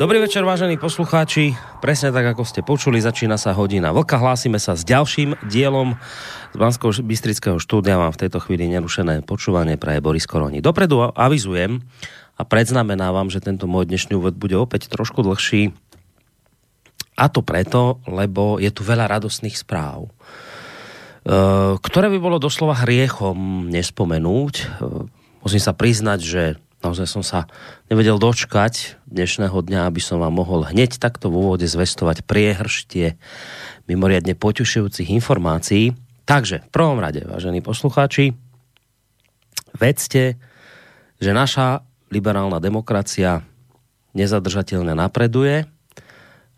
Dobrý večer, vážení poslucháči. Presne tak, ako ste počuli, začína sa hodina vlka. Hlásime sa s ďalším dielom z bansko bystrického štúdia. Mám v tejto chvíli nerušené počúvanie pre Boris Koroni. Dopredu avizujem a predznamenávam, že tento môj dnešný úvod bude opäť trošku dlhší. A to preto, lebo je tu veľa radostných správ, e, ktoré by bolo doslova hriechom nespomenúť. E, musím sa priznať, že naozaj som sa nevedel dočkať dnešného dňa, aby som vám mohol hneď takto v úvode zvestovať priehrštie mimoriadne poťušujúcich informácií. Takže v prvom rade, vážení poslucháči, vedzte, že naša liberálna demokracia nezadržateľne napreduje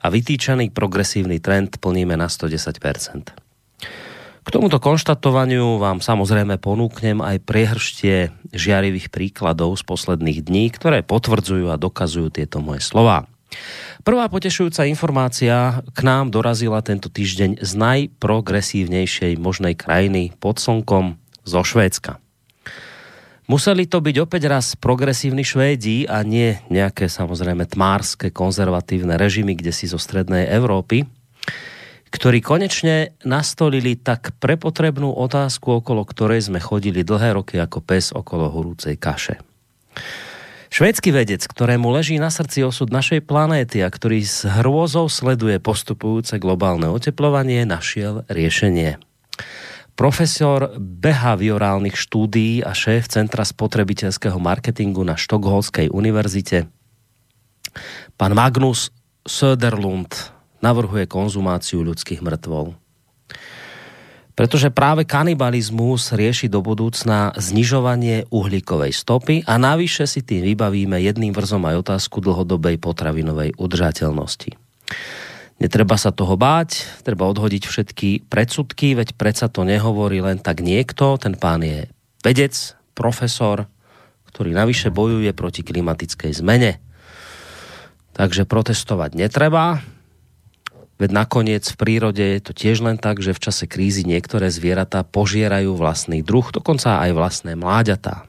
a vytýčaný progresívny trend plníme na 110%. K tomuto konštatovaniu vám samozrejme ponúknem aj priehrštie žiarivých príkladov z posledných dní, ktoré potvrdzujú a dokazujú tieto moje slova. Prvá potešujúca informácia k nám dorazila tento týždeň z najprogresívnejšej možnej krajiny pod slnkom zo Švédska. Museli to byť opäť raz progresívni Švédi a nie nejaké samozrejme tmárske konzervatívne režimy, kde si zo strednej Európy, ktorí konečne nastolili tak prepotrebnú otázku, okolo ktorej sme chodili dlhé roky ako pes okolo horúcej kaše. Švédsky vedec, ktorému leží na srdci osud našej planéty a ktorý s hrôzou sleduje postupujúce globálne oteplovanie, našiel riešenie. Profesor behaviorálnych štúdií a šéf Centra spotrebiteľského marketingu na Štokholskej univerzite, pán Magnus Söderlund, navrhuje konzumáciu ľudských mŕtvol. Pretože práve kanibalizmus rieši do budúcna znižovanie uhlíkovej stopy a navyše si tým vybavíme jedným vrzom aj otázku dlhodobej potravinovej udržateľnosti. Netreba sa toho báť, treba odhodiť všetky predsudky, veď predsa to nehovorí len tak niekto, ten pán je vedec, profesor, ktorý navyše bojuje proti klimatickej zmene. Takže protestovať netreba, Veď nakoniec v prírode je to tiež len tak, že v čase krízy niektoré zvieratá požierajú vlastný druh, dokonca aj vlastné mláďatá.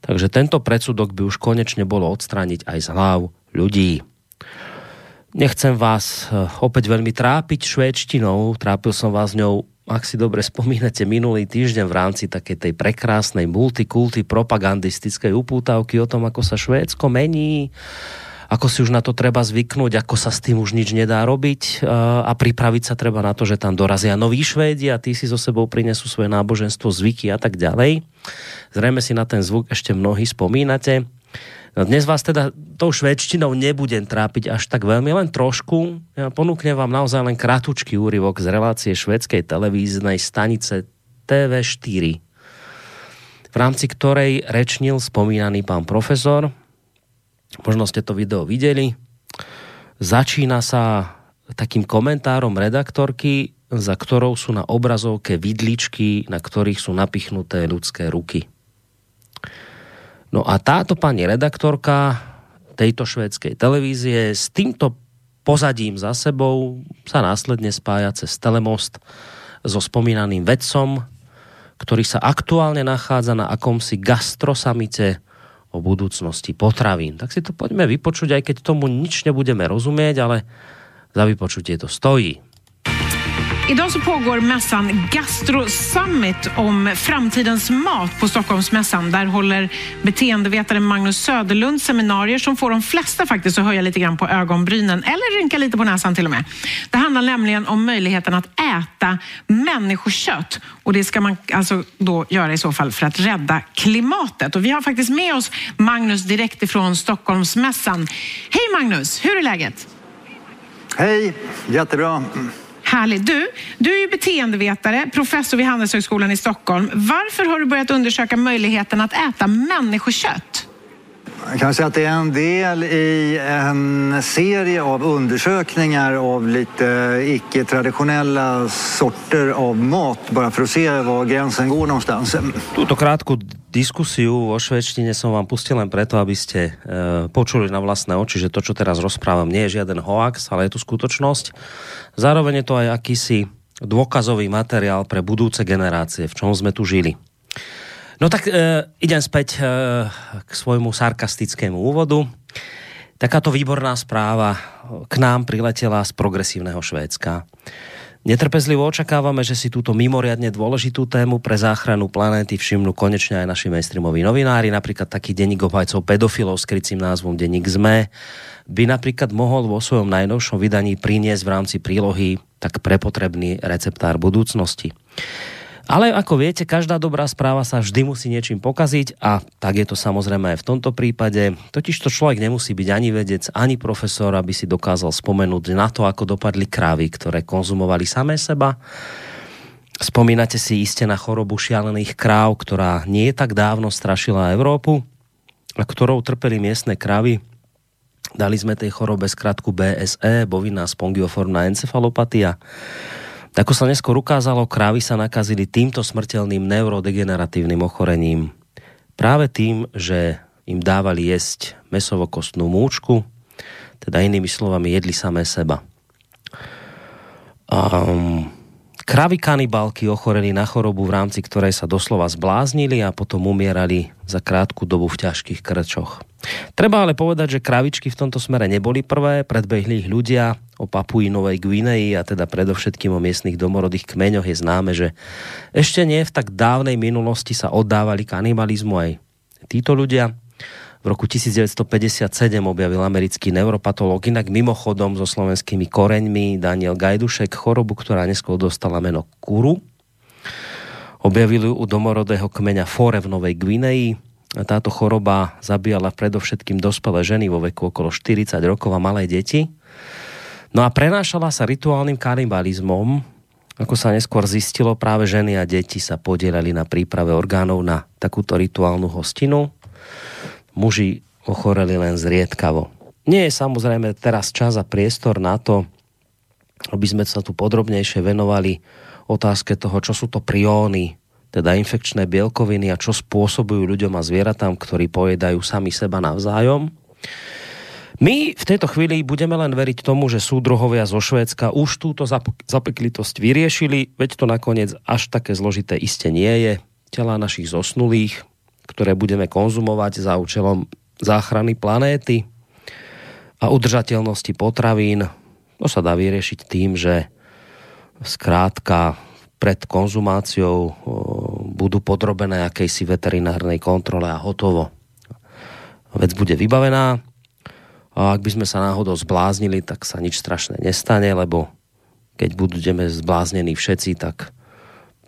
Takže tento predsudok by už konečne bolo odstrániť aj z hlav ľudí. Nechcem vás eh, opäť veľmi trápiť švédštinou, trápil som vás ňou, ak si dobre spomínate, minulý týždeň v rámci takej tej prekrásnej multikulty propagandistickej upútavky o tom, ako sa Švédsko mení, ako si už na to treba zvyknúť, ako sa s tým už nič nedá robiť a pripraviť sa treba na to, že tam dorazia noví Švédi a tí si so sebou prinesú svoje náboženstvo, zvyky a tak ďalej. Zrejme si na ten zvuk ešte mnohí spomínate. No dnes vás teda tou švédštinou nebudem trápiť až tak veľmi, len trošku. Ja ponúknem vám naozaj len kratučký úryvok z relácie švedskej televíznej stanice TV4, v rámci ktorej rečnil spomínaný pán profesor, Možno ste to video videli. Začína sa takým komentárom redaktorky, za ktorou sú na obrazovke vidličky, na ktorých sú napichnuté ľudské ruky. No a táto pani redaktorka tejto švédskej televízie s týmto pozadím za sebou sa následne spája cez telemost so spomínaným vedcom, ktorý sa aktuálne nachádza na akomsi gastrosamite o budúcnosti potravín. Tak si to poďme vypočuť, aj keď tomu nič nebudeme rozumieť, ale za vypočutie to stojí. Idag så pågår mässan Gastro Summit om framtidens mat på Stockholmsmässan. Där håller beteendevetaren Magnus Söderlund seminarier som får de flesta faktiskt att höja lite grann på ögonbrynen eller rynka lite på näsan till och med. Det handlar nämligen om möjligheten att äta människokött och det ska man alltså då göra i så fall för att rädda klimatet. Och vi har faktiskt med oss Magnus direkt ifrån Stockholmsmässan. Hej Magnus, hur är läget? Hej, jättebra. Härligt. Du, du är ju beteendevetare, professor vid Handelshögskolan i Stockholm. Varför har du börjat undersöka möjligheten att äta människokött? Kan man säga att det är en del i en serie av undersökningar av lite icke-traditionella sorter av mat bara för att se var gränsen går någonstans. Túto krátku diskusiu vo švedštine som vám pustil len preto, aby ste e, počuli na vlastné oči, že to, čo teraz rozprávam, nie je žiaden hoax, ale je to skutočnosť. Zároveň je to aj akýsi dôkazový materiál pre budúce generácie, v čom sme tu žili. No tak e, idem späť e, k svojmu sarkastickému úvodu. Takáto výborná správa k nám priletela z progresívneho Švédska. Netrpezlivo očakávame, že si túto mimoriadne dôležitú tému pre záchranu planéty všimnú konečne aj naši mainstreamoví novinári, napríklad taký denník obhajcov pedofilov s krycím názvom Denník ZME, by napríklad mohol vo svojom najnovšom vydaní priniesť v rámci prílohy tak prepotrebný receptár budúcnosti. Ale ako viete, každá dobrá správa sa vždy musí niečím pokaziť a tak je to samozrejme aj v tomto prípade. Totiž to človek nemusí byť ani vedec, ani profesor, aby si dokázal spomenúť na to, ako dopadli krávy, ktoré konzumovali samé seba. Spomínate si iste na chorobu šialených kráv, ktorá nie tak dávno strašila Európu a ktorou trpeli miestne kravy. Dali sme tej chorobe skratku BSE, boviná spongioformná encefalopatia. Ako sa neskôr ukázalo, krávy sa nakazili týmto smrteľným neurodegeneratívnym ochorením. Práve tým, že im dávali jesť mesovokostnú múčku, teda inými slovami jedli samé seba. Um, Kravy kanibalky ochorení na chorobu, v rámci ktorej sa doslova zbláznili a potom umierali za krátku dobu v ťažkých krčoch. Treba ale povedať, že kravičky v tomto smere neboli prvé, predbehli ich ľudia o Papui Novej Guinei a teda predovšetkým o miestnych domorodých kmeňoch je známe, že ešte nie v tak dávnej minulosti sa oddávali kanibalizmu aj títo ľudia. V roku 1957 objavil americký neuropatológ, inak mimochodom so slovenskými koreňmi Daniel Gajdušek chorobu, ktorá neskôr dostala meno kuru. Objavili ju u domorodého kmeňa Fore v Novej Gvineji. Táto choroba zabíjala predovšetkým dospelé ženy vo veku okolo 40 rokov a malé deti. No a prenášala sa rituálnym kanibalizmom, ako sa neskôr zistilo, práve ženy a deti sa podielali na príprave orgánov na takúto rituálnu hostinu muži ochoreli len zriedkavo. Nie je samozrejme teraz čas a priestor na to, aby sme sa tu podrobnejšie venovali otázke toho, čo sú to prióny, teda infekčné bielkoviny a čo spôsobujú ľuďom a zvieratám, ktorí pojedajú sami seba navzájom. My v tejto chvíli budeme len veriť tomu, že súdruhovia zo Švédska už túto zapeklitosť vyriešili, veď to nakoniec až také zložité iste nie je. Tela našich zosnulých, ktoré budeme konzumovať za účelom záchrany planéty a udržateľnosti potravín. To sa dá vyriešiť tým, že skrátka pred konzumáciou budú podrobené akejsi veterinárnej kontrole a hotovo. Vec bude vybavená a ak by sme sa náhodou zbláznili, tak sa nič strašné nestane, lebo keď budeme zbláznení všetci, tak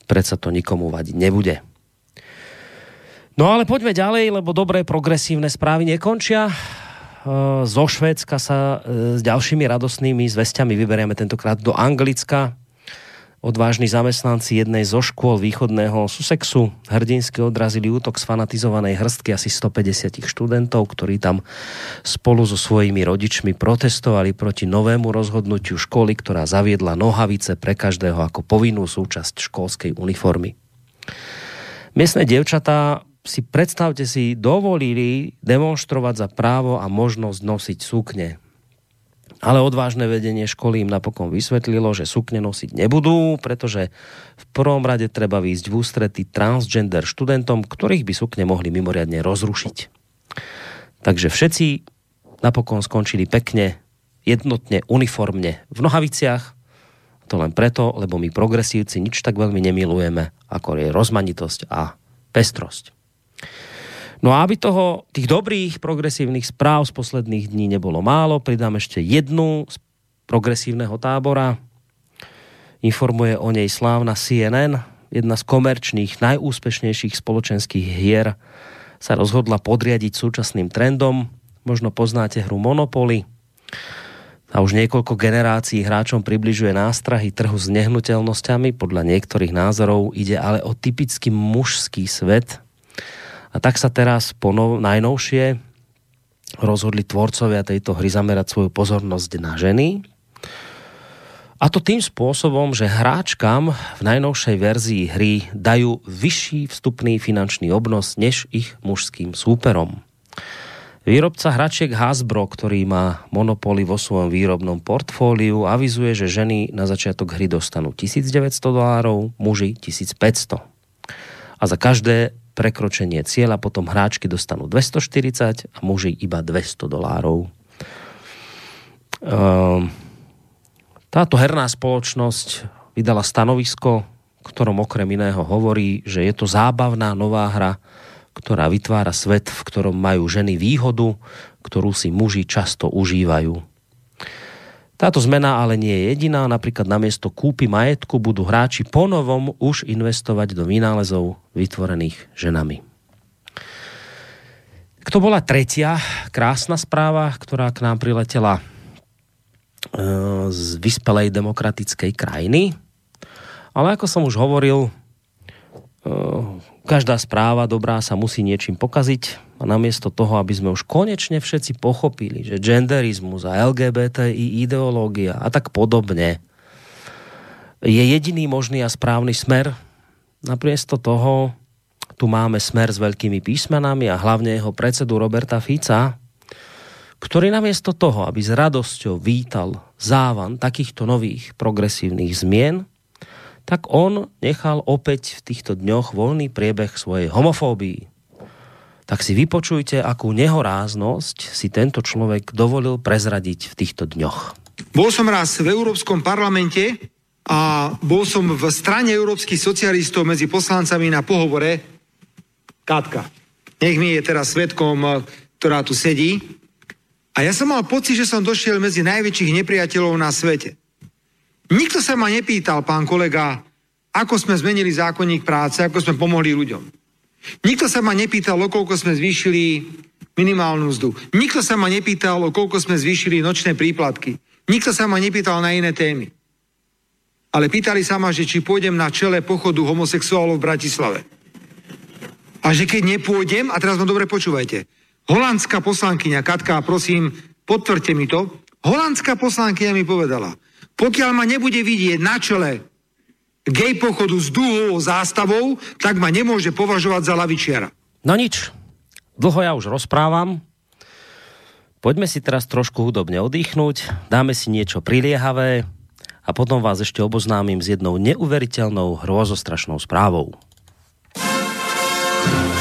predsa to nikomu vadiť nebude. No ale poďme ďalej, lebo dobré progresívne správy nekončia. E, zo Švédska sa e, s ďalšími radosnými zväzťami vyberieme tentokrát do Anglicka. Odvážni zamestnanci jednej zo škôl východného Sussexu hrdinsky odrazili útok z fanatizovanej hrstky asi 150 študentov, ktorí tam spolu so svojimi rodičmi protestovali proti novému rozhodnutiu školy, ktorá zaviedla nohavice pre každého ako povinnú súčasť školskej uniformy. Miestne dievčatá si predstavte si, dovolili demonstrovať za právo a možnosť nosiť sukne. Ale odvážne vedenie školy im napokon vysvetlilo, že sukne nosiť nebudú, pretože v prvom rade treba výjsť v ústrety transgender študentom, ktorých by sukne mohli mimoriadne rozrušiť. Takže všetci napokon skončili pekne, jednotne, uniformne v nohaviciach, to len preto, lebo my progresívci nič tak veľmi nemilujeme, ako je rozmanitosť a pestrosť. No a aby toho, tých dobrých progresívnych správ z posledných dní nebolo málo, pridám ešte jednu z progresívneho tábora. Informuje o nej slávna CNN, jedna z komerčných, najúspešnejších spoločenských hier, sa rozhodla podriadiť súčasným trendom. Možno poznáte hru Monopoly. A už niekoľko generácií hráčom približuje nástrahy trhu s nehnuteľnosťami. Podľa niektorých názorov ide ale o typicky mužský svet, a tak sa teraz po nov, najnovšie rozhodli tvorcovia tejto hry zamerať svoju pozornosť na ženy. A to tým spôsobom, že hráčkam v najnovšej verzii hry dajú vyšší vstupný finančný obnos než ich mužským súperom. Výrobca hračiek Hasbro, ktorý má monopoly vo svojom výrobnom portfóliu, avizuje, že ženy na začiatok hry dostanú 1900 dolárov, muži 1500. A za každé prekročenie cieľa potom hráčky dostanú 240 a muži iba 200 dolárov. Ehm, táto herná spoločnosť vydala stanovisko, ktorom okrem iného hovorí, že je to zábavná nová hra, ktorá vytvára svet, v ktorom majú ženy výhodu, ktorú si muži často užívajú. Táto zmena ale nie je jediná, napríklad namiesto kúpy majetku budú hráči ponovom už investovať do vynálezov vytvorených ženami. To bola tretia krásna správa, ktorá k nám priletela e, z vyspelej demokratickej krajiny. Ale ako som už hovoril, e, každá správa dobrá sa musí niečím pokaziť a namiesto toho, aby sme už konečne všetci pochopili, že genderizmus a LGBTI ideológia a tak podobne je jediný možný a správny smer, namiesto toho tu máme smer s veľkými písmenami a hlavne jeho predsedu Roberta Fica, ktorý namiesto toho, aby s radosťou vítal závan takýchto nových progresívnych zmien, tak on nechal opäť v týchto dňoch voľný priebeh svojej homofóbii. Tak si vypočujte, akú nehoráznosť si tento človek dovolil prezradiť v týchto dňoch. Bol som raz v Európskom parlamente a bol som v strane európskych socialistov medzi poslancami na pohovore Katka. Nech mi je teraz svetkom, ktorá tu sedí. A ja som mal pocit, že som došiel medzi najväčších nepriateľov na svete. Nikto sa ma nepýtal, pán kolega, ako sme zmenili zákonník práce, ako sme pomohli ľuďom. Nikto sa ma nepýtal, o koľko sme zvýšili minimálnu mzdu. Nikto sa ma nepýtal, o koľko sme zvýšili nočné príplatky. Nikto sa ma nepýtal na iné témy. Ale pýtali sa ma, že či pôjdem na čele pochodu homosexuálov v Bratislave. A že keď nepôjdem, a teraz ma dobre počúvajte, holandská poslankyňa Katka, prosím, potvrďte mi to, holandská poslankyňa mi povedala, pokiaľ ma nebude vidieť na čele gej pochodu s dúhovou zástavou, tak ma nemôže považovať za lavičiara. No nič, dlho ja už rozprávam. Poďme si teraz trošku hudobne oddychnúť, dáme si niečo priliehavé a potom vás ešte oboznámim s jednou neuveriteľnou hrôzostrašnou správou. Nova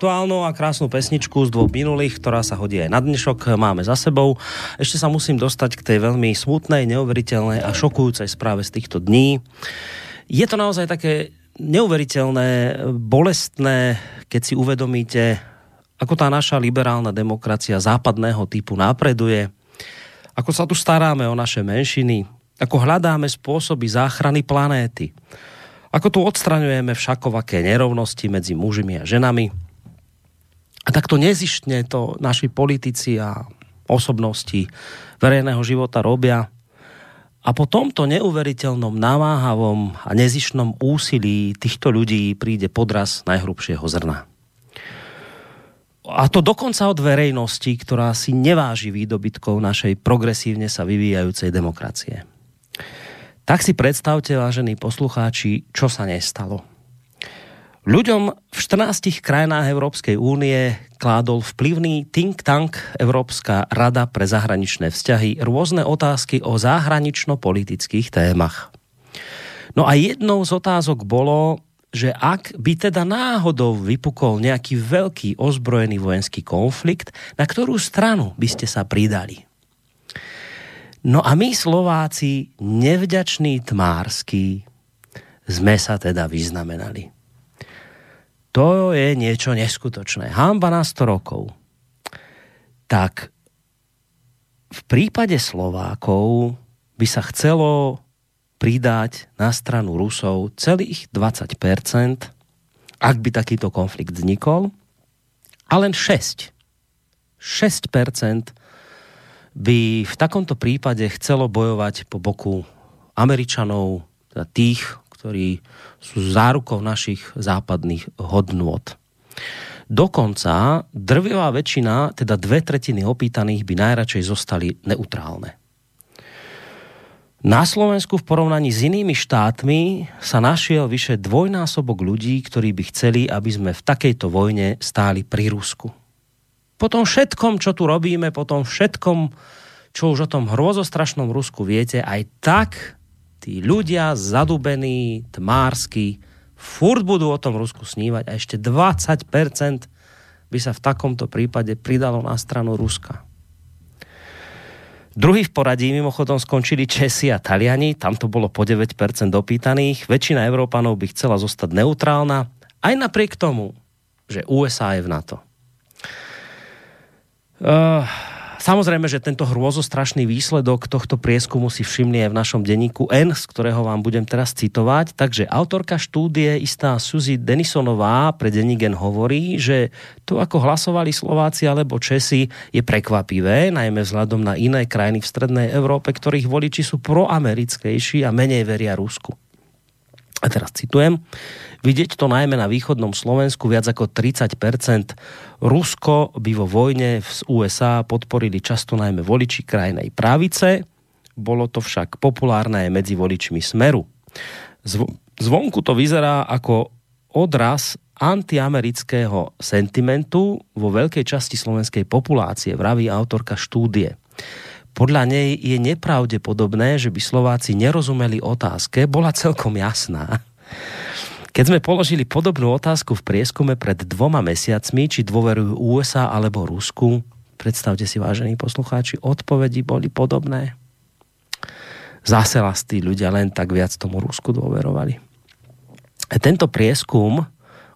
aktuálnu a krásnu pesničku z dvoch minulých, ktorá sa hodí aj na dnešok, máme za sebou. Ešte sa musím dostať k tej veľmi smutnej, neuveriteľnej a šokujúcej správe z týchto dní. Je to naozaj také neuveriteľné, bolestné, keď si uvedomíte, ako tá naša liberálna demokracia západného typu napreduje, ako sa tu staráme o naše menšiny, ako hľadáme spôsoby záchrany planéty, ako tu odstraňujeme všakovaké nerovnosti medzi mužmi a ženami. A takto nezištne to naši politici a osobnosti verejného života robia. A po tomto neuveriteľnom, namáhavom a nezišnom úsilí týchto ľudí príde podraz najhrubšieho zrna. A to dokonca od verejnosti, ktorá si neváži výdobytkov našej progresívne sa vyvíjajúcej demokracie. Tak si predstavte, vážení poslucháči, čo sa nestalo. Ľuďom v 14 krajinách Európskej únie kládol vplyvný think tank Európska rada pre zahraničné vzťahy rôzne otázky o zahranično-politických témach. No a jednou z otázok bolo, že ak by teda náhodou vypukol nejaký veľký ozbrojený vojenský konflikt, na ktorú stranu by ste sa pridali? No a my Slováci, nevďační tmársky, sme sa teda vyznamenali. To je niečo neskutočné. Hamba na 100 rokov. Tak v prípade Slovákov by sa chcelo pridať na stranu Rusov celých 20%, ak by takýto konflikt vznikol, a len 6. 6% by v takomto prípade chcelo bojovať po boku Američanov, teda tých, ktorí sú zárukou našich západných hodnôt. Dokonca drvivá väčšina, teda dve tretiny opýtaných by najradšej zostali neutrálne. Na Slovensku v porovnaní s inými štátmi sa našiel vyše dvojnásobok ľudí, ktorí by chceli, aby sme v takejto vojne stáli pri Rusku po tom všetkom, čo tu robíme, po tom všetkom, čo už o tom hrozostrašnom Rusku viete, aj tak tí ľudia zadubení, tmársky, furt budú o tom Rusku snívať a ešte 20% by sa v takomto prípade pridalo na stranu Ruska. Druhý v poradí mimochodom skončili Česi a Taliani, tam to bolo po 9% dopýtaných. Väčšina Európanov by chcela zostať neutrálna, aj napriek tomu, že USA je v NATO. Uh, Samozrejme, že tento hrôzostrašný výsledok tohto prieskumu si všimli aj v našom denníku N, z ktorého vám budem teraz citovať. Takže autorka štúdie, istá Suzy Denisonová pre denník N hovorí, že to, ako hlasovali Slováci alebo Česi, je prekvapivé, najmä vzhľadom na iné krajiny v Strednej Európe, ktorých voliči sú proamerickejší a menej veria Rusku. A teraz citujem. Vidieť to najmä na východnom Slovensku viac ako 30 Rusko by vo vojne z USA podporili často najmä voliči krajnej právice, bolo to však populárne medzi voličmi Smeru. Zvonku to vyzerá ako odraz antiamerického sentimentu vo veľkej časti slovenskej populácie, vraví autorka štúdie. Podľa nej je nepravdepodobné, že by Slováci nerozumeli otázke, bola celkom jasná. Keď sme položili podobnú otázku v prieskume pred dvoma mesiacmi, či dôverujú USA alebo Rusku, predstavte si, vážení poslucháči, odpovedi boli podobné. Zase tí ľudia len tak viac tomu Rusku dôverovali. Tento prieskum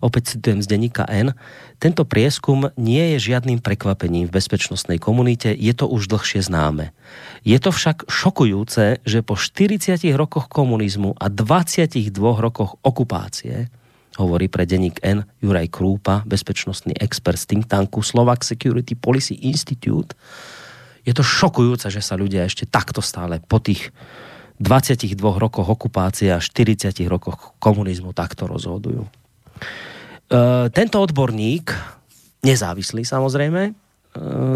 opäť citujem z denníka N, tento prieskum nie je žiadnym prekvapením v bezpečnostnej komunite, je to už dlhšie známe. Je to však šokujúce, že po 40 rokoch komunizmu a 22 rokoch okupácie, hovorí pre denník N Juraj Krúpa, bezpečnostný expert z think tanku Slovak Security Policy Institute, je to šokujúce, že sa ľudia ešte takto stále po tých 22 rokoch okupácie a 40 rokoch komunizmu takto rozhodujú. Eh, tento odborník, nezávislý samozrejme, eh,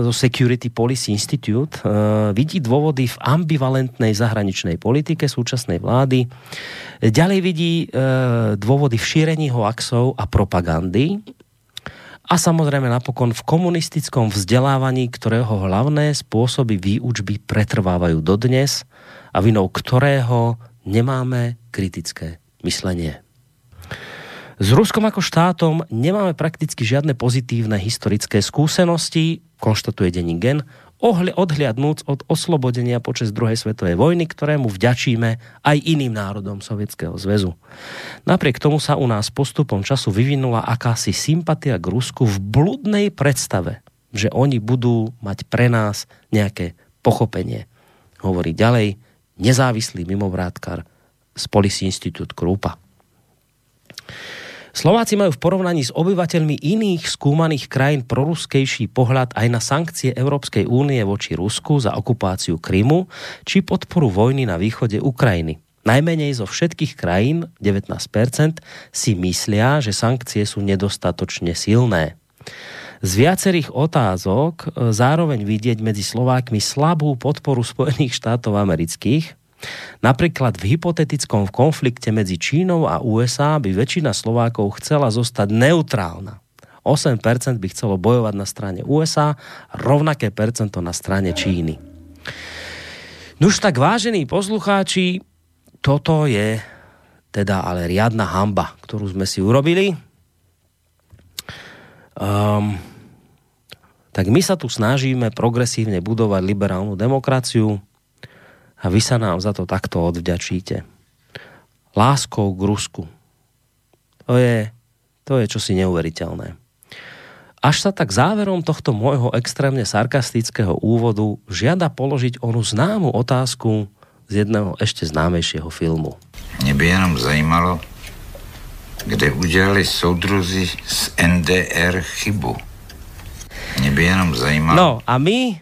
zo Security Policy Institute, eh, vidí dôvody v ambivalentnej zahraničnej politike súčasnej vlády. Ďalej vidí dôvody v šírení hoaxov a propagandy. A samozrejme napokon v komunistickom vzdelávaní, ktorého hlavné spôsoby výučby pretrvávajú dodnes a vinou ktorého nemáme kritické myslenie. S Ruskom ako štátom nemáme prakticky žiadne pozitívne historické skúsenosti, konštatuje denní Gen, odhliadnúc od oslobodenia počas druhej svetovej vojny, ktorému vďačíme aj iným národom Sovietskeho zväzu. Napriek tomu sa u nás postupom času vyvinula akási sympatia k Rusku v bludnej predstave, že oni budú mať pre nás nejaké pochopenie. Hovorí ďalej nezávislý mimovrátkar z Policy Institute Krupa. Slováci majú v porovnaní s obyvateľmi iných skúmaných krajín proruskejší pohľad aj na sankcie Európskej únie voči Rusku za okupáciu Krymu či podporu vojny na východe Ukrajiny. Najmenej zo všetkých krajín, 19%, si myslia, že sankcie sú nedostatočne silné. Z viacerých otázok e, zároveň vidieť medzi Slovákmi slabú podporu Spojených štátov amerických, Napríklad v hypotetickom konflikte medzi Čínou a USA by väčšina Slovákov chcela zostať neutrálna. 8% by chcelo bojovať na strane USA, rovnaké percento na strane Číny. Nuž tak vážení poslucháči, toto je teda ale riadna hamba, ktorú sme si urobili. Um, tak my sa tu snažíme progresívne budovať liberálnu demokraciu, a vy sa nám za to takto odvďačíte. Láskou k Rusku. To je, to je čosi neuveriteľné. Až sa tak záverom tohto môjho extrémne sarkastického úvodu žiada položiť onu známu otázku z jedného ešte známejšieho filmu. Mě by jenom zajímalo, kde udělali soudruzi z NDR chybu. Mě by jenom zajímalo... No a my,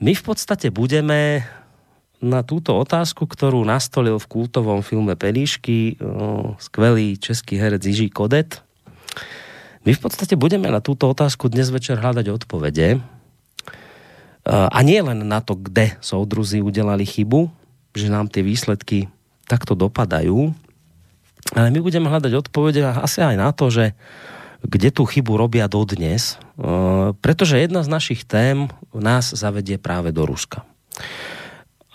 my v podstate budeme na túto otázku, ktorú nastolil v kultovom filme Pelíšky skvelý český herec Jiří Kodet. My v podstate budeme na túto otázku dnes večer hľadať odpovede. A nie len na to, kde soudruzi udelali chybu, že nám tie výsledky takto dopadajú, ale my budeme hľadať odpovede asi aj na to, že kde tú chybu robia dodnes, pretože jedna z našich tém nás zavedie práve do Ruska.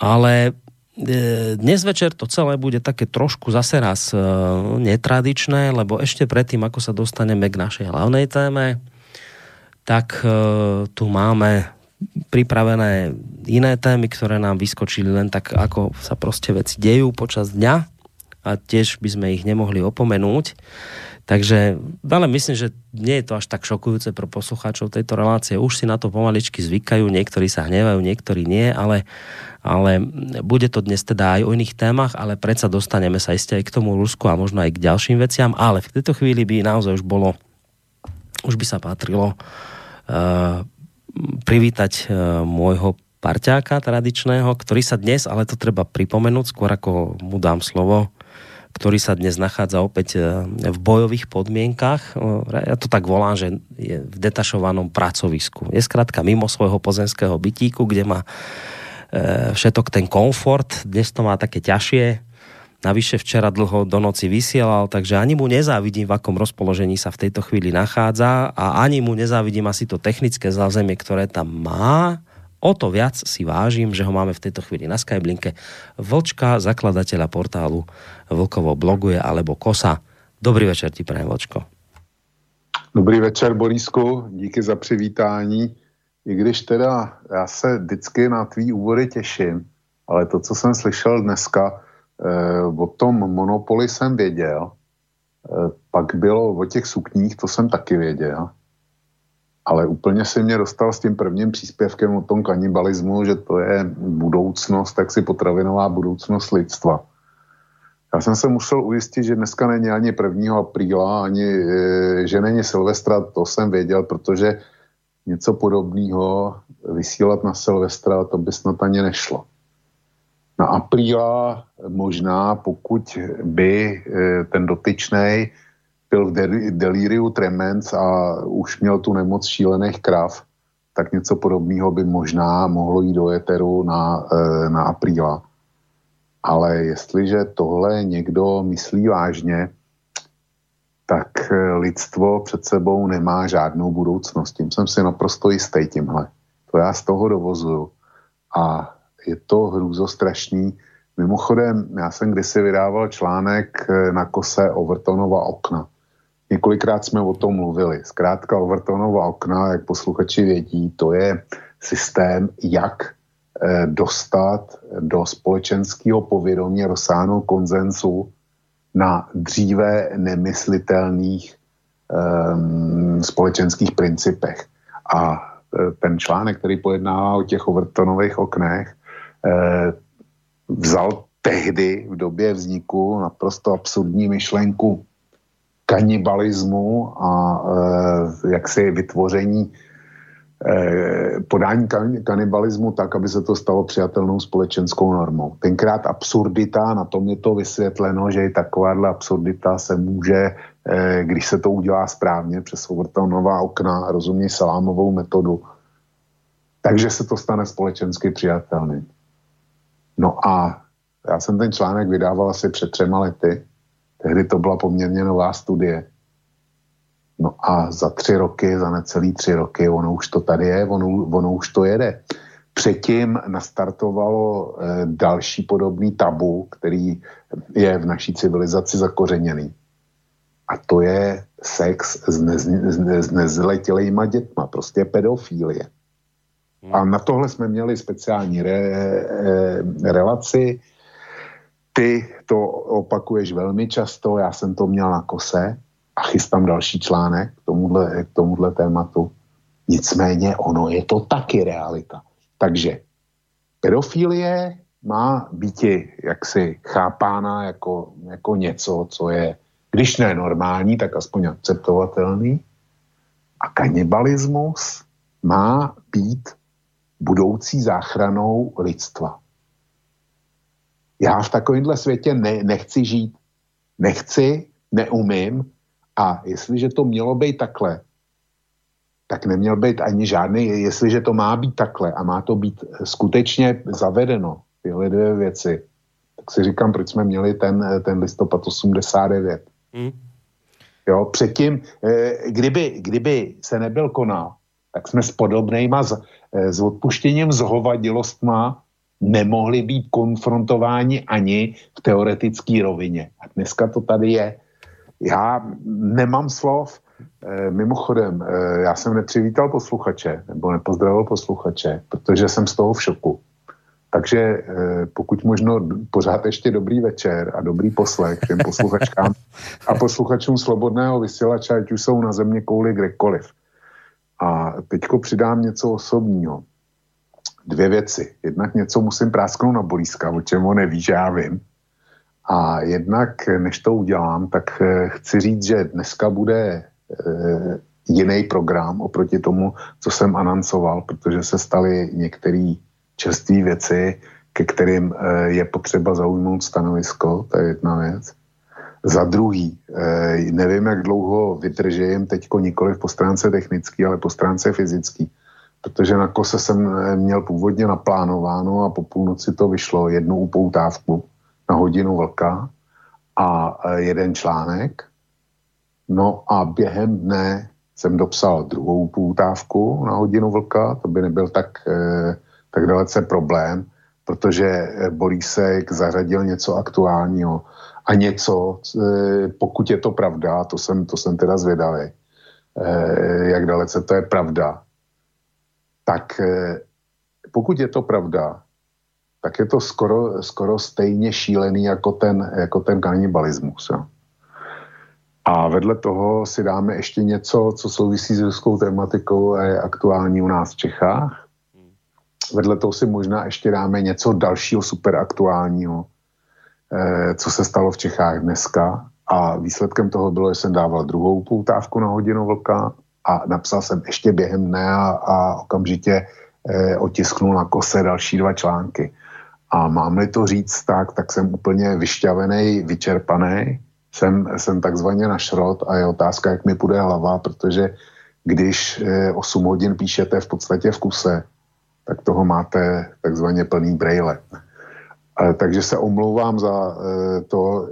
Ale e, dnes večer to celé bude také trošku zase raz e, netradičné, lebo ešte predtým, ako sa dostaneme k našej hlavnej téme, tak e, tu máme pripravené iné témy, ktoré nám vyskočili len tak, ako sa proste veci dejú počas dňa a tiež by sme ich nemohli opomenúť. Takže, ale myslím, že nie je to až tak šokujúce pro poslucháčov tejto relácie. Už si na to pomaličky zvykajú, niektorí sa hnevajú, niektorí nie, ale, ale bude to dnes teda aj o iných témach, ale predsa dostaneme sa isté aj k tomu Rusku a možno aj k ďalším veciam, ale v tejto chvíli by naozaj už bolo, už by sa patrilo uh, privítať uh, môjho parťáka tradičného, ktorý sa dnes, ale to treba pripomenúť, skôr ako mu dám slovo, ktorý sa dnes nachádza opäť e, v bojových podmienkach. Ja to tak volám, že je v detašovanom pracovisku. Je skrátka mimo svojho pozemského bytíku, kde má všetok ten komfort. Dnes to má také ťažšie. Navyše včera dlho do noci vysielal, takže ani mu nezávidím, v akom rozpoložení sa v tejto chvíli nachádza a ani mu nezávidím asi to technické zázemie, ktoré tam má O to viac si vážim, že ho máme v tejto chvíli na Skyblinke. Vlčka, zakladateľa portálu Vlkovo bloguje alebo Kosa. Dobrý večer ti prajem, Vlčko. Dobrý večer, Borisku, díky za přivítání. I když teda já se vždycky na tvý úvody těším, ale to, co jsem slyšel dneska, eh, o tom monopoli jsem věděl, eh, pak bylo o těch sukních, to jsem taky věděl ale úplně si mě dostal s tím prvním příspěvkem o tom kanibalismu, že to je budoucnost, tak si potravinová budoucnost lidstva. Já jsem se musel ujistit, že dneska není ani 1. apríla, ani e, že není Silvestra, to jsem věděl, protože něco podobného vysílat na Silvestra, to by snad ani nešlo. Na apríla možná, pokud by e, ten dotyčnej byl v delíriu tremens a už měl tu nemoc šílených krav, tak něco podobného by možná mohlo jít do éteru na, e, na apríla. Ale jestliže tohle někdo myslí vážně, tak e, lidstvo před sebou nemá žádnou budoucnost. Tím jsem si naprosto jistý tímhle. To já z toho dovozuju. A je to hrůzostrašný, Mimochodem, já jsem kdysi vydával článek eh, na kose Overtonova okna. Několikrát jsme o tom mluvili. Zkrátka Overtonova okna, jak posluchači vědí, to je systém, jak eh, dostat do společenského povědomí rozsáhnout konzensu na dříve nemyslitelných um, společenských principech. A eh, ten článek, který pojednává o těch Overtonových oknech, eh, vzal tehdy v době vzniku naprosto absurdní myšlenku kanibalismu a e, jaksi vytvoření e, podání kan, kanibalismu tak, aby se to stalo přijatelnou společenskou normou. Tenkrát absurdita, na tom je to vysvětleno, že i takováhle absurdita se může, e, když se to udělá správně, přes nová okna, rozuměj salámovou metodu, takže se to stane společensky přijatelným. No a já jsem ten článek vydával asi před třema lety, tehdy to byla poměrně nová studie. No a za tři roky, za necelý tři roky, ono už to tady je, ono, ono už to jede. Předtím nastartovalo e, další podobný tabu, který je v naší civilizaci zakořeněný. A to je sex s, nez, s nezletělejma dětma, prostě pedofílie. A na tohle jsme měli speciální re, e, relaci. Ty to opakuješ velmi často, já jsem to měl na kose a chystám další článek k tomuhle, k tomuhle tématu. Nicméně ono je to taky realita. Takže pedofilie má být jaksi chápána jako, jako něco, co je, když ne normální, tak aspoň akceptovatelný. A kanibalismus má být budoucí záchranou lidstva. Já v takovémhle světě ne, nechci žít. Nechci, neumím a jestliže to mělo být takhle, tak neměl být ani žádný, jestliže to má být takhle a má to být skutečně zavedeno, tyhle dvě věci, tak si říkám, proč jsme měli ten, ten listopad 89. Hmm. Jo, předtím, eh, kdyby, kdyby se nebyl konal, tak jsme s podobnýma, s, eh, s odpuštěním zhovadilostma nemohli být konfrontováni ani v teoretické rovině. A dneska to tady je. Já nemám slov. E, mimochodem, e, já jsem nepřivítal posluchače, nebo nepozdravil posluchače, protože jsem z toho v šoku. Takže e, pokud možno pořád ještě dobrý večer a dobrý poslech všem posluchačkám a posluchačům Slobodného vysílače, ať už jsou na země kouli kdekoliv. A teďko přidám něco osobního dvě věci. Jednak něco musím prásknout na bolízka, o čem on neví, že já vím. A jednak, než to udělám, tak eh, chci říct, že dneska bude e, jiný program oproti tomu, co jsem anancoval, protože se staly některé čerstvé věci, ke kterým e, je potřeba zaujmout stanovisko, to je jedna věc. Za druhý, nevím, jak dlouho vydržím teďko nikoli po stránce technické, ale po stránce fyzické protože na kose jsem eh, měl původně naplánováno a po půlnoci to vyšlo jednu upoutávku na hodinu vlka a eh, jeden článek. No a během dne jsem dopsal druhou upoutávku na hodinu vlka, to by nebyl tak, eh, tak dalece problém, protože Borísek zařadil něco aktuálního a něco, pokud je to pravda, to jsem, to jsem teda zvědavý, jak dalece to je pravda, tak pokud je to pravda, tak je to skoro, skoro stejně šílený jako ten, jako ten kanibalismus. Jo. A vedle toho si dáme ještě něco, co souvisí s ruskou tematikou a je aktuální u nás v Čechách. Vedle toho si možná ještě dáme něco dalšího superaktuálního, eh, co se stalo v Čechách dneska. A výsledkem toho bylo, že jsem dával druhou poutávku na hodinu vlka a napsal jsem ještě během dne a, a okamžitě eh, otisknul na kose další dva články. A mám-li to říct tak, tak jsem úplně vyšťavený, vyčerpaný, jsem, jsem takzvaně na šrot a je otázka, jak mi půjde hlava, protože když eh, 8 hodin píšete v podstatě v kuse, tak toho máte takzvaně plný brejle. Takže se omlouvám za eh, to,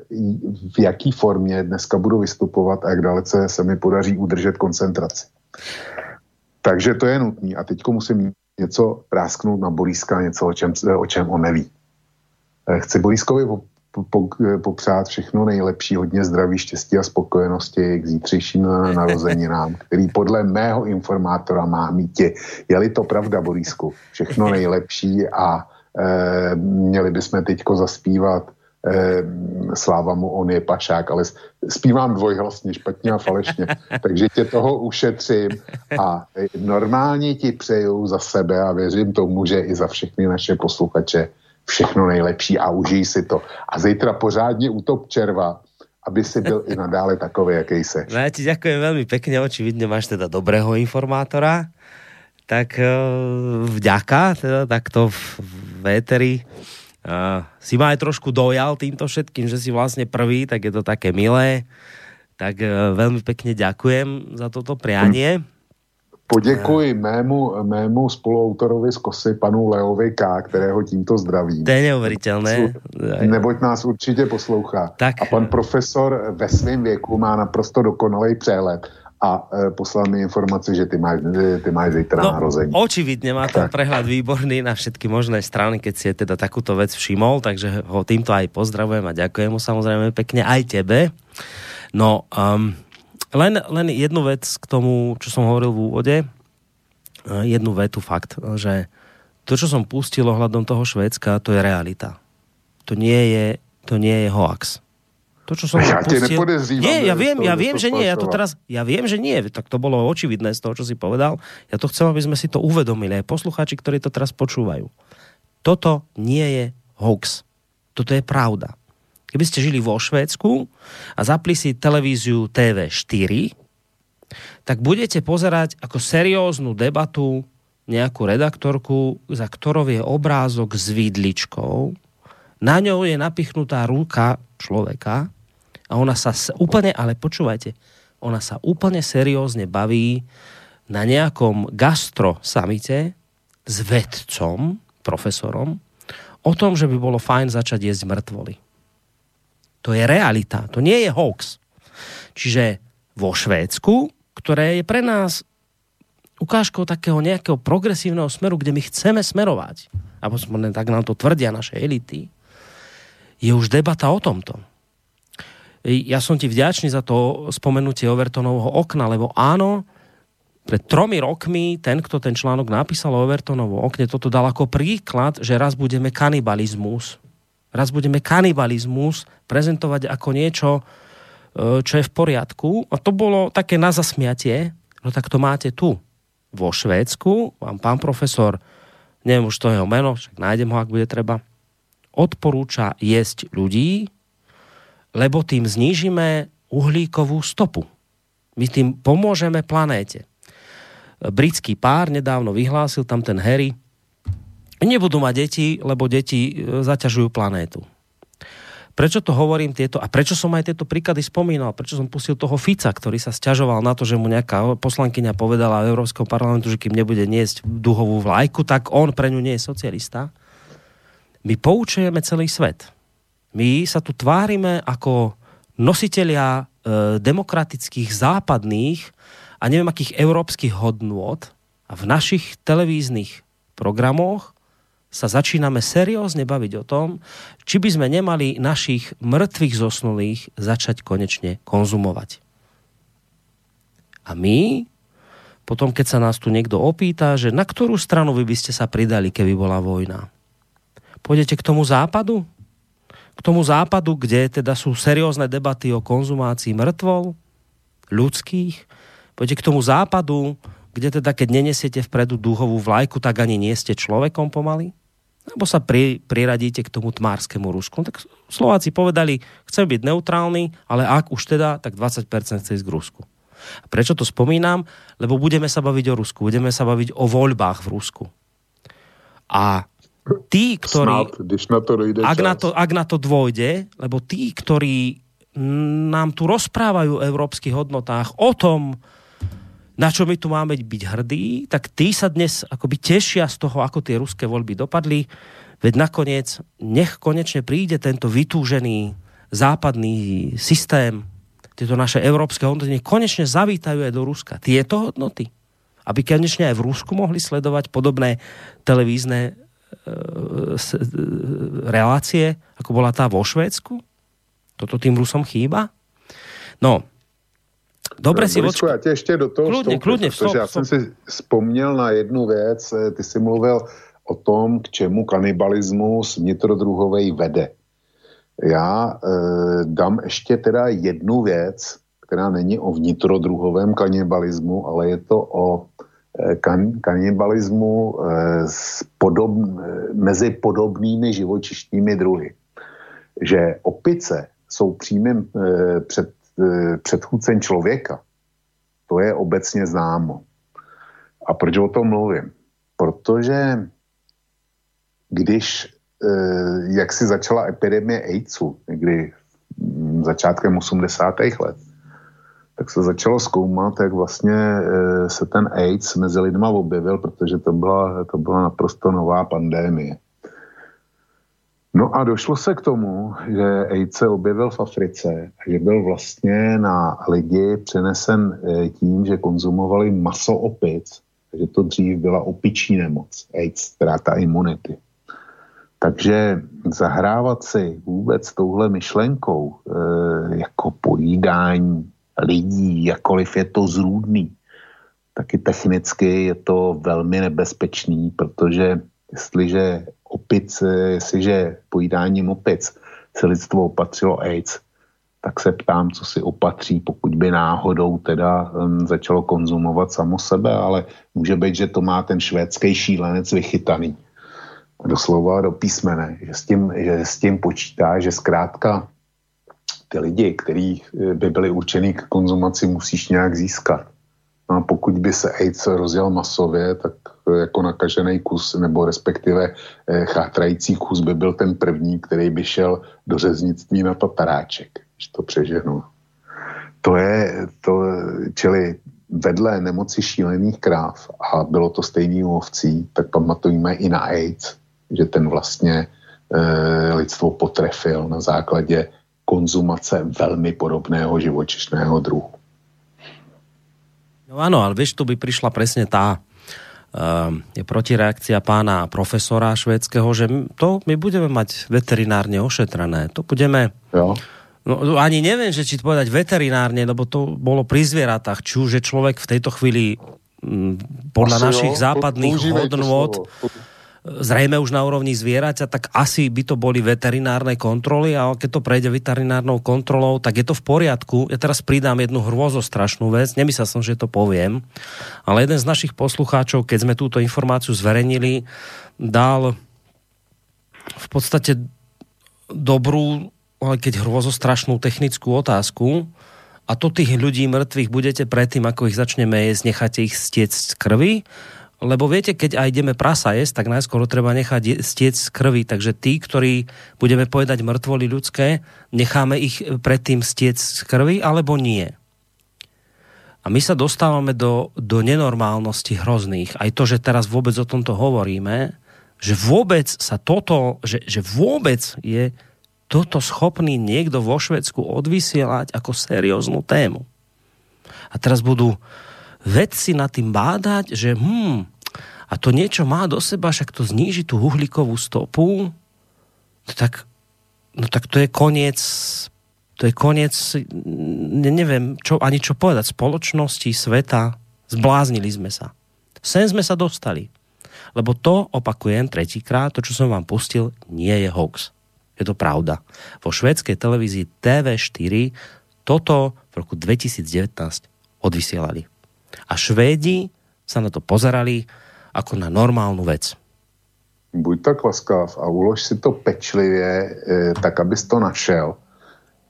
v jaký formě dneska budu vystupovat a jak dalece se mi podaří udržet koncentraci. Takže to je nutné. A teď musím něco prásknout na bolízka, něco, o čem, o čem on neví. Chci Boriskovi popřát všechno nejlepší, hodně zdraví, štěstí a spokojenosti k zítřejším narozeninám, který podle mého informátora má mít. Je-li to pravda, Borisku, všechno nejlepší a e, měli bychom teďko zaspívat sláva mu, on je pašák, ale zpívám dvojhlasně, špatně a falešně, takže tě toho ušetřím a normálně ti přeju za sebe a věřím tomu, že i za všechny naše posluchače všechno nejlepší a užij si to. A zítra pořádně utop červa, aby si byl i nadále takový, jaký se. No ja ti ďakujem veľmi pekne, očividne máš teda dobrého informátora, tak uh, vďaka, teda takto v, v éteri uh, si ma aj trošku dojal týmto všetkým, že si vlastne prvý, tak je to také milé. Tak uh, veľmi pekne ďakujem za toto prianie. Poděkuji mému, mému spoluautorovi z Kosy, panu Leovi K., kterého tímto zdravím. To je neuvěřitelné. Neboť nás určitě poslouchá. Tak. A pan profesor ve svém věku má naprosto dokonalý přehled a e, poslal mi informaci, že ty máš, ty máš zítra no, narození. Očividne má ten prehľad výborný na všetky možné strany, keď si je teda takúto vec všimol, takže ho týmto aj pozdravujem a ďakujem mu samozrejme pekne aj tebe. No, um, len, len jednu vec k tomu, čo som hovoril v úvode, e, jednu vetu fakt, že to, čo som pustil ohľadom toho Švédska, to je realita. To nie je, to nie je hoax. To, čo som ja pustil... Nie, ja viem, ja viem, že nie. Ja to teraz, ja viem, že nie. Tak to bolo očividné z toho, čo si povedal. Ja to chcem, aby sme si to uvedomili. Aj poslucháči, ktorí to teraz počúvajú. Toto nie je hoax. Toto je pravda. Keby ste žili vo Švédsku a zapli si televíziu TV4, tak budete pozerať ako serióznu debatu nejakú redaktorku, za ktorou je obrázok s vidličkou. Na ňou je napichnutá ruka človeka a ona sa úplne, ale počúvajte, ona sa úplne seriózne baví na nejakom gastro samite s vedcom, profesorom, o tom, že by bolo fajn začať jesť mŕtvoly. To je realita, to nie je hoax. Čiže vo Švédsku, ktoré je pre nás ukážkou takého nejakého progresívneho smeru, kde my chceme smerovať, alebo tak nám to tvrdia naše elity, je už debata o tomto. Ja som ti vďačný za to spomenutie Overtonovho okna, lebo áno, pred tromi rokmi ten, kto ten článok napísal o Overtonovo okne, toto dal ako príklad, že raz budeme kanibalizmus raz budeme kanibalizmus prezentovať ako niečo, e, čo je v poriadku. A to bolo také na zasmiatie, no tak to máte tu. Vo Švédsku vám pán profesor, neviem už to jeho meno, však nájdem ho, ak bude treba, odporúča jesť ľudí, lebo tým znížime uhlíkovú stopu. My tým pomôžeme planéte. Britský pár nedávno vyhlásil, tam ten Harry, nebudú mať deti, lebo deti e, zaťažujú planétu. Prečo to hovorím tieto, a prečo som aj tieto príklady spomínal, prečo som pustil toho Fica, ktorý sa sťažoval na to, že mu nejaká poslankyňa povedala v Európskom parlamentu, že kým nebude niesť duhovú vlajku, tak on pre ňu nie je socialista. My poučujeme celý svet. My sa tu tvárime ako nositelia e, demokratických západných a neviem akých európskych hodnôt a v našich televíznych programoch sa začíname seriózne baviť o tom, či by sme nemali našich mŕtvych zosnulých začať konečne konzumovať. A my, potom keď sa nás tu niekto opýta, že na ktorú stranu vy by ste sa pridali, keby bola vojna? Pôjdete k tomu západu? K tomu západu, kde teda sú seriózne debaty o konzumácii mŕtvol, ľudských? Pôjdete k tomu západu, kde teda keď nenesiete vpredu duhovú vlajku, tak ani nie ste človekom pomaly? Alebo sa pri, priradíte k tomu tmárskému Rusku. No, tak Slováci povedali, chcem byť neutrálny, ale ak už teda, tak 20% chce ísť k Rusku. A prečo to spomínam? Lebo budeme sa baviť o Rusku, budeme sa baviť o voľbách v Rusku. A tí, ktorí... Snad, ak, na to, ak na to dôjde, lebo tí, ktorí nám tu rozprávajú o európskych hodnotách, o tom, na čo my tu máme byť hrdí, tak tí sa dnes akoby tešia z toho, ako tie ruské voľby dopadli. Veď nakoniec, nech konečne príde tento vytúžený západný systém, tieto naše európske hodnoty, konečne zavítajú aj do Ruska. Tieto hodnoty. Aby konečne aj v Rusku mohli sledovať podobné televízne relácie, ako bola tá vo Švédsku? Toto tým Rusom chýba? No, Dobre si Borisku, já tě ještě do toho kludně, vstoupil, kludně, protože já jsem si vzpomněl na jednu věc, ty jsi mluvil o tom, k čemu kanibalismus vnitrodruhovej vede. Já e, dám ještě teda jednu věc, která není o vnitrodruhovém kanibalismu, ale je to o e, kan, kanibalismu e, s podob, mezi podobnými živočištními druhy. Že opice jsou přímým e, před, předchůdcem člověka. To je obecně známo. A proč o tom mluvím? Protože když Eh, jak si začala epidemie AIDSu, někdy začátkem 80. let, tak se začalo zkoumat, jak vlastně eh, se ten AIDS mezi lidma objevil, protože to byla, to byla naprosto nová pandémie. No a došlo se k tomu, že AIDS se objevil v Africe a že byl vlastně na lidi přenesen eh, tím, že konzumovali maso opic, že to dřív byla opičí nemoc, AIDS, ztráta imunity. Takže zahrávat si vůbec touhle myšlenkou e, jako pojídání lidí, jakoliv je to zrůdný, taky technicky je to velmi nebezpečný, protože jestliže opic, jestliže pojídáním opic se lidstvo opatřilo AIDS, tak se ptám, co si opatří, pokud by náhodou teda um, začalo konzumovat samo sebe, ale může být, že to má ten švédský šílenec vychytaný. Doslova do písmene, že s tím, že s tím počítá, že zkrátka ty lidi, kteří eh, by byli určený k konzumaci, musíš nějak získat. No a pokud by se AIDS rozjel masově, tak eh, jako nakažený kus, nebo respektive eh, chátrající kus by byl ten první, který by šel do řeznictví na tataráček, když to přeženu. To je, to, čili vedle nemoci šílených kráv, a bylo to stejný u ovcí, tak pamatujeme i na AIDS, že ten vlastně e, lidstvo potrefil na základě konzumace velmi podobného živočišného druhu. No áno, ale vieš, tu by prišla presne tá uh, je protireakcia pána profesora švédskeho, že to my budeme mať veterinárne ošetrené. To budeme... Jo. No, ani neviem, že či to povedať veterinárne, lebo to bolo pri zvieratách. Či už je človek v tejto chvíli m, podľa Asi našich jo, západných hodnôt zrejme už na úrovni zvieraťa, tak asi by to boli veterinárne kontroly a keď to prejde veterinárnou kontrolou, tak je to v poriadku. Ja teraz pridám jednu hrôzostrašnú vec, nemyslel som, že to poviem, ale jeden z našich poslucháčov, keď sme túto informáciu zverejnili, dal v podstate dobrú, ale keď hrôzostrašnú technickú otázku, a to tých ľudí mŕtvych budete predtým, ako ich začneme jesť, necháte ich stiec z krvi, lebo viete, keď aj ideme prasa jesť, tak najskôr treba nechať stiec z krvi. Takže tí, ktorí budeme povedať mŕtvoli ľudské, necháme ich predtým stiec z krvi, alebo nie. A my sa dostávame do, do nenormálnosti hrozných. Aj to, že teraz vôbec o tomto hovoríme, že vôbec sa toto, že, že vôbec je toto schopný niekto vo Švedsku odvysielať ako serióznu tému. A teraz budú vedci na tým bádať, že hm, a to niečo má do seba, však to zníži tú uhlíkovú stopu, tak, no tak to je koniec to je koniec, ne, neviem čo, ani čo povedať, spoločnosti, sveta, zbláznili sme sa. Sem sme sa dostali. Lebo to, opakujem tretíkrát, to, čo som vám pustil, nie je hoax. Je to pravda. Vo švedskej televízii TV4 toto v roku 2019 odvysielali. A Švédi sa na to pozerali ako na normálnu vec. Buď tak laskav a ulož si to pečlivě, eh, tak abys to našel.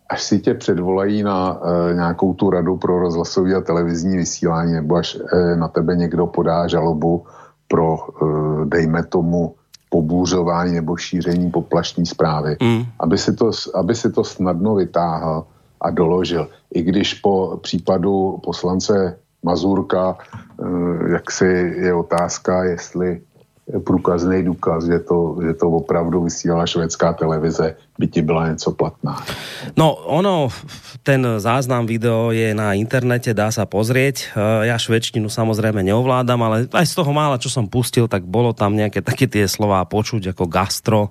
Až si tě předvolají na e, nějakou tu radu pro rozhlasový a televizní vysílání, nebo až e, na tebe někdo podá žalobu pro, e, dejme tomu, pobůřování nebo šíření poplašní zprávy, mm. aby, si to, aby si to snadno vytáhl a doložil. I když po případu poslance Mazurka, eh, jak si je otázka, jestli průkazný důkaz, že to, že to opravdu vysílala švédská televize, by ti byla něco platná. No, ono, ten záznam video je na internete, dá sa pozrieť. E, ja švedštinu samozrejme neovládam, ale aj z toho mála, čo som pustil, tak bolo tam nejaké také tie slová počuť ako gastro,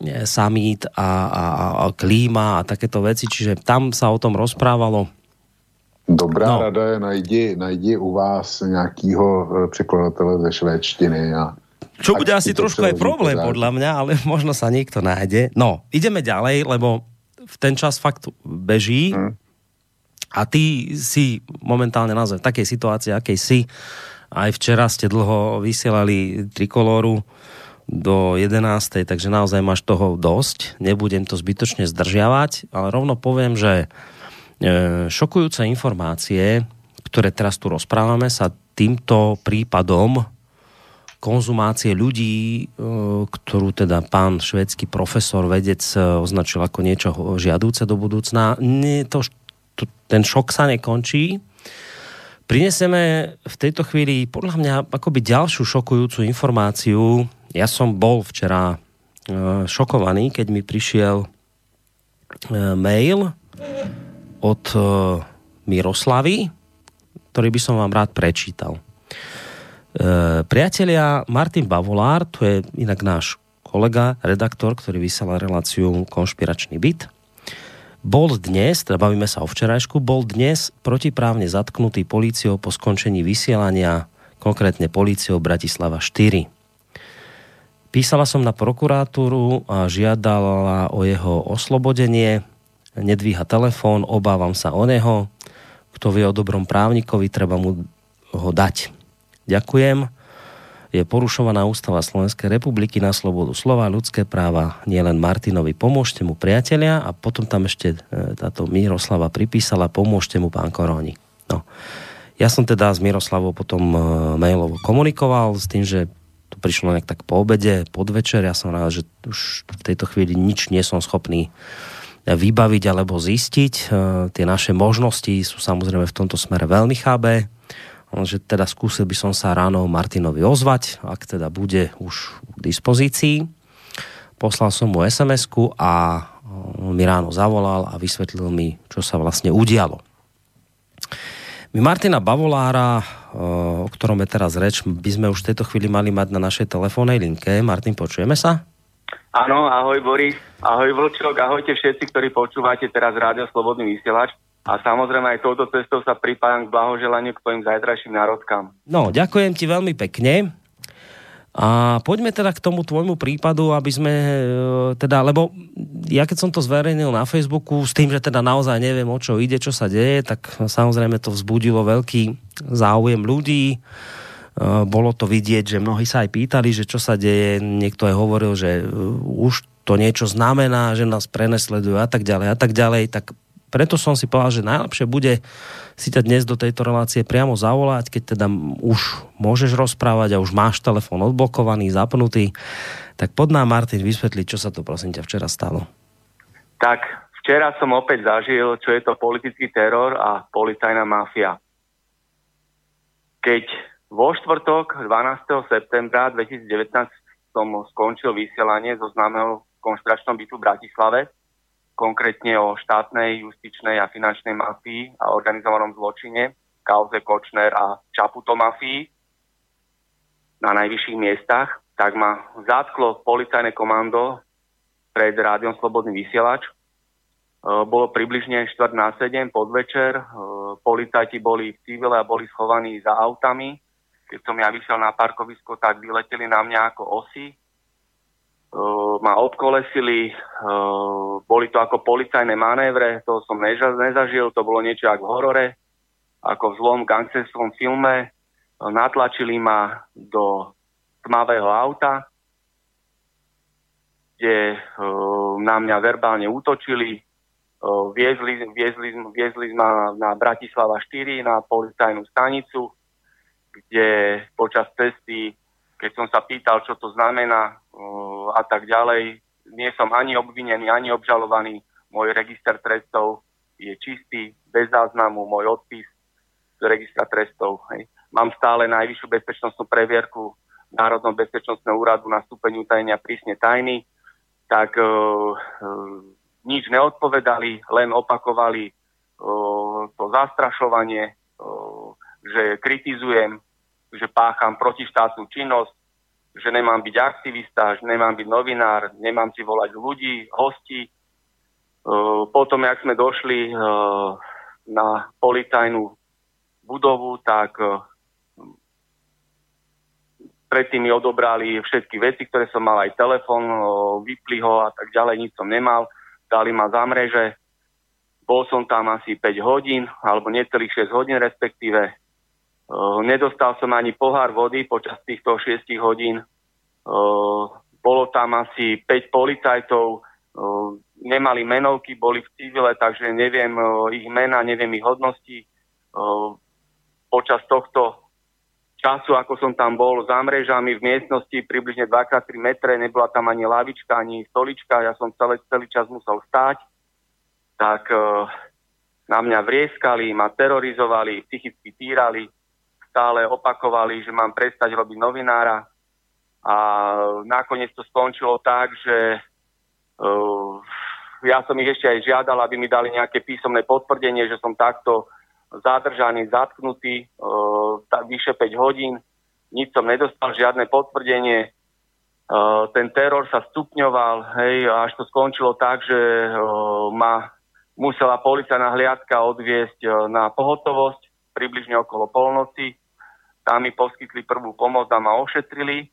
e, summit a, a, a klíma a takéto veci, čiže tam sa o tom rozprávalo. Dobrá no. rada je, najdi, najdi u vás nějakýho e, překladatele ze švédštiny a čo bude asi trošku aj problém podľa mňa, ale možno sa niekto nájde. No, ideme ďalej, lebo v ten čas fakt beží hmm. a ty si momentálne naozaj v takej situácii, akej si. Aj včera ste dlho vysielali trikolóru do 11. takže naozaj máš toho dosť. Nebudem to zbytočne zdržiavať, ale rovno poviem, že šokujúce informácie, ktoré teraz tu rozprávame, sa týmto prípadom konzumácie ľudí, e, ktorú teda pán švedský profesor, vedec e, označil ako niečo žiadúce do budúcna. Nie, to, to, ten šok sa nekončí. Prineseme v tejto chvíli podľa mňa akoby ďalšiu šokujúcu informáciu. Ja som bol včera šokovaný, keď mi prišiel mail od e, Miroslavy, ktorý by som vám rád prečítal. E, priatelia, Martin Bavolár, to je inak náš kolega, redaktor, ktorý vysiela reláciu Konšpiračný byt, bol dnes, teda bavíme sa o včerajšku, bol dnes protiprávne zatknutý políciou po skončení vysielania, konkrétne políciou Bratislava 4. Písala som na prokuratúru a žiadala o jeho oslobodenie nedvíha telefón, obávam sa o neho. Kto vie o dobrom právnikovi, treba mu ho dať. Ďakujem. Je porušovaná ústava Slovenskej republiky na slobodu slova, ľudské práva, nielen Martinovi. Pomôžte mu priatelia a potom tam ešte e, táto Miroslava pripísala, pomôžte mu pán Koroni. No. Ja som teda s Miroslavou potom e, mailovo komunikoval s tým, že to prišlo nejak tak po obede, podvečer. Ja som rád, že už v tejto chvíli nič nie som schopný vybaviť alebo zistiť. E, tie naše možnosti sú samozrejme v tomto smere veľmi chábe, že teda skúsil by som sa ráno Martinovi ozvať, ak teda bude už k dispozícii. Poslal som mu sms a mi ráno zavolal a vysvetlil mi, čo sa vlastne udialo. My Martina Bavolára, e, o ktorom je teraz reč, by sme už v tejto chvíli mali mať na našej telefónnej linke. Martin, počujeme sa? Áno, ahoj Boris, ahoj Vlčok, ahojte všetci, ktorí počúvate teraz Rádio Slobodný vysielač. A samozrejme aj touto cestou sa pripájam k blahoželaniu k tvojim zajtrajším národkám. No, ďakujem ti veľmi pekne. A poďme teda k tomu tvojmu prípadu, aby sme e, teda, lebo ja keď som to zverejnil na Facebooku s tým, že teda naozaj neviem, o čo ide, čo sa deje, tak samozrejme to vzbudilo veľký záujem ľudí bolo to vidieť, že mnohí sa aj pýtali, že čo sa deje, niekto aj hovoril, že eh, už to niečo znamená, že nás prenesledujú a tak ďalej a tak ďalej, tak preto som si povedal, že najlepšie bude si ťa dnes do tejto relácie priamo zavolať, keď teda už môžeš rozprávať a už máš telefón odblokovaný, zapnutý, tak pod nám Martin vysvetliť, čo sa to prosím ťa včera stalo. Tak, včera som opäť zažil, čo je to politický teror a policajná mafia. Keď vo štvrtok 12. septembra 2019 som skončil vysielanie zo známeho konšpiračnom bytu v Bratislave, konkrétne o štátnej, justičnej a finančnej mafii a organizovanom zločine, kauze Kočner a Čaputo mafii na najvyšších miestach, tak ma zatklo policajné komando pred rádiom Slobodný vysielač. E, bolo približne 4 na 7 podvečer. E, policajti boli v civile a boli schovaní za autami keď som ja vyšiel na parkovisko, tak vyleteli na mňa ako osy. Uh, ma obkolesili, uh, boli to ako policajné manévre, to som neža, nezažil, to bolo niečo ako v horore, ako v zlom gangsterskom filme. Uh, natlačili ma do tmavého auta, kde na mňa verbálne útočili, viezli, viezli, viezli ma na Bratislava 4 na policajnú stanicu, kde počas cesty, keď som sa pýtal, čo to znamená uh, a tak ďalej, nie som ani obvinený, ani obžalovaný. Môj register trestov je čistý, bez záznamu, môj odpis z registra trestov. Hej. Mám stále najvyššiu bezpečnostnú previerku Národného bezpečnostného úradu na stupeň utajenia prísne tajný, tak uh, nič neodpovedali, len opakovali uh, to zastrašovanie, že kritizujem, že pácham protištátnu činnosť, že nemám byť aktivista, že nemám byť novinár, nemám si volať ľudí, hosti. Potom, jak sme došli na politajnú budovu, tak predtým mi odobrali všetky veci, ktoré som mal, aj telefon, vypli ho a tak ďalej, nič som nemal. Dali ma za mreže. Bol som tam asi 5 hodín, alebo necelých 6 hodín respektíve. Nedostal som ani pohár vody počas týchto 6 hodín. Bolo tam asi 5 policajtov, nemali menovky, boli v civile, takže neviem ich mena, neviem ich hodnosti. Počas tohto času, ako som tam bol za mrežami v miestnosti približne 2x3 metre, nebola tam ani lavička, ani stolička, ja som celý, celý čas musel stáť, tak na mňa vrieskali, ma terorizovali, psychicky týrali, stále opakovali, že mám prestať robiť novinára. A nakoniec to skončilo tak, že uh, ja som ich ešte aj žiadal, aby mi dali nejaké písomné potvrdenie, že som takto zadržaný, zatknutý uh, vyše 5 hodín. Nič som nedostal, žiadne potvrdenie. Uh, ten teror sa stupňoval, hej, až to skončilo tak, že uh, ma musela policajná hliadka odviesť uh, na pohotovosť približne okolo polnoci. Tam mi poskytli prvú pomoc a ma ošetrili.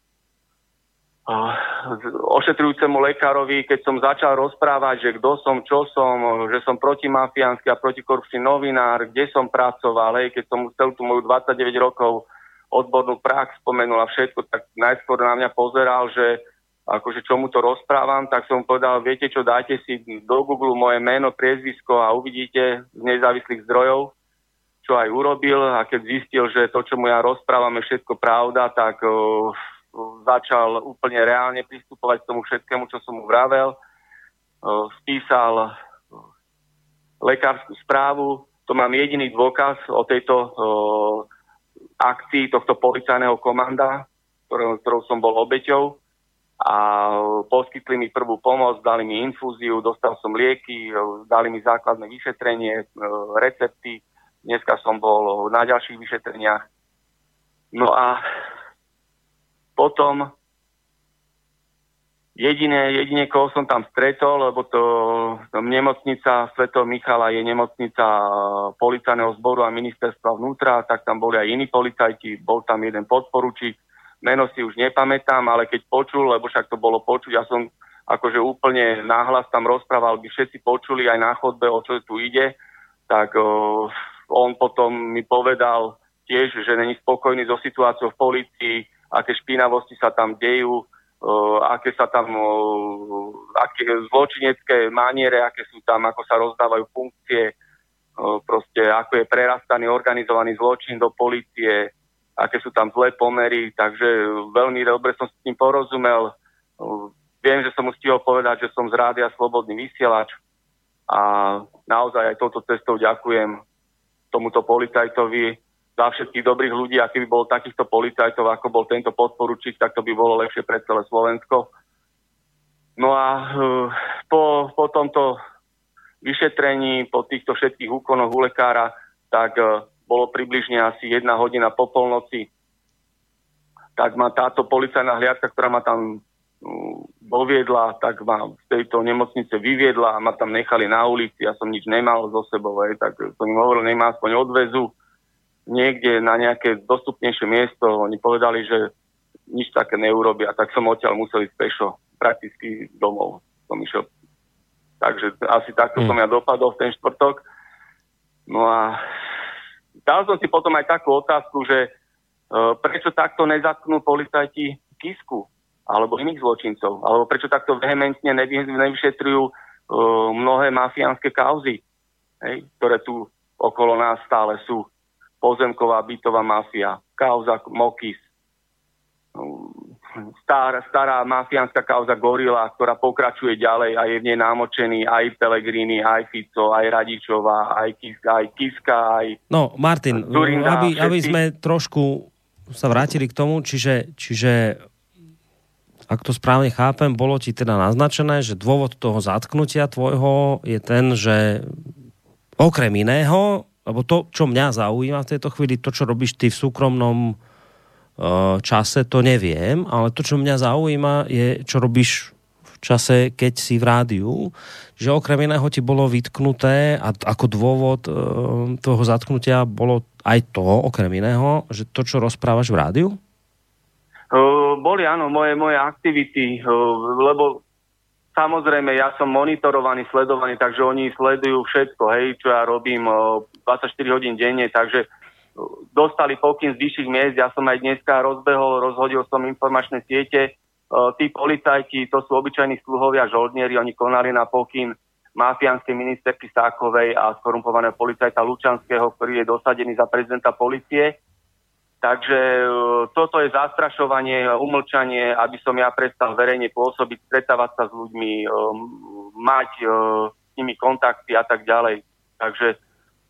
Ošetrujúcemu lekárovi, keď som začal rozprávať, že kto som, čo som, že som protimafiánsky a protikorupčný novinár, kde som pracoval, hej, keď som celú tú moju 29 rokov odbornú prax spomenul a všetko, tak najskôr na mňa pozeral, že akože čomu to rozprávam, tak som povedal, viete čo, dajte si do Google moje meno, priezvisko a uvidíte z nezávislých zdrojov, čo aj urobil a keď zistil, že to, čo mu ja rozprávam, je všetko pravda, tak uh, začal úplne reálne pristupovať k tomu všetkému, čo som mu vravel. Uh, spísal lekárskú správu, to mám jediný dôkaz o tejto uh, akcii tohto policajného komanda, ktorou, ktorou som bol obeťou. A poskytli mi prvú pomoc, dali mi infúziu, dostal som lieky, dali mi základné vyšetrenie, recepty, Dneska som bol na ďalších vyšetreniach. No a potom jediné, jediné, koho som tam stretol, lebo to, to nemocnica Sv. Michala je nemocnica policajného zboru a ministerstva vnútra, tak tam boli aj iní policajti, bol tam jeden podporučík, meno si už nepamätám, ale keď počul, lebo však to bolo počuť, ja som akože úplne náhlas tam rozprával, by všetci počuli aj na chodbe, o čo tu ide, tak o, on potom mi povedal tiež, že není spokojný so situáciou v policii, aké špinavosti sa tam dejú, uh, aké sa tam, uh, aké zločinecké maniere, aké sú tam, ako sa rozdávajú funkcie, uh, proste ako je prerastaný organizovaný zločin do policie, aké sú tam zlé pomery, takže veľmi dobre som s tým porozumel. Viem, že som mu stihol povedať, že som z rádia Slobodný vysielač a naozaj aj touto cestou ďakujem tomuto policajtovi za všetkých dobrých ľudí a keby bol takýchto policajtov, ako bol tento podporučík, tak to by bolo lepšie pre celé Slovensko. No a uh, po, po tomto vyšetrení, po týchto všetkých úkonoch u lekára, tak uh, bolo približne asi jedna hodina po polnoci. Tak ma táto policajná hliadka, ktorá ma tam doviedla, tak ma z tejto nemocnice vyviedla a ma tam nechali na ulici, ja som nič nemal so sebou, aj, tak som im hovoril, nemá aspoň odvezu niekde na nejaké dostupnejšie miesto. Oni povedali, že nič také neurobia, tak som odtiaľ musel ísť pešo, prakticky domov som išiel. Takže asi takto hmm. som ja dopadol v ten štvrtok. No a dal som si potom aj takú otázku, že uh, prečo takto nezatknú policajti Kisku? Alebo iných zločincov, alebo prečo takto vehementne nevy, nevyšetrujú uh, mnohé mafiánske kauzy, hej, ktoré tu okolo nás stále sú. Pozemková bytová mafia, kauza Mokis, star, stará mafiánska kauza Gorila, ktorá pokračuje ďalej a je v nej námočený aj Pelegrini, aj Fico, aj Radičová, aj Kiska, aj Kiska, aj No, Martin, Zurinda, aby, aby sme trošku sa vrátili k tomu, čiže, čiže ak to správne chápem, bolo ti teda naznačené, že dôvod toho zatknutia tvojho je ten, že okrem iného, lebo to, čo mňa zaujíma v tejto chvíli, to, čo robíš ty v súkromnom uh, čase, to neviem, ale to, čo mňa zaujíma, je, čo robíš v čase, keď si v rádiu, že okrem iného ti bolo vytknuté a ako dôvod toho zatknutia bolo aj to, okrem iného, že to, čo rozprávaš v rádiu? Uh, boli áno moje, moje aktivity, uh, lebo samozrejme ja som monitorovaný, sledovaný, takže oni sledujú všetko, hej, čo ja robím uh, 24 hodín denne, takže dostali pokyn z vyšších miest, ja som aj dneska rozbehol, rozhodil som informačné siete, tí policajti, to sú obyčajní sluhovia, žoldnieri, oni konali na pokyn mafiánskej ministerky Sákovej a skorumpovaného policajta Lučanského, ktorý je dosadený za prezidenta policie. Takže e, toto je zastrašovanie, umlčanie, aby som ja prestal verejne pôsobiť, stretávať sa s ľuďmi, e, mať e, s nimi kontakty a tak ďalej. Takže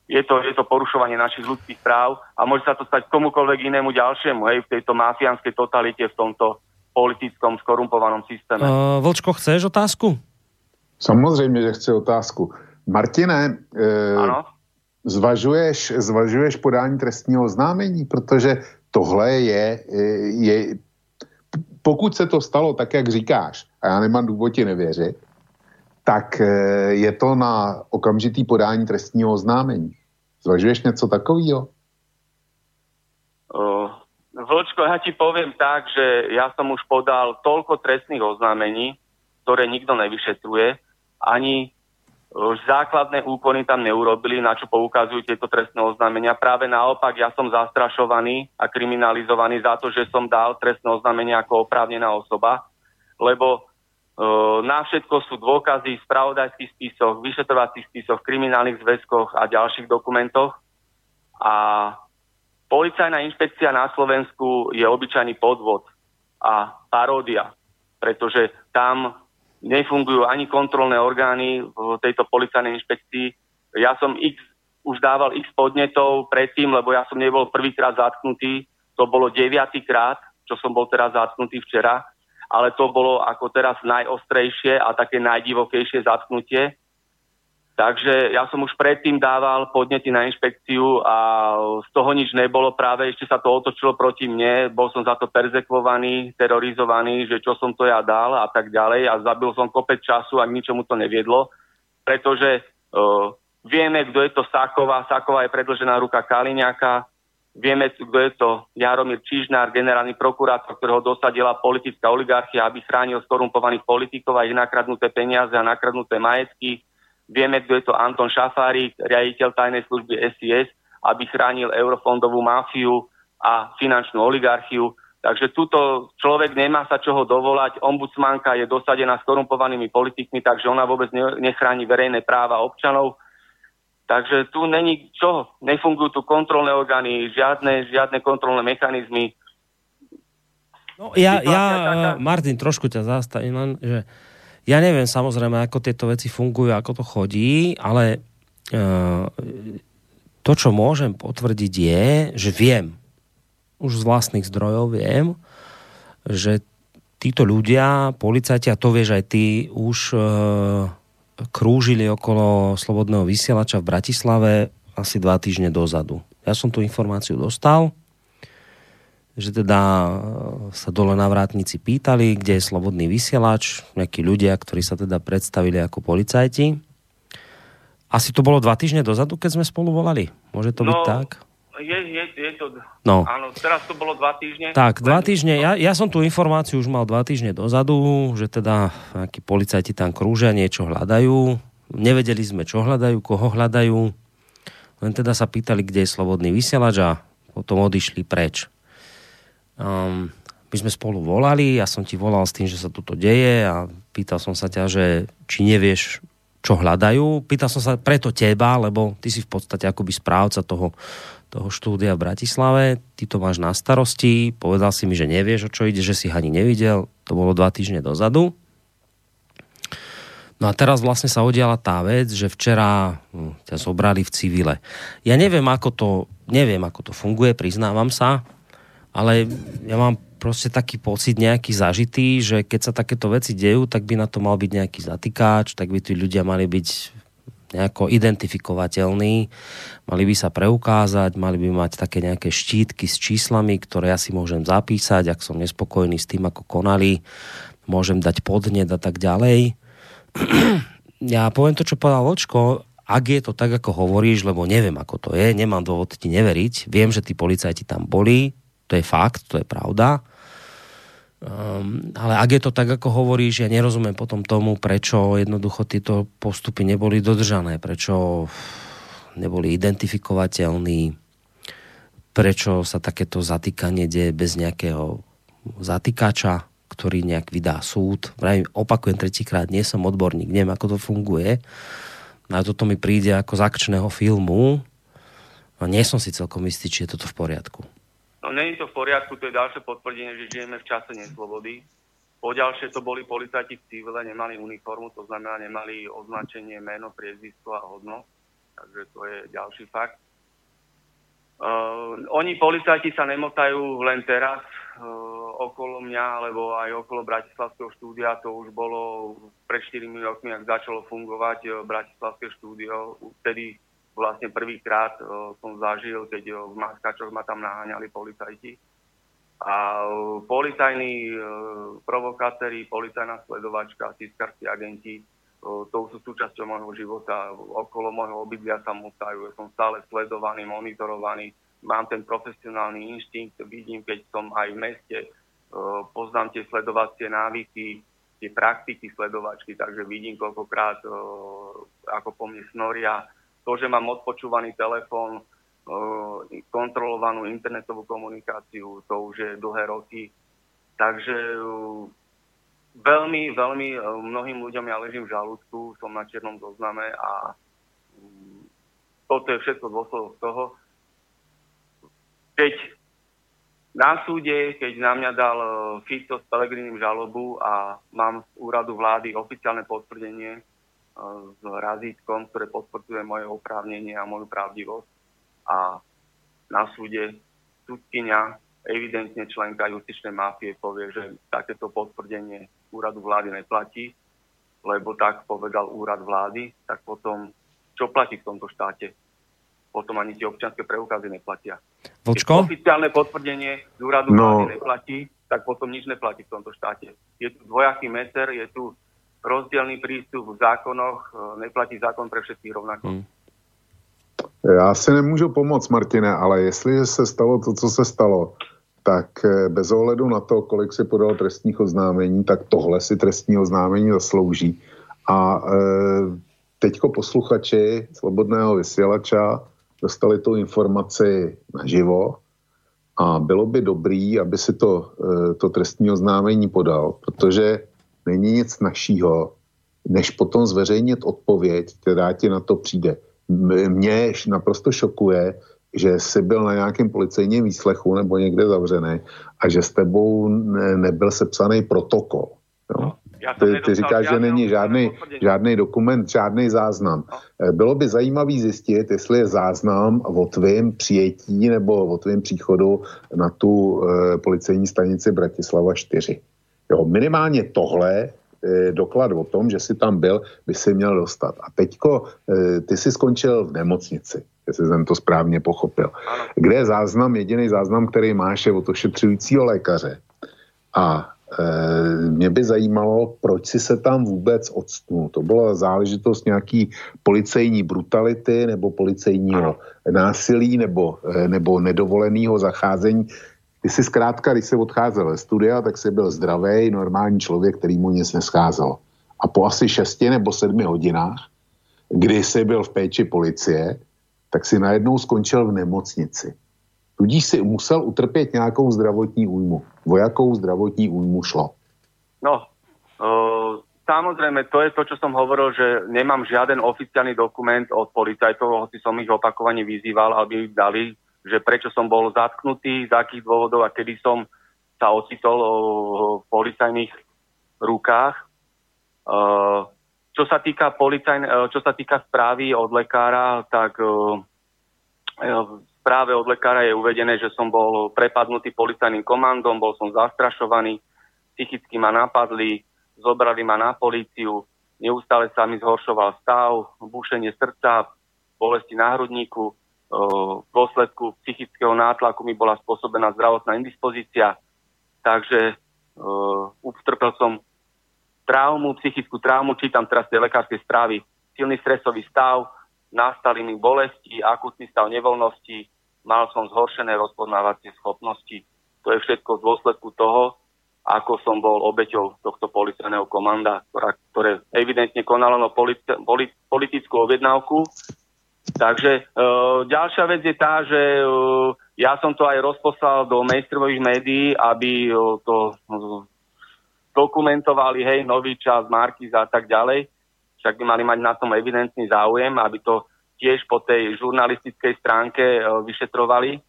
je to, je to porušovanie našich ľudských práv a môže sa to stať komukoľvek inému ďalšiemu, hej, v tejto mafiánskej totalite, v tomto politickom skorumpovanom systéme. Uh, Vlčko, chceš otázku? Samozřejmě, že chci otázku. Martine, e, ano? Zvažuješ, zvažuješ podání trestního oznámení, protože tohle je, je, pokud se to stalo tak, jak říkáš, a já nemám důvod ti nevěřit, tak eh, je to na okamžitý podání trestního oznámení. Zvažuješ něco takového? Uh, Vlčko, ja ti poviem tak, že ja som už podal toľko trestných oznámení, ktoré nikto nevyšetruje, ani základné úkony tam neurobili, na čo poukazujú tieto trestné oznámenia. Práve naopak, ja som zastrašovaný a kriminalizovaný za to, že som dal trestné oznámenie ako oprávnená osoba, lebo e, na všetko sú dôkazy v spravodajských spisoch, vyšetrovacích spisoch, kriminálnych zväzkoch a ďalších dokumentoch. A policajná inšpekcia na Slovensku je obyčajný podvod a paródia, pretože tam nefungujú ani kontrolné orgány v tejto policajnej inšpekcii. Ja som x, už dával x podnetov predtým, lebo ja som nebol prvýkrát zatknutý. To bolo deviatýkrát, čo som bol teraz zatknutý včera. Ale to bolo ako teraz najostrejšie a také najdivokejšie zatknutie. Takže ja som už predtým dával podnety na inšpekciu a z toho nič nebolo. Práve ešte sa to otočilo proti mne. Bol som za to perzekvovaný, terorizovaný, že čo som to ja dal a tak ďalej. A zabil som kopec času a ničomu to neviedlo. Pretože uh, vieme, kto je to Sáková. Sáková je predlžená ruka Kaliňáka. Vieme, kto je to Jaromír Čižnár, generálny prokurátor, ktorého dosadila politická oligarchia, aby chránil skorumpovaných politikov a ich nakradnuté peniaze a nakradnuté majetky Vieme, kto je to Anton Šafárik, riaditeľ tajnej služby SIS, aby chránil eurofondovú mafiu a finančnú oligarchiu. Takže túto človek nemá sa čoho dovolať. Ombudsmanka je dosadená s korumpovanými politikmi, takže ona vôbec nechráni verejné práva občanov. Takže tu není čo, nefungujú tu kontrolné orgány, žiadne, žiadne kontrolné mechanizmy. No ja, ja Martin, trošku ťa zastavím, len, že ja neviem samozrejme, ako tieto veci fungujú, ako to chodí, ale uh, to, čo môžem potvrdiť je, že viem, už z vlastných zdrojov viem, že títo ľudia, policajti, a to vieš aj ty, už uh, krúžili okolo slobodného vysielača v Bratislave asi dva týždne dozadu. Ja som tú informáciu dostal, že teda e, sa dole na vrátnici pýtali, kde je slobodný vysielač, nejakí ľudia, ktorí sa teda predstavili ako policajti. Asi to bolo dva týždne dozadu, keď sme spolu volali. Môže to no, byť tak? Je, je, je to... No. Áno, teraz to bolo dva týždne. Tak, dva týždne. Ja, ja som tú informáciu už mal dva týždne dozadu, že teda nejakí policajti tam krúžia, niečo hľadajú. Nevedeli sme, čo hľadajú, koho hľadajú. Len teda sa pýtali, kde je slobodný vysielač a potom odišli preč. Um, my sme spolu volali, ja som ti volal s tým, že sa toto deje a pýtal som sa ťa, že či nevieš, čo hľadajú. Pýtal som sa preto teba, lebo ty si v podstate akoby správca toho, toho štúdia v Bratislave, ty to máš na starosti, povedal si mi, že nevieš, o čo ide, že si ani nevidel, to bolo dva týždne dozadu. No a teraz vlastne sa odiala tá vec, že včera hm, ťa zobrali v civile. Ja neviem, ako to, neviem, ako to funguje, priznávam sa, ale ja mám proste taký pocit nejaký zažitý, že keď sa takéto veci dejú, tak by na to mal byť nejaký zatýkač, tak by tí ľudia mali byť nejako identifikovateľní, mali by sa preukázať, mali by mať také nejaké štítky s číslami, ktoré ja si môžem zapísať, ak som nespokojný s tým, ako konali, môžem dať podnet a tak ďalej. ja poviem to, čo povedal Vočko, ak je to tak, ako hovoríš, lebo neviem, ako to je, nemám dôvod ti neveriť, viem, že tí policajti tam boli, to je fakt, to je pravda. Um, ale ak je to tak, ako hovoríš, ja nerozumiem potom tomu, prečo jednoducho tieto postupy neboli dodržané, prečo neboli identifikovateľní, prečo sa takéto zatýkanie deje bez nejakého zatýkača, ktorý nejak vydá súd. Vrajím, opakujem tretíkrát, nie som odborník, neviem, ako to funguje. A toto mi príde ako z akčného filmu. A nie som si celkom istý, či je toto v poriadku. No není to v poriadku, to je ďalšie potvrdenie, že žijeme v čase neslobody. ďalšie to boli policajti v civile, nemali uniformu, to znamená nemali označenie meno, priezvisko a hodno. Takže to je ďalší fakt. Uh, oni policajti sa nemotajú len teraz uh, okolo mňa, alebo aj okolo Bratislavského štúdia. To už bolo pred 4 rokmi, ak začalo fungovať uh, Bratislavské štúdio. Vtedy vlastne prvýkrát uh, som zažil, keď uh, v maskačoch ma tam naháňali policajti. A uh, policajní provokátori, policajná sledovačka, tiskarskí agenti, to sú súčasťou môjho života. Okolo môjho obydlia sa motajú, som stále sledovaný, monitorovaný. Mám ten profesionálny inštinkt, vidím, keď som aj v meste, poznám tie sledovacie návyky, tie praktiky sledovačky, takže vidím koľkokrát, ako po mne snoria, to, že mám odpočúvaný telefón, e, kontrolovanú internetovú komunikáciu, to už je dlhé roky. Takže e, veľmi, veľmi e, mnohým ľuďom ja ležím v žalúdku, som na čiernom zozname a mm, toto je všetko dôsledok toho. Keď na súde, keď na mňa dal Fico s Pelegrinim žalobu a mám z úradu vlády oficiálne potvrdenie, s razítkom, ktoré potvrdzuje moje oprávnenie a moju pravdivosť. A na súde súdkynia, evidentne členka justičnej mafie, povie, že takéto potvrdenie úradu vlády neplatí, lebo tak povedal úrad vlády, tak potom čo platí v tomto štáte? Potom ani tie občianske preukazy neplatia. Vočko? Keď oficiálne potvrdenie z úradu no. vlády neplatí, tak potom nič neplatí v tomto štáte. Je tu dvojaký meter, je tu rozdielný prístup v zákonoch, e, neplatí zákon pre všetkých rovnako. Hmm. Já si nemůžu pomoct, Martine, ale jestli se stalo to, co se stalo, tak e, bez ohledu na to, kolik si podal trestních oznámení, tak tohle si trestní oznámení zaslouží. A e, teďko posluchači Slobodného vysílača dostali tu informaci naživo a bylo by dobrý, aby si to, e, to trestní oznámení podal, protože není nic našího, než potom zveřejnit odpověď, která ti na to přijde. Mě naprosto šokuje, že jsi byl na nějakém policejním výslechu nebo někde zavřený a že s tebou nebyl sepsaný protokol. Jo? Ty, ty říkáš, že není žádný, žádný dokument, žádný záznam. No. Bylo by zajímavý zjistit, jestli je záznam o tvém přijetí nebo o tvém příchodu na tu e, policejní stanici Bratislava 4. Jo, minimálně tohle e, doklad o tom, že si tam byl, by si měl dostat. A teďko, e, ty si skončil v nemocnici, jestli jsem to správně pochopil. Kde je záznam, jediný záznam, který máš, je od ošetřujícího lékaře. A e, mě by zajímalo, proč si se tam vůbec odstnul. To byla záležitost nějaký policejní brutality nebo policejního násilí nebo, nebo nedovoleného zacházení ty jsi zkrátka, když se odcházel ze studia, tak jsi byl zdravý, normální člověk, který mu nic nescházelo. A po asi šesti nebo sedmi hodinách, kdy jsi byl v péči policie, tak si najednou skončil v nemocnici. Tudíž si musel utrpět nějakou zdravotní újmu. O jakou zdravotní újmu šlo? No, uh, samozrejme, to je to, čo som hovoril, že nemám žiaden oficiálny dokument od policajtov, hoci som ich opakovane vyzýval, aby dali že prečo som bol zatknutý, z akých dôvodov a kedy som sa ocitol v policajných rukách. Čo sa týka, policajn, čo sa týka správy od lekára, tak správe od lekára je uvedené, že som bol prepadnutý policajným komandom, bol som zastrašovaný, psychicky ma napadli, zobrali ma na políciu, neustále sa mi zhoršoval stav, bušenie srdca, bolesti na hrudníku, v dôsledku psychického nátlaku mi bola spôsobená zdravotná indispozícia, takže utrpel som traumu, psychickú traumu, čítam teraz tie lekárske správy, silný stresový stav, nastali mi bolesti, akutný stav nevoľnosti, mal som zhoršené rozpoznávacie schopnosti. To je všetko v dôsledku toho, ako som bol obeťou tohto policajného komanda, ktorá, ktoré evidentne konalo na politi- politickú objednávku. Takže e, ďalšia vec je tá, že e, ja som to aj rozposlal do mainstreamových médií, aby e, to e, dokumentovali, hej, nový čas, Markiz a tak ďalej. Však by mali mať na tom evidentný záujem, aby to tiež po tej žurnalistickej stránke e, vyšetrovali.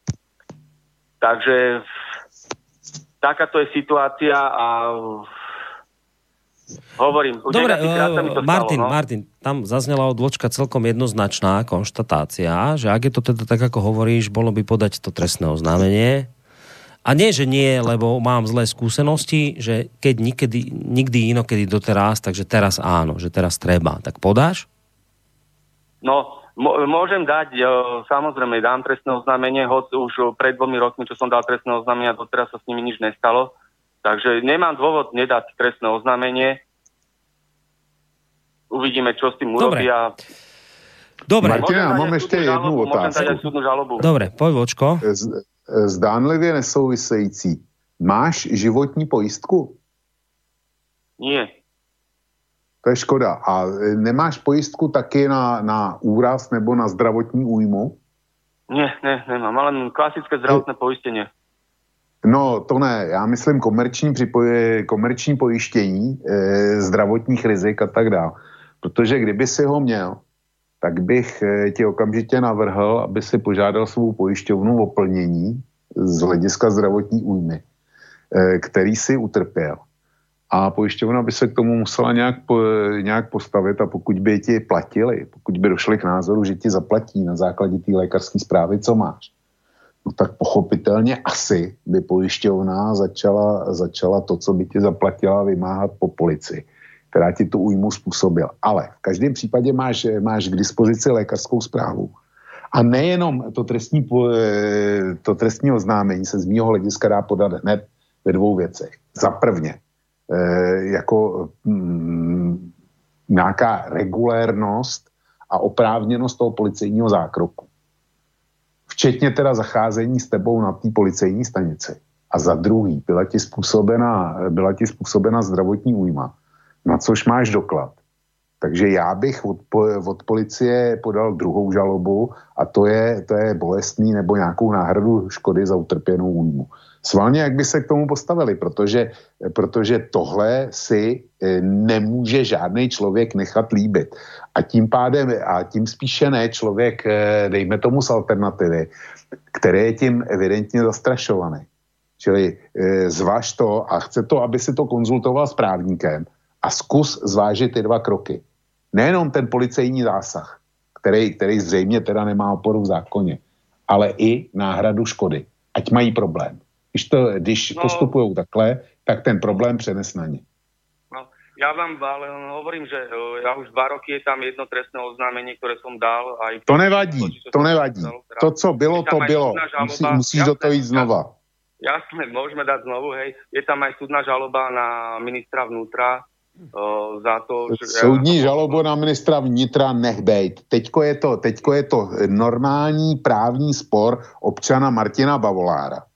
Takže takáto je situácia a hovorím. Dobre, uh, Martin, stalo, no? Martin, tam zaznela od Vlčka celkom jednoznačná konštatácia, že ak je to teda tak, ako hovoríš, bolo by podať to trestné oznámenie. A nie, že nie, lebo mám zlé skúsenosti, že keď nikdy, nikdy inokedy doteraz, takže teraz áno, že teraz treba. Tak podáš? No, Môžem dať, samozrejme, dám trestné oznámenie, hoď už pred dvomi rokmi, čo som dal trestné oznámenie doteraz sa s nimi nič nestalo. Takže nemám dôvod nedať trestné oznámenie. Uvidíme, čo s tým urobia. Dobre. Martina, mám ešte jednu otázku. Dobre, poď vočko. Z, zdánlivě nesouvisející. Máš životní pojistku? Nie. To je škoda. A e, nemáš pojistku taky na, na úraz nebo na zdravotní újmu? Ne, ne, nemám, ale klasické zdravotné pojištění. No, to ne. Já myslím komerční, připoje, komerční pojištění e, zdravotních rizik a tak dále. Protože kdyby si ho měl, tak bych e, ti okamžitě navrhl, aby si požádal svou pojišťovnu o plnění z hlediska zdravotní újmy, e, který si utrpěl a pojišťovna by se k tomu musela nějak, nějak postavit a pokud by ti platili, pokud by došli k názoru, že ti zaplatí na základě té lékařské zprávy, co máš, tak pochopitelně asi by pojišťovna začala, začala to, co by ti zaplatila, vymáhat po policii, která ti tu újmu způsobila. Ale v každém případě máš, máš k dispozici lékařskou zprávu. A nejenom to trestní, to trestní oznámení se z mýho hlediska dá podat hned ve dvou věcech. Za prvně, Eh, jako mm, nějaká regulérnost a oprávněnost toho policejního zákroku. Včetně teda zacházení s tebou na té policejní stanici. A za druhý, byla ti způsobena, byla ti způsobena zdravotní újma, na což máš doklad. Takže já bych od, od policie podal druhou žalobu a to je, to je bolestný nebo nějakou náhradu škody za utrpěnou újmu. Svalně, jak by se k tomu postavili, protože, protože tohle si eh, nemůže žádný člověk nechat líbit. A tím pádem, a tím spíše ne člověk, eh, dejme tomu z alternativy, který je tím evidentně zastrašovaný. Čili e, zvaž to a chce to, aby si to konzultoval s právníkem a zkus zvážit ty dva kroky. Nejenom ten policejní zásah, který, který zřejmě teda nemá oporu v zákoně, ale i náhradu škody. Ať mají problém. Když, to, když no, postupují takhle, tak ten problém přenes na ně. No, ja vám ale hovorím, že ja už dva roky je tam jedno trestné oznámenie, ktoré som dal. Aj to nevadí, to, to nevadí. To, co bylo, to bylo. Musí, musíš do toho ísť znova. Jasné, môžeme dať znovu, hej. Je tam aj súdna žaloba na ministra vnútra, Uh, za to, že... Soudní žalobu na ministra vnitra nech bejt. Teďko je, to, teďko je to normální právní spor občana Martina Bavolára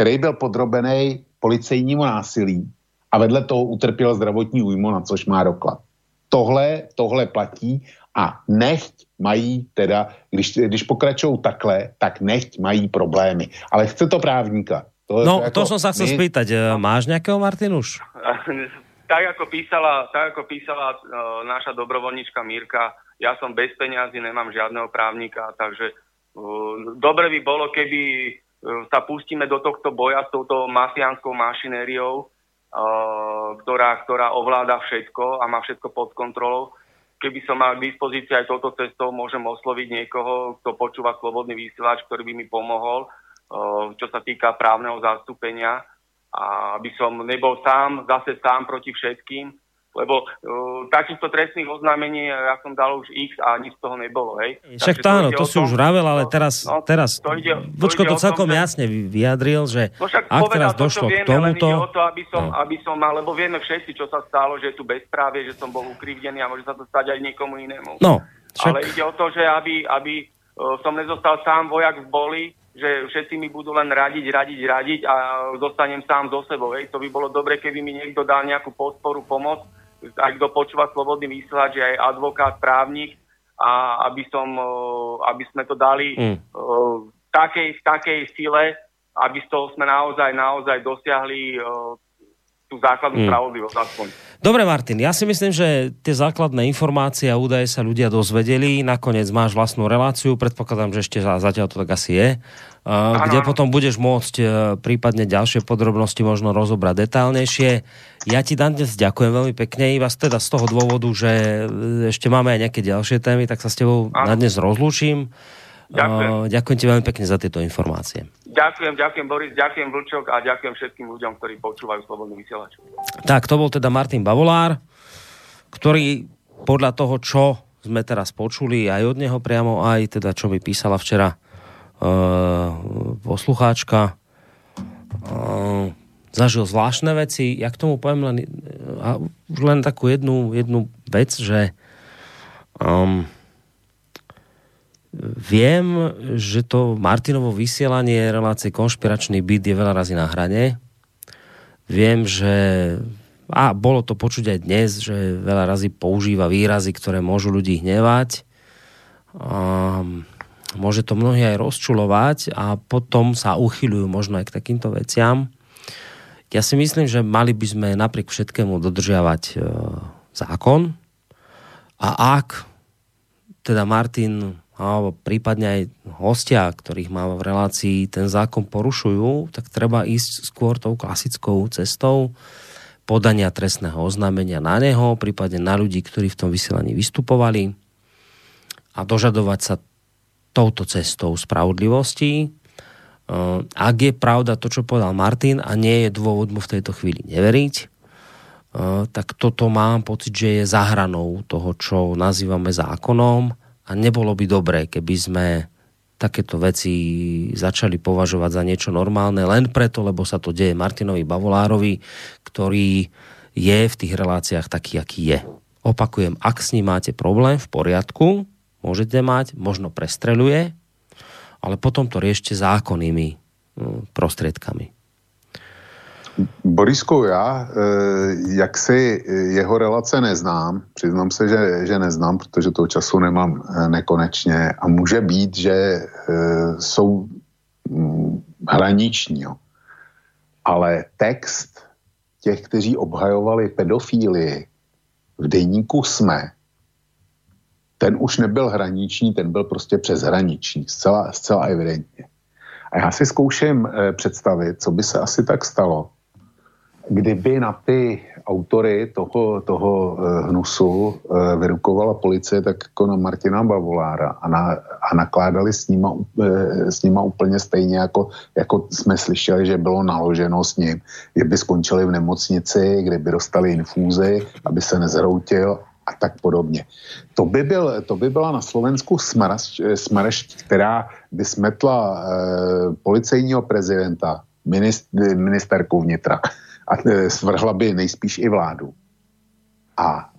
který byl podrobený policejnímu násilí a vedle toho utrpěl zdravotní újmu, na což má doklad. Tohle, tohle platí a nechť mají teda, když, když pokračují takhle, tak nechť mají problémy. Ale chce to právníka. To, no, to, to som sa chcel my... spýtať. No. Máš nejakého, Martin, už? tak ako písala, tak ako písala uh, naša dobrovoľnička Mírka, ja som bez peňazí, nemám žiadneho právnika, takže uh, dobre by bolo, keby sa pustíme do tohto boja s touto mafiánskou mašinériou, ktorá, ktorá ovláda všetko a má všetko pod kontrolou. keby som mal k dispozícii aj touto cestou, môžem osloviť niekoho, kto počúva slobodný vysielač, ktorý by mi pomohol, čo sa týka právneho zastúpenia aby som nebol sám, zase sám proti všetkým, lebo uh, takýchto trestných oznámení ja som dal už x a nič z toho nebolo, hej. Však to áno, to, si už vravel, ale no, teraz, no, teraz to ide, Vočko to, to celkom tom, jasne vyjadril, že no však ak teraz to, došlo vieme, k tomuto... O to, aby som, no. aby som, lebo vieme všetci, čo sa stalo, že je tu bezprávie, že som bol ukrivdený a môže sa to stať aj niekomu inému. No, však... Ale ide o to, že aby, aby uh, som nezostal sám vojak v boli, že všetci mi budú len radiť, radiť, radiť a zostanem sám so sebou. Hej. To by bolo dobre, keby mi niekto dal nejakú podporu, pomoc, ak kto počúva slobodný vysielač, že aj advokát, právnik, a aby, som, aby sme to dali mm. v takej, v takej sile, aby z toho sme naozaj, naozaj dosiahli tú základnú mm. spravodlivosť aspoň. Dobre, Martin, ja si myslím, že tie základné informácie a údaje sa ľudia dozvedeli. Nakoniec máš vlastnú reláciu, predpokladám, že ešte zatiaľ to tak asi je, ano. kde potom budeš môcť e, prípadne ďalšie podrobnosti možno rozobrať detálnejšie. Ja ti dan dnes ďakujem veľmi pekne, iba teda z toho dôvodu, že e, ešte máme aj nejaké ďalšie témy, tak sa s tebou ano. na dnes rozlúčim. Ďakujem. ďakujem ti veľmi pekne za tieto informácie. Ďakujem, ďakujem Boris, ďakujem Vlčok a ďakujem všetkým ľuďom, ktorí počúvajú Slobodný vysielač. Tak, to bol teda Martin Bavolár, ktorý podľa toho, čo sme teraz počuli aj od neho priamo, aj teda čo mi písala včera uh, poslucháčka, uh, zažil zvláštne veci. Ja k tomu poviem len, uh, len takú jednu, jednu vec, že um, Viem, že to Martinovo vysielanie relácie konšpiračný byt je veľa razy na hrane. Viem, že a bolo to počuť aj dnes, že veľa razy používa výrazy, ktoré môžu ľudí hnevať. A môže to mnohí aj rozčulovať a potom sa uchyľujú možno aj k takýmto veciam. Ja si myslím, že mali by sme napriek všetkému dodržiavať e, zákon a ak teda Martin alebo prípadne aj hostia, ktorých má v relácii ten zákon porušujú, tak treba ísť skôr tou klasickou cestou podania trestného oznámenia na neho, prípadne na ľudí, ktorí v tom vysielaní vystupovali a dožadovať sa touto cestou spravodlivosti. Uh, ak je pravda to, čo povedal Martin a nie je dôvod mu v tejto chvíli neveriť, uh, tak toto mám pocit, že je zahranou toho, čo nazývame zákonom a nebolo by dobré, keby sme takéto veci začali považovať za niečo normálne len preto, lebo sa to deje Martinovi Bavolárovi, ktorý je v tých reláciách taký, aký je. Opakujem, ak s ním máte problém, v poriadku, môžete mať, možno prestreluje, ale potom to riešte zákonnými hm, prostriedkami. Borisku, já eh, jak si jeho relace neznám, přiznám se, že, že neznám, protože toho času nemám eh, nekonečně a může být, že eh, jsou mm, hraniční. Ale text těch, kteří obhajovali pedofílii v deníku SME, ten už nebyl hraniční, ten byl prostě přeshraniční, zcela, zcela evidentně. A já si zkouším představit, co by se asi tak stalo, kdyby na ty autory toho, toho eh, hnusu eh, vyrukovala policie, tak jako na Martina Bavolára a, na, a nakládali s nima, eh, s nima úplně stejně, jako, jako jsme slyšeli, že bylo naloženo s ním, kdyby skončili v nemocnici, kde by dostali infúzy, aby se nezhroutil a tak podobně. To by, byl, to by byla na Slovensku smršť, která by smetla eh, policejního prezidenta, minist, ministerku vnitra a e, svrhla by nejspíš i vládu. A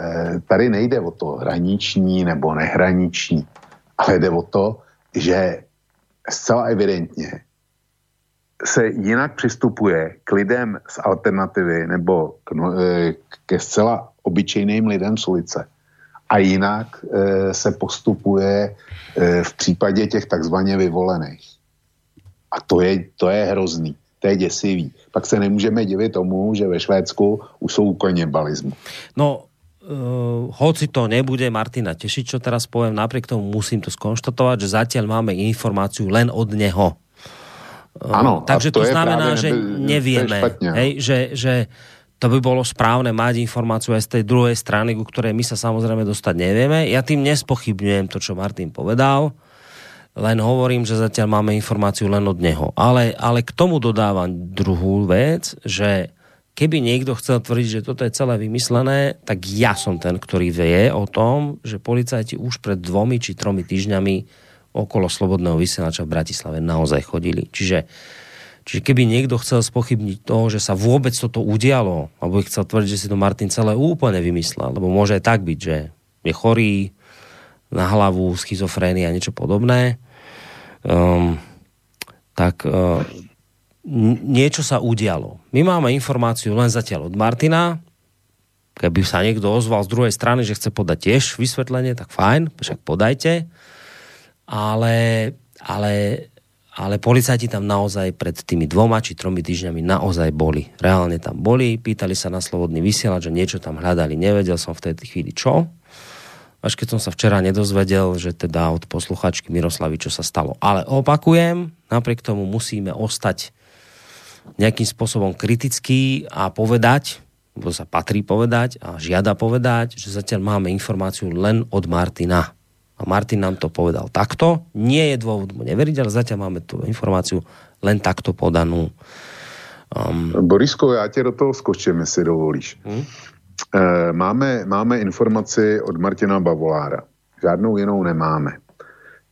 e, tady nejde o to hraniční nebo nehraniční, ale jde o to, že zcela evidentně se jinak přistupuje k lidem z alternativy nebo k, no, e, ke zcela obyčejným lidem z ulice. A jinak e, se postupuje e, v případě těch takzvaně vyvolených. A to je, to je hrozný to je děsivý. Pak se nemůžeme divit tomu, že ve Švédsku už jsou kanibalismu. No, uh, hoci to nebude Martina tešiť, čo teraz poviem, napriek tomu musím to skonštatovať, že zatiaľ máme informáciu len od neho. Uh, ano, takže to, to znamená, že nevieme, špatně, hej, že, že to by bolo správne mať informáciu aj z tej druhej strany, ku ktorej my sa samozrejme dostať nevieme. Ja tým nespochybňujem to, čo Martin povedal, len hovorím, že zatiaľ máme informáciu len od neho. Ale, ale k tomu dodávam druhú vec, že keby niekto chcel tvrdiť, že toto je celé vymyslené, tak ja som ten, ktorý vie o tom, že policajti už pred dvomi či tromi týždňami okolo Slobodného vysielača v Bratislave naozaj chodili. Čiže Čiže keby niekto chcel spochybniť to, že sa vôbec toto udialo, alebo chcel tvrdiť, že si to Martin celé úplne vymyslel, lebo môže aj tak byť, že je chorý na hlavu, schizofrénia a niečo podobné, um, tak uh, niečo sa udialo. My máme informáciu len zatiaľ od Martina, keby sa niekto ozval z druhej strany, že chce podať tiež vysvetlenie, tak fajn, však podajte. Ale, ale ale policajti tam naozaj pred tými dvoma či tromi týždňami naozaj boli. Reálne tam boli, pýtali sa na slobodný vysielač, že niečo tam hľadali. Nevedel som v tej chvíli čo. Až keď som sa včera nedozvedel, že teda od posluchačky Miroslavy, čo sa stalo. Ale opakujem, napriek tomu musíme ostať nejakým spôsobom kritický a povedať, bo sa patrí povedať a žiada povedať, že zatiaľ máme informáciu len od Martina a Martin nám to povedal takto. Nie je dôvod mu neveriť, ale zatiaľ máme tú informáciu len takto podanú. Um... Borisko, já tě do toho skočím, jestli dovolíš. Hmm? E, máme, máme informaci od Martina Bavolára. Žádnou jinou nemáme.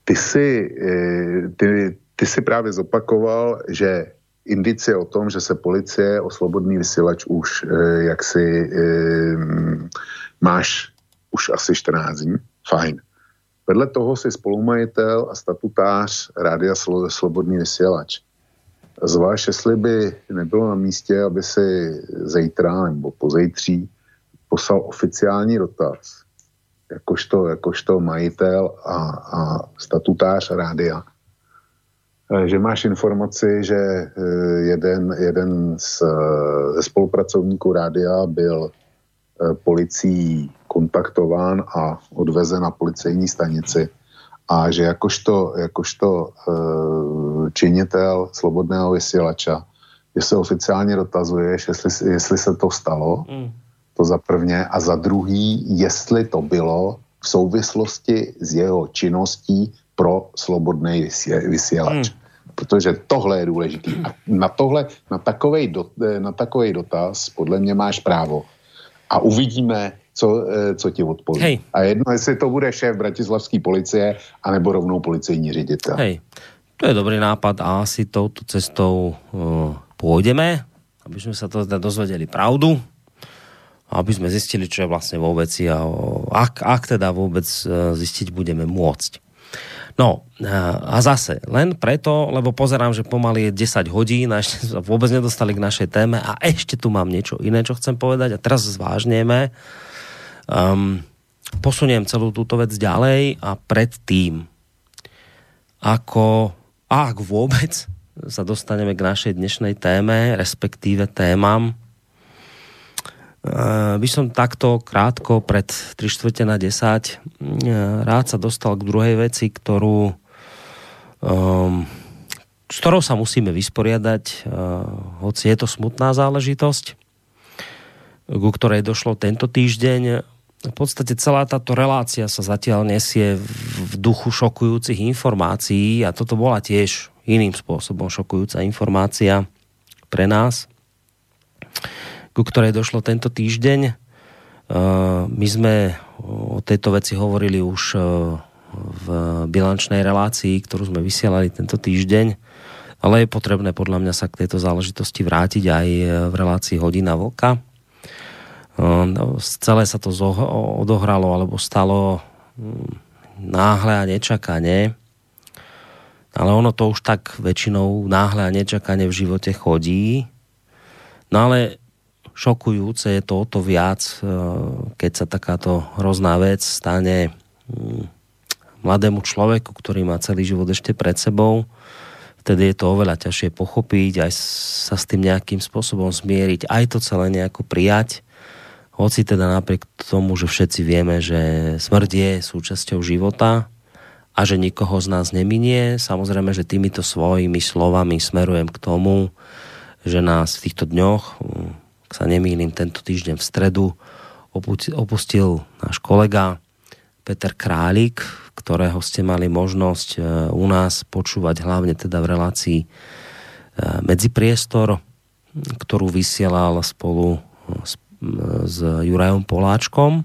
Ty si, e, ty, ty si právě zopakoval, že indicie o tom, že se policie o slobodný vysílač už e, jak si máš už asi 14 dní. Fajn. Vedle toho si spolumajitel a statutář Rádia Slobodný vysílač. Zváš, jestli by nebylo na místě, aby si zítra nebo pozejtří poslal oficiální dotaz, jakožto, jakožto majitel a, a statutář rádia, eh, že máš informaci, že eh, jeden, jeden z, ze spolupracovníků rádia byl Eh, policií kontaktován a odvezen na policejní stanici a že jakožto, jakožto činitel slobodného vysílača, že se oficiálně dotazuješ, jestli, jestli se to stalo, mm. To za prvně, a za druhý, jestli to bylo v souvislosti s jeho činností pro slobodný vysílač. Mm. Protože tohle je důležité. A na tohle, na takovej, do, eh, na takovej dotaz, podle mě máš právo a uvidíme, co, eh, co ti odpoví. Hej. A jedno, jestli to bude šéf bratislavské policie, anebo rovnou policejní ředitel. Hej, to je dobrý nápad a asi touto cestou uh, pôjdeme, aby sme sa to teda dozvedeli pravdu, aby sme zistili, čo je vlastne vo veci a ak, ak teda vôbec uh, zistiť budeme môcť. No a zase, len preto, lebo pozerám, že pomaly je 10 hodín a ešte sa vôbec nedostali k našej téme a ešte tu mám niečo iné, čo chcem povedať a teraz zvážneme. Um, posuniem celú túto vec ďalej a predtým, ako, ak vôbec sa dostaneme k našej dnešnej téme, respektíve témam, by som takto krátko pred 3 čtvrte na 10 eh, rád sa dostal k druhej veci, ktorú um, s ktorou sa musíme vysporiadať, uh, hoci je to smutná záležitosť, ku ktorej došlo tento týždeň. V podstate celá táto relácia sa zatiaľ nesie v duchu šokujúcich informácií a toto bola tiež iným spôsobom šokujúca informácia pre nás ku ktorej došlo tento týždeň. E, my sme o tejto veci hovorili už e, v bilančnej relácii, ktorú sme vysielali tento týždeň, ale je potrebné podľa mňa sa k tejto záležitosti vrátiť aj v relácii Hodina Vlka. E, no, celé sa to odohralo alebo stalo mm, náhle a nečakane, ale ono to už tak väčšinou náhle a nečakane v živote chodí. No ale šokujúce je to o to viac, e, keď sa takáto hrozná vec stane mm, mladému človeku, ktorý má celý život ešte pred sebou. Vtedy je to oveľa ťažšie pochopiť, aj sa s tým nejakým spôsobom zmieriť, aj to celé nejako prijať. Hoci teda napriek tomu, že všetci vieme, že smrť je súčasťou života a že nikoho z nás neminie, samozrejme, že týmito svojimi slovami smerujem k tomu, že nás v týchto dňoch ak sa nemýlim, tento týždeň v stredu opustil náš kolega Peter Králik, ktorého ste mali možnosť e, u nás počúvať hlavne teda v relácii e, Medzipriestor, ktorú vysielal spolu s, s Jurajom Poláčkom.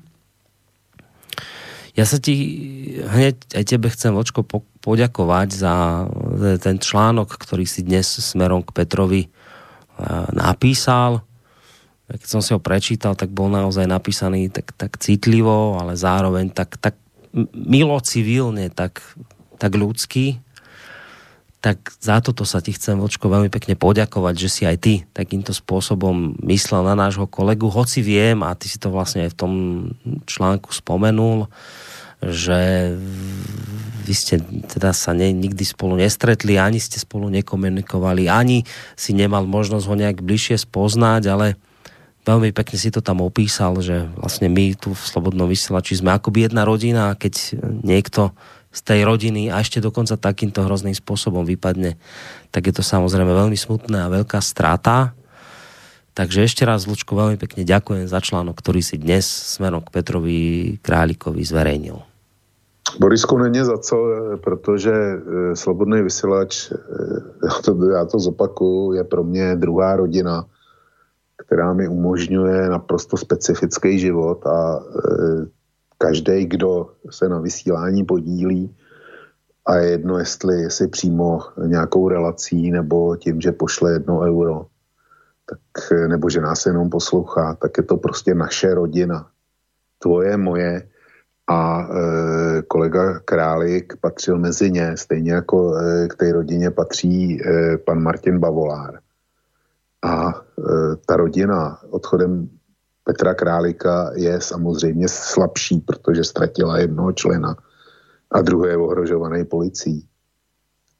Ja sa ti hneď aj tebe chcem, Vočko, poďakovať za ten článok, ktorý si dnes smerom k Petrovi e, napísal keď som si ho prečítal, tak bol naozaj napísaný tak, tak citlivo, ale zároveň tak, tak milo civilne, tak, tak ľudský. Tak za toto sa ti chcem, Vočko, veľmi pekne poďakovať, že si aj ty takýmto spôsobom myslel na nášho kolegu, hoci viem, a ty si to vlastne aj v tom článku spomenul, že vy ste teda sa ne, nikdy spolu nestretli, ani ste spolu nekomunikovali, ani si nemal možnosť ho nejak bližšie spoznať, ale veľmi pekne si to tam opísal, že vlastne my tu v Slobodnom vysielači sme akoby jedna rodina a keď niekto z tej rodiny a ešte dokonca takýmto hrozným spôsobom vypadne, tak je to samozrejme veľmi smutné a veľká strata. Takže ešte raz, Lučko, veľmi pekne ďakujem za článok, ktorý si dnes smerom k Petrovi Králikovi zverejnil. Borisku, není za co, protože e, Slobodný vysílač, e, já to, já to zopakuju, je pro mě druhá rodina která mi umožňuje naprosto specifický život a e, každý, kdo se na vysílání podílí, a je jedno, jestli, jestli přímo nějakou relací nebo tím, že pošle jedno euro, tak, e, nebo že nás jenom poslouchá, tak je to prostě naše rodina. Tvoje, moje a e, kolega Králik patřil mezi ně, stejně jako e, k té rodině patří e, pan Martin Bavolár. A e, ta rodina odchodem Petra Králika je samozřejmě slabší, protože ztratila jednoho člena a druhý je ohrožovaný policií.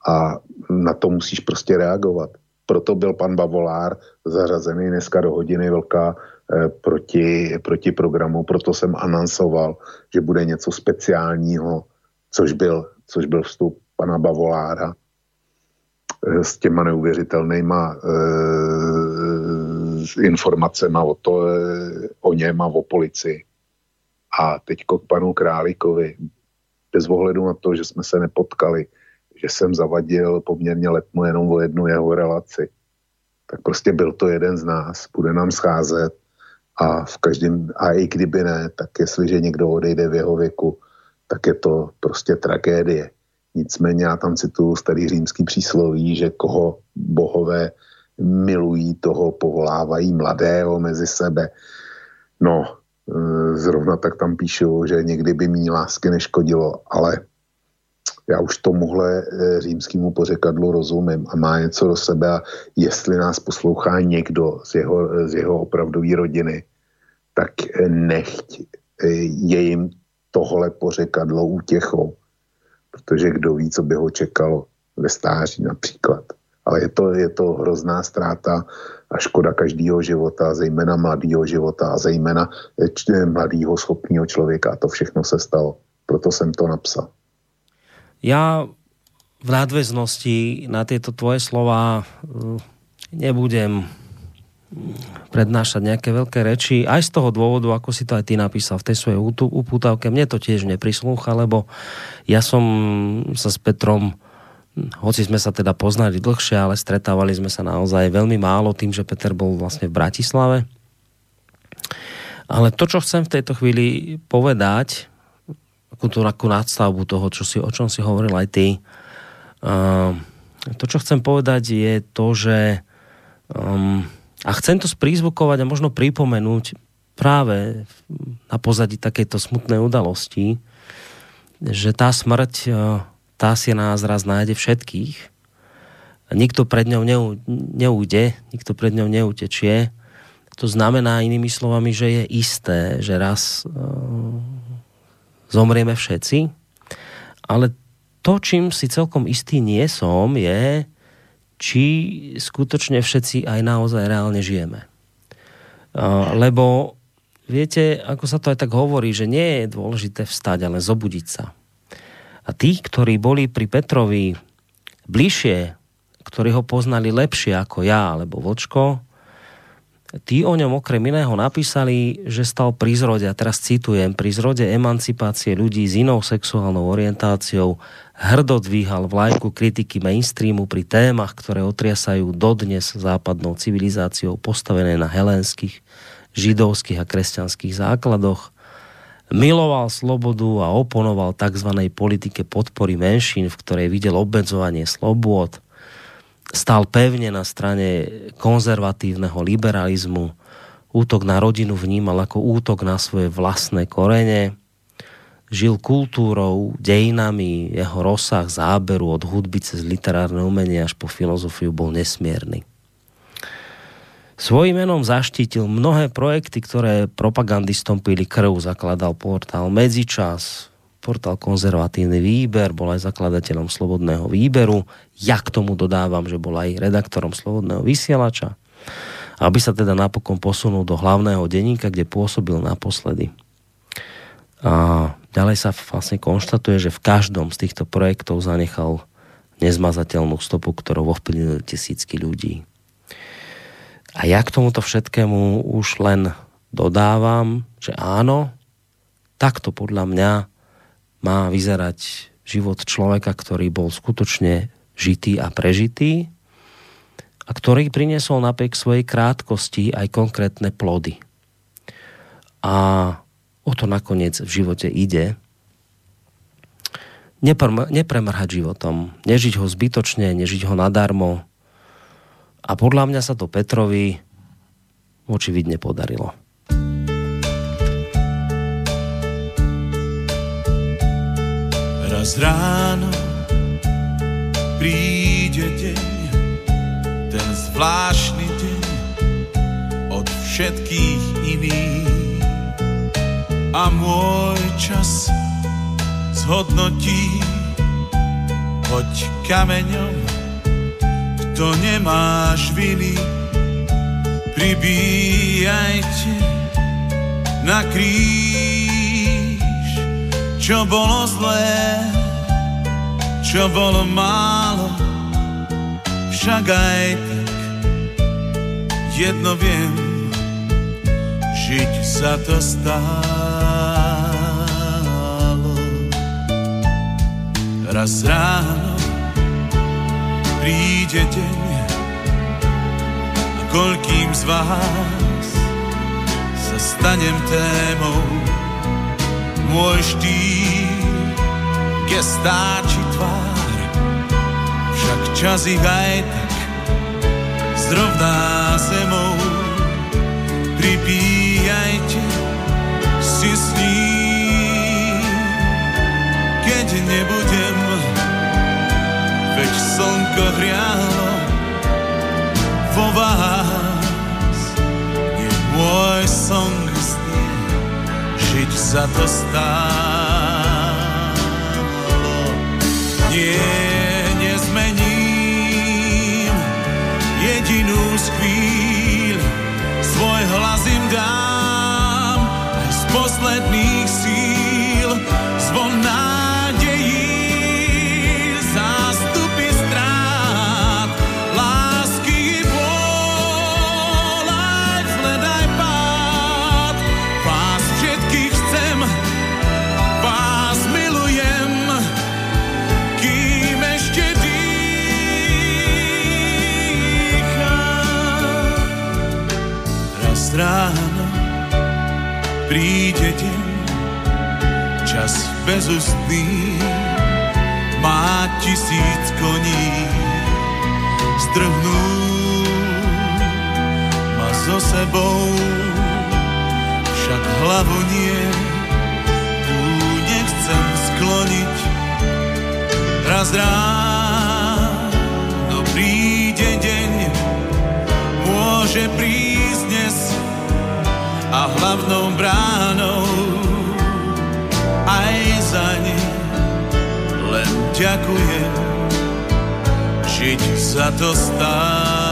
A na to musíš prostě reagovat. Proto byl pan Bavolár zařazený dneska do hodiny velká e, proti, proti programu, proto jsem anonsoval, že bude něco speciálního, což byl, což byl vstup pana Bavolára Eh, s těma neuvěřitelnýma e, informacemi o, to, e, o něm a o policii. A teď k panu Králíkovi, bez ohledu na to, že jsme se nepotkali, že jsem zavadil poměrně letmo jenom o jednu jeho relaci, tak prostě byl to jeden z nás, bude nám scházet a v každém, a i kdyby ne, tak jestliže někdo odejde v jeho věku, tak je to prostě tragédie. Nicméně já tam cituju starý římský přísloví, že koho bohové milují, toho povolávají mladého mezi sebe. No, e, zrovna tak tam píšu, že někdy by mý lásky neškodilo, ale já už tomuhle e, římskému pořekadlu rozumím a má něco do sebe a jestli nás poslouchá někdo z jeho, z jeho opravdové rodiny, tak nechť e, je jim tohle pořekadlo útěchou protože kdo ví, co by ho čekalo ve stáří například. Ale je to, je to hrozná ztráta a škoda každého života, zejména mladého života a zejména eh, mladého schopného člověka. A to všechno se stalo. Proto jsem to napsal. Já v nadväznosti na tieto tvoje slova eh, nebudem prednášať nejaké veľké reči, aj z toho dôvodu, ako si to aj ty napísal v tej svojej upútavke, mne to tiež neprislúcha, lebo ja som sa s Petrom hoci sme sa teda poznali dlhšie, ale stretávali sme sa naozaj veľmi málo tým, že Peter bol vlastne v Bratislave. Ale to, čo chcem v tejto chvíli povedať, akú tú akú nadstavbu toho, čo si, o čom si hovoril aj ty, uh, to, čo chcem povedať, je to, že um, a chcem to sprízvukovať a možno pripomenúť práve na pozadí takejto smutnej udalosti, že tá smrť, e, tá si nás raz nájde všetkých. Nikto pred ňou neújde, nikto pred ňou neutečie. To znamená inými slovami, že je isté, že raz e, zomrieme všetci, ale to, čím si celkom istý nie som, je, či skutočne všetci aj naozaj reálne žijeme. Lebo viete, ako sa to aj tak hovorí, že nie je dôležité vstať, ale zobudiť sa. A tí, ktorí boli pri Petrovi bližšie, ktorí ho poznali lepšie ako ja alebo Vočko, tí o ňom okrem iného napísali, že stal pri zrode, a teraz citujem, pri zrode emancipácie ľudí s inou sexuálnou orientáciou hrdo dvíhal vlajku kritiky mainstreamu pri témach, ktoré otriasajú dodnes západnou civilizáciou postavené na helenských, židovských a kresťanských základoch. Miloval slobodu a oponoval tzv. politike podpory menšín, v ktorej videl obmedzovanie slobôd stál pevne na strane konzervatívneho liberalizmu. Útok na rodinu vnímal ako útok na svoje vlastné korene. Žil kultúrou, dejinami, jeho rozsah záberu od hudby cez literárne umenie až po filozofiu bol nesmierny. Svojím menom zaštítil mnohé projekty, ktoré propagandistom pili krv. Zakladal portál Medzičas, portál Konzervatívny výber, bol aj zakladateľom Slobodného výberu. Ja k tomu dodávam, že bol aj redaktorom Slobodného vysielača. Aby sa teda napokon posunul do hlavného denníka, kde pôsobil naposledy. A ďalej sa vlastne konštatuje, že v každom z týchto projektov zanechal nezmazateľnú stopu, ktorou ovplyvnili tisícky ľudí. A ja k tomuto všetkému už len dodávam, že áno, takto podľa mňa má vyzerať život človeka, ktorý bol skutočne žitý a prežitý a ktorý priniesol napriek svojej krátkosti aj konkrétne plody. A o to nakoniec v živote ide. nepremrhať životom, nežiť ho zbytočne, nežiť ho nadarmo. A podľa mňa sa to Petrovi očividne podarilo. Raz ráno príde deň, ten zvláštny deň od všetkých iných. A môj čas zhodnotí, hoď kameňom, kto nemáš viny, pribíjajte na kríž čo bolo zlé, čo bolo málo, však aj tak jedno viem, žiť sa to stálo. Raz ráno príde deň a koľkým z vás sa stanem témou môj štýl, gestáči tvár, však čas ich aj tak zrovná zemou. Pripíjajte si s ním, keď nebudem, veď slnko hrialo vo vás, je môj song žiť sa to stálo. Nie, nezmením jedinú z chvíľ, svoj hlas im dám aj z posledných síl, príde deň, čas bezústný, má tisíc koní, strhnú ma so sebou, však hlavu nie, tu nechcem skloniť. Raz ráno príde deň, môže prísť a hlavnou bránou aj za ne len ďakujem, žiť sa to stále.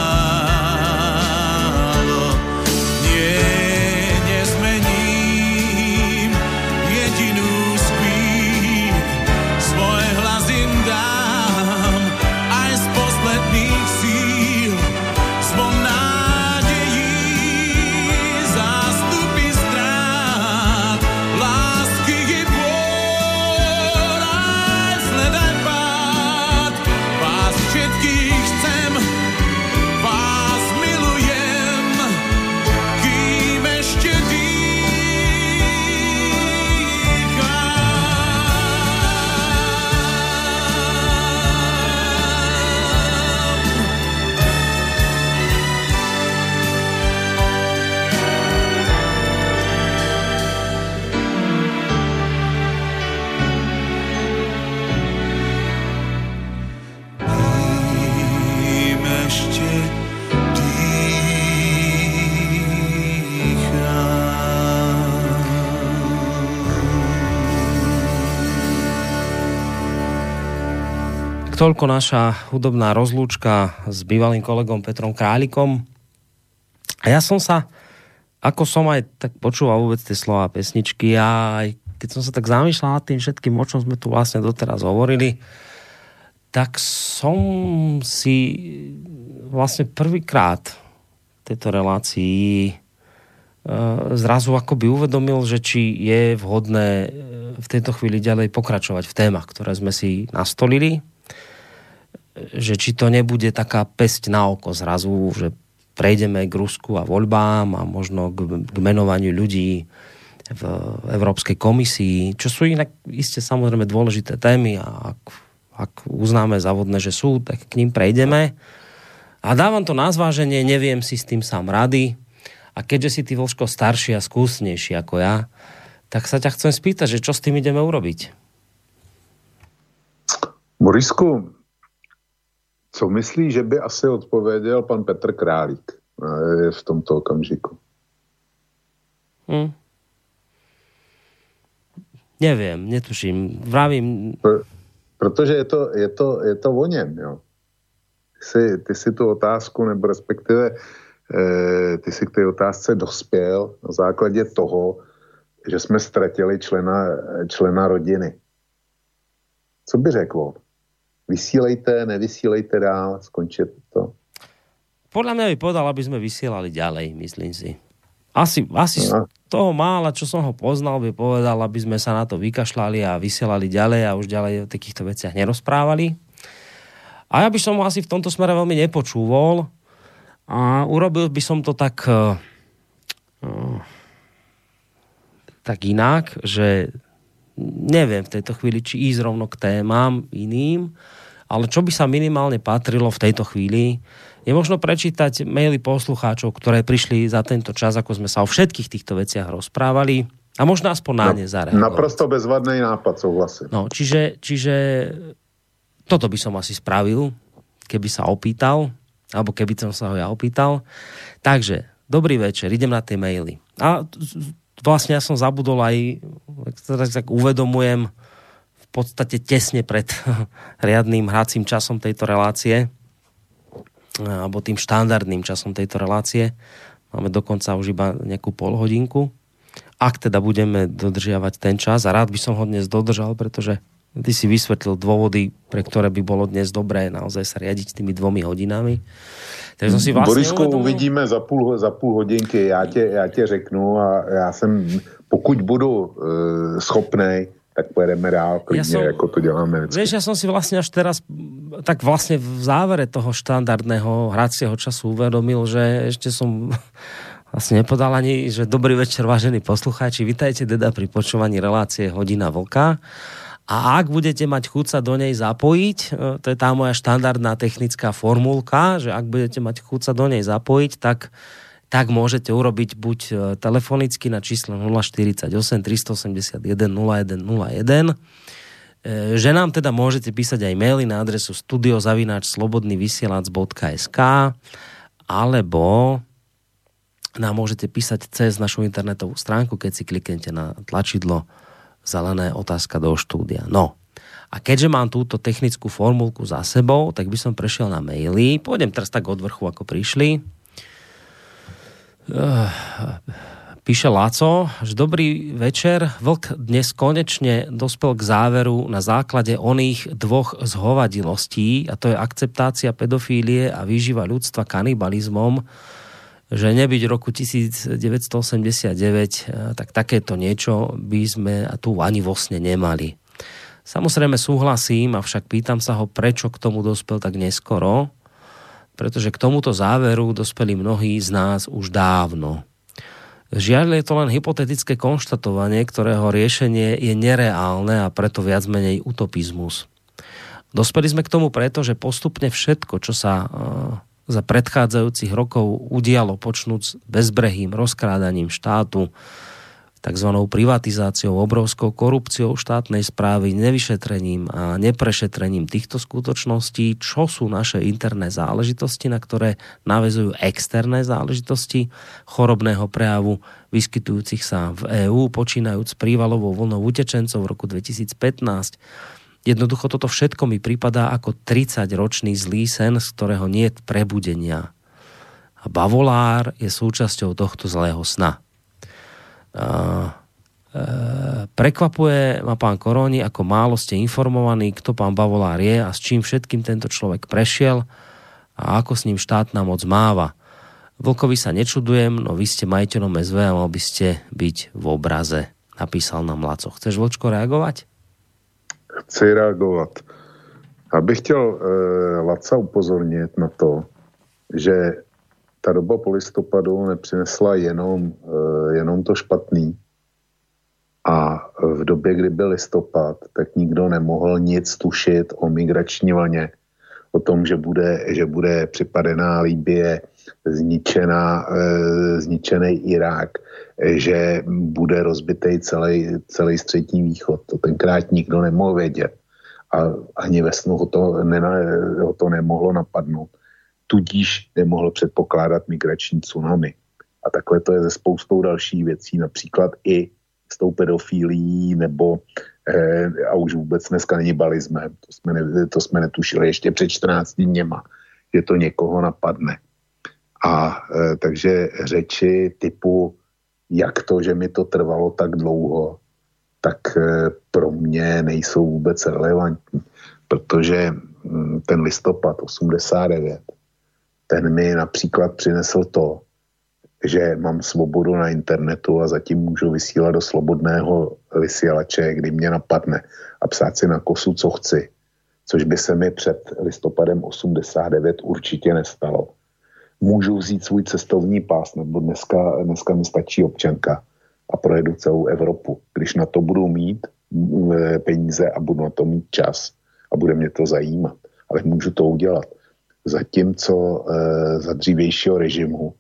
Toľko naša hudobná rozlúčka s bývalým kolegom Petrom Králikom. A ja som sa, ako som aj tak počúval vôbec tie slova pesničky a aj keď som sa tak zamýšľal nad tým všetkým, o čom sme tu vlastne doteraz hovorili, tak som si vlastne prvýkrát v tejto relácii e, zrazu akoby uvedomil, že či je vhodné e, v tejto chvíli ďalej pokračovať v témach, ktoré sme si nastolili, že či to nebude taká pesť na oko zrazu, že prejdeme k Rusku a voľbám a možno k, k menovaniu ľudí v Európskej komisii, čo sú inak iste samozrejme dôležité témy a ak ak uznáme závodné, že sú, tak k ním prejdeme. A dávam to na zváženie, neviem si s tým sám rady. A keďže si ty, Vlško, starší a skúsnejší ako ja, tak sa ťa chcem spýtať, že čo s tým ideme urobiť? Borisku, co myslí, že by asi odpověděl pan Petr Králík eh, v tomto okamžiku? Hm. Neviem, netuším. Vravím... Protože je to, je to, je to o něm, jo. Ty si, ty si tu otázku, nebo respektive e, ty si k té otázce dospěl na základě toho, že jsme ztratili člena, člena rodiny. Co by řekl? Vysílejte, nevysílejte dál, skončit to. Podľa mňa by povedal, aby sme vysielali ďalej, myslím si. Asi, asi no. z toho mála, čo som ho poznal, by povedal, aby sme sa na to vykašľali a vysielali ďalej a už ďalej o takýchto veciach nerozprávali. A ja by som ho asi v tomto smere veľmi nepočúval a urobil by som to tak uh, tak inak, že neviem v tejto chvíli, či ísť rovno k témam iným, ale čo by sa minimálne patrilo v tejto chvíli, je možno prečítať maily poslucháčov, ktoré prišli za tento čas, ako sme sa o všetkých týchto veciach rozprávali a možno aspoň na ne zareagovať. Naprosto bezvadný nápad, súhlasím. No, čiže, čiže toto by som asi spravil, keby sa opýtal, alebo keby som sa ho ja opýtal. Takže, dobrý večer, idem na tie maily. A vlastne ja som zabudol aj, teraz tak uvedomujem, podstate tesne pred riadným hracím časom tejto relácie, alebo tým štandardným časom tejto relácie. Máme dokonca už iba nejakú polhodinku. Ak teda budeme dodržiavať ten čas, a rád by som ho dnes dodržal, pretože ty si vysvetlil dôvody, pre ktoré by bolo dnes dobré naozaj sa riadiť tými dvomi hodinami. Takže som si vlastne Borisku, uvedomil... uvidíme za půl, za půl hodinky, já tě, já tě řeknu a já jsem, pokud budu uh, schopnej, tak pojedeme dál, klidne, ja som, ako to děláme. Vieš, ja som si vlastne až teraz, tak vlastne v závere toho štandardného hracieho času uvedomil, že ešte som vlastne nepodal ani, že dobrý večer, vážení poslucháči, vitajte teda pri počúvaní relácie Hodina Vlka. A ak budete mať chuť sa do nej zapojiť, e, to je tá moja štandardná technická formulka, že ak budete mať chuť sa do nej zapojiť, tak tak môžete urobiť buď e, telefonicky na číslo 048 381 0101, že nám teda môžete písať aj maily na adresu studiozavináčslobodnyvysielac.sk alebo nám môžete písať cez našu internetovú stránku, keď si kliknete na tlačidlo zelené otázka do štúdia. No, a keďže mám túto technickú formulku za sebou, tak by som prešiel na maily. Pôjdem teraz tak od vrchu, ako prišli. Eh, píše Laco, že dobrý večer. Vlk dnes konečne dospel k záveru na základe oných dvoch zhovadilostí, a to je akceptácia pedofílie a výživa ľudstva kanibalizmom, že nebyť roku 1989, eh, tak takéto niečo by sme tu ani vo sne nemali. Samozrejme súhlasím, avšak pýtam sa ho, prečo k tomu dospel tak neskoro pretože k tomuto záveru dospeli mnohí z nás už dávno. Žiaľ je to len hypotetické konštatovanie, ktorého riešenie je nereálne a preto viac menej utopizmus. Dospeli sme k tomu preto, že postupne všetko, čo sa uh, za predchádzajúcich rokov udialo počnúť s bezbrehým rozkrádaním štátu, tzv. privatizáciou, obrovskou korupciou štátnej správy, nevyšetrením a neprešetrením týchto skutočností, čo sú naše interné záležitosti, na ktoré navezujú externé záležitosti chorobného prejavu vyskytujúcich sa v EÚ, počínajúc prívalovou vlnou utečencov v roku 2015 Jednoducho toto všetko mi prípada ako 30-ročný zlý sen, z ktorého nie je prebudenia. A bavolár je súčasťou tohto zlého sna. Uh, prekvapuje ma pán Koroni, ako málo ste informovaní, kto pán Bavolár je a s čím všetkým tento človek prešiel a ako s ním štátna moc máva. Vlkovi sa nečudujem, no vy ste majiteľom SV a mal by ste byť v obraze, napísal nám Laco. Chceš, Vlčko, reagovať? Chci reagovat. Abych chtěl e, Laca upozornit na to, že ta doba po listopadu nepřinesla jenom, e, jenom to špatný, a v době, kdy byl listopad, tak nikdo nemohl nic tušit o migrační vlně, o tom, že bude, že bude připadená Líbie, zničená, e, zničený Irák, že bude rozbitý celý, celý střední východ. To tenkrát nikdo nemohl vědět. A ani ve snu ho to, ne, ho to nemohlo napadnout. Tudíž nemohl předpokládat migrační tsunami. A takhle to je ze spoustou dalších věcí, například i s tou pedofílií nebo eh, a už vůbec dnes kanibalismem. To jsme, ne, to jsme netušili ještě před 14 dněma, že to někoho napadne. A eh, takže řeči typu, jak to, že mi to trvalo tak dlouho, tak eh, pro mě nejsou vůbec relevantní, protože hm, ten listopad 89, ten mi například přinesl to, že mám svobodu na internetu a zatím můžu vysílat do slobodného vysílače, kdy mě napadne a psát si na kosu, co chci. Což by se mi před listopadem 89 určitě nestalo. Můžu vzít svůj cestovní pás, nebo dneska, dneska mi stačí občanka a projedu celou Evropu. Když na to budu mít e, peníze a budu na to mít čas a bude mě to zajímat. Ale můžu to udělat. Zatímco e, za dřívějšího režimu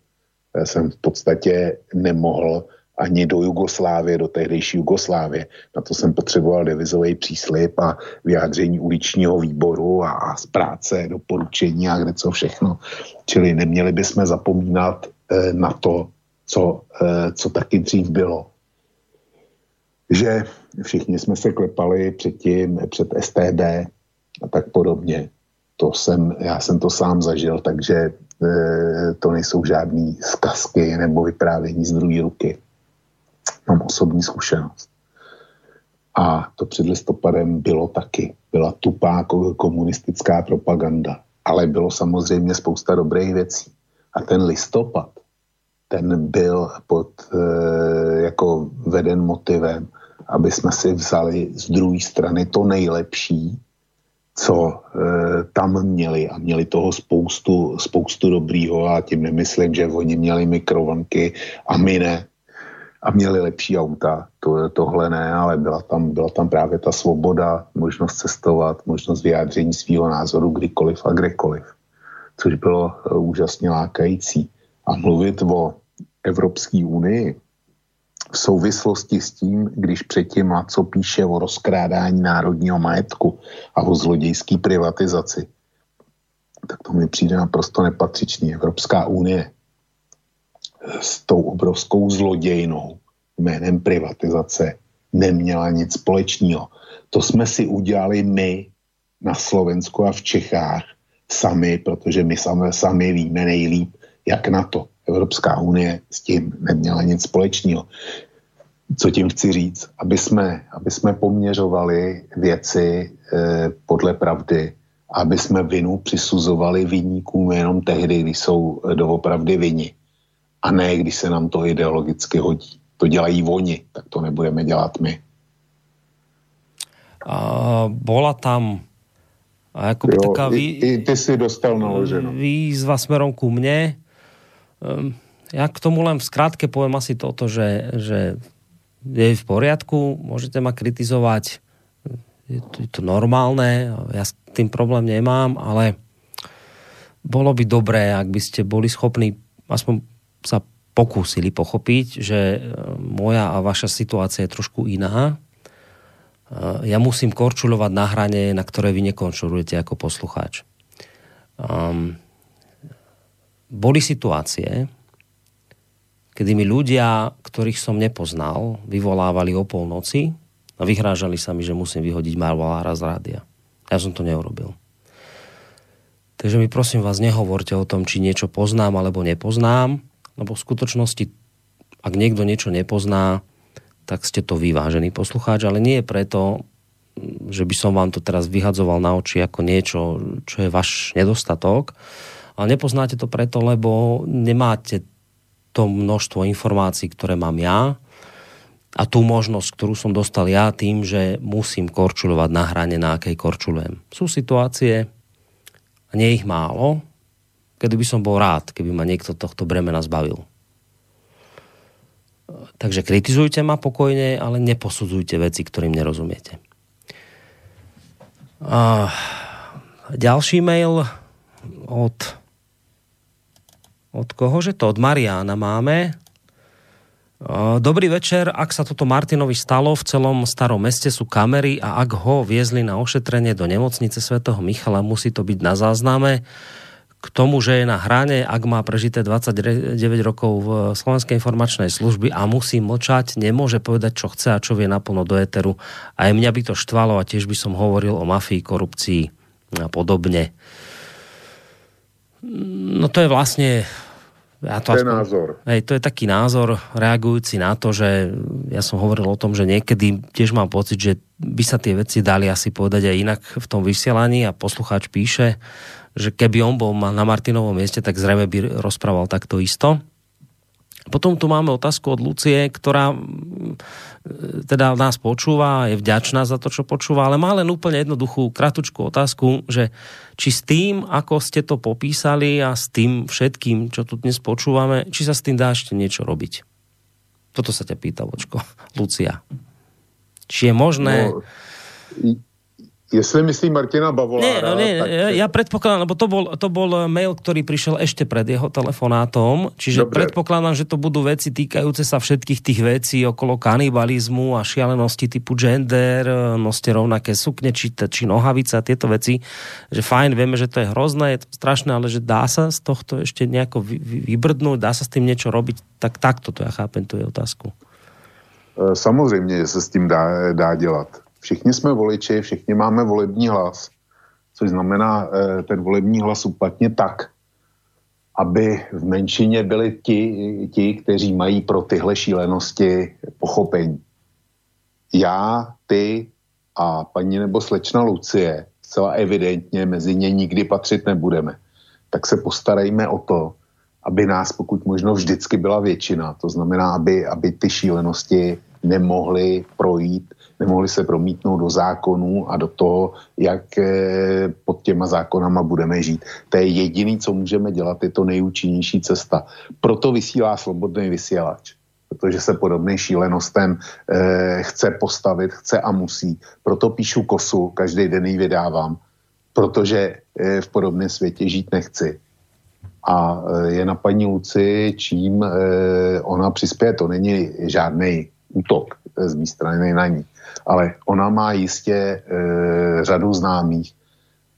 jsem v podstatě nemohl ani do Jugoslávie, do tehdejší Jugoslávie. Na to jsem potřeboval devizový příslip a vyjádření uličního výboru a, a z práce, doporučení a kde co všechno. Čili neměli bychom zapomínat eh, na to, co, eh, co taky dřív bylo. Že všichni jsme se klepali předtím, před STD a tak podobně. To jsem, já jsem to sám zažil, takže E, to nejsou žádné zkazky nebo vyprávění z druhé ruky. Mám osobní zkušenost. A to před listopadem bylo taky. Byla tupá komunistická propaganda. Ale bylo samozřejmě spousta dobrých věcí. A ten listopad, ten byl pod, e, jako veden motivem, aby jsme si vzali z druhé strany to nejlepší co e, tam měli a měli toho spoustu, spoustu dobrýho a tím nemyslím, že oni měli mikrovlnky a my ne a měli lepší auta, to, tohle ne, ale byla tam, byla tam právě ta svoboda, možnost cestovat, možnost vyjádření svého názoru kdykoliv a kdekoliv, což bylo e, úžasně lákající. A mluvit o Evropské unii, v souvislosti s tím, když předtím co píše o rozkrádání národního majetku a o zlodějské privatizaci, tak to mi přijde naprosto nepatřičný. Evropská unie s tou obrovskou zlodějnou jménem privatizace neměla nic společného. To jsme si udělali my na Slovensku a v Čechách sami, protože my sami, sami víme nejlíp, jak na to. Evropská unie s tím neměla nic společného. Co tím chci říct? Aby jsme, aby jsme poměřovali věci eh, podle pravdy, aby jsme vinu přisuzovali vinníkům jenom tehdy, když jsou eh, doopravdy vini. A ne, když se nám to ideologicky hodí. To dělají oni, tak to nebudeme dělat my. A bola tam akoby jo, taká vý... i ty si dostal naloženo. výzva smerom ku mne ja k tomu len v skrátke poviem asi toto, že, že je v poriadku, môžete ma kritizovať, je to, je to normálne, ja s tým problém nemám, ale bolo by dobré, ak by ste boli schopní aspoň sa pokúsili pochopiť, že ehm, moja a vaša situácia je trošku iná. Ehm, ja musím korčulovať na hrane, na ktoré vy nekončulujete ako poslucháč. Um, boli situácie, kedy mi ľudia, ktorých som nepoznal, vyvolávali o polnoci A vyhrážali sa mi, že musím vyhodiť Marvalára z rádia. Ja som to neurobil. Takže mi prosím vás, nehovorte o tom, či niečo poznám alebo nepoznám, lebo v skutočnosti, ak niekto niečo nepozná, tak ste to vyvážený poslucháč, ale nie preto, že by som vám to teraz vyhadzoval na oči ako niečo, čo je váš nedostatok, ale nepoznáte to preto, lebo nemáte to množstvo informácií, ktoré mám ja a tú možnosť, ktorú som dostal ja tým, že musím korčulovať na hrane, na akej korčulujem. Sú situácie, a nie ich málo, kedy by som bol rád, keby ma niekto tohto bremena zbavil. Takže kritizujte ma pokojne, ale neposudzujte veci, ktorým nerozumiete. A ďalší mail od od kohože to? Od Mariána máme. Dobrý večer, ak sa toto Martinovi stalo, v celom starom meste sú kamery a ak ho viezli na ošetrenie do nemocnice svätého Michala, musí to byť na zázname. K tomu, že je na hrane, ak má prežité 29 rokov v Slovenskej informačnej služby a musí mlčať, nemôže povedať, čo chce a čo vie naplno do éteru. Aj mňa by to štvalo a tiež by som hovoril o mafii, korupcii a podobne. No to je vlastne... Ja to, to je aspoň, názor. Hej, to je taký názor reagujúci na to, že ja som hovoril o tom, že niekedy tiež mám pocit, že by sa tie veci dali asi povedať aj inak v tom vysielaní a poslucháč píše, že keby on bol na Martinovom mieste, tak zrejme by rozprával takto isto. Potom tu máme otázku od Lucie, ktorá teda nás počúva, je vďačná za to, čo počúva, ale má len úplne jednoduchú, kratučkú otázku, že či s tým, ako ste to popísali a s tým všetkým, čo tu dnes počúvame, či sa s tým dá ešte niečo robiť. Toto sa ťa pýta, Vočko. Lucia. Či je možné... No, Jestli myslí Martina Bavolára... Nie, no nie, tak... ja predpokladám, lebo to bol, to bol mail, ktorý prišiel ešte pred jeho telefonátom, čiže Dobre. predpokladám, že to budú veci týkajúce sa všetkých tých vecí okolo kanibalizmu a šialenosti typu gender, noste rovnaké sukne, či, či nohavice a tieto veci, že fajn, vieme, že to je hrozné, je to strašné, ale že dá sa z tohto ešte nejako vybrdnúť, dá sa s tým niečo robiť, tak takto to ja chápem, tu je otázku. E, samozřejmě se s tím dá, dá dělat všichni jsme voliči, všichni máme volební hlas, což znamená eh, ten volební hlas uplatně tak, aby v menšině byli ti, ti, kteří mají pro tyhle šílenosti pochopení. Já, ty a paní nebo slečna Lucie zcela evidentně mezi ně nikdy patřit nebudeme. Tak se postarejme o to, aby nás pokud možno vždycky byla většina. To znamená, aby, aby ty šílenosti nemohly projít nemohli se promítnout do zákonů a do toho, jak eh, pod těma zákonama budeme žít. To je jediný, co můžeme dělat, je to nejúčinnější cesta. Proto vysílá slobodný vysílač protože se podobným šílenostem eh, chce postavit, chce a musí. Proto píšu kosu, každý den ji vydávám, protože eh, v podobném světě žít nechci. A eh, je na paní Luci, čím eh, ona přispěje. To není žádný útok z mé strany na ní ale ona má jistě e, řadu známých.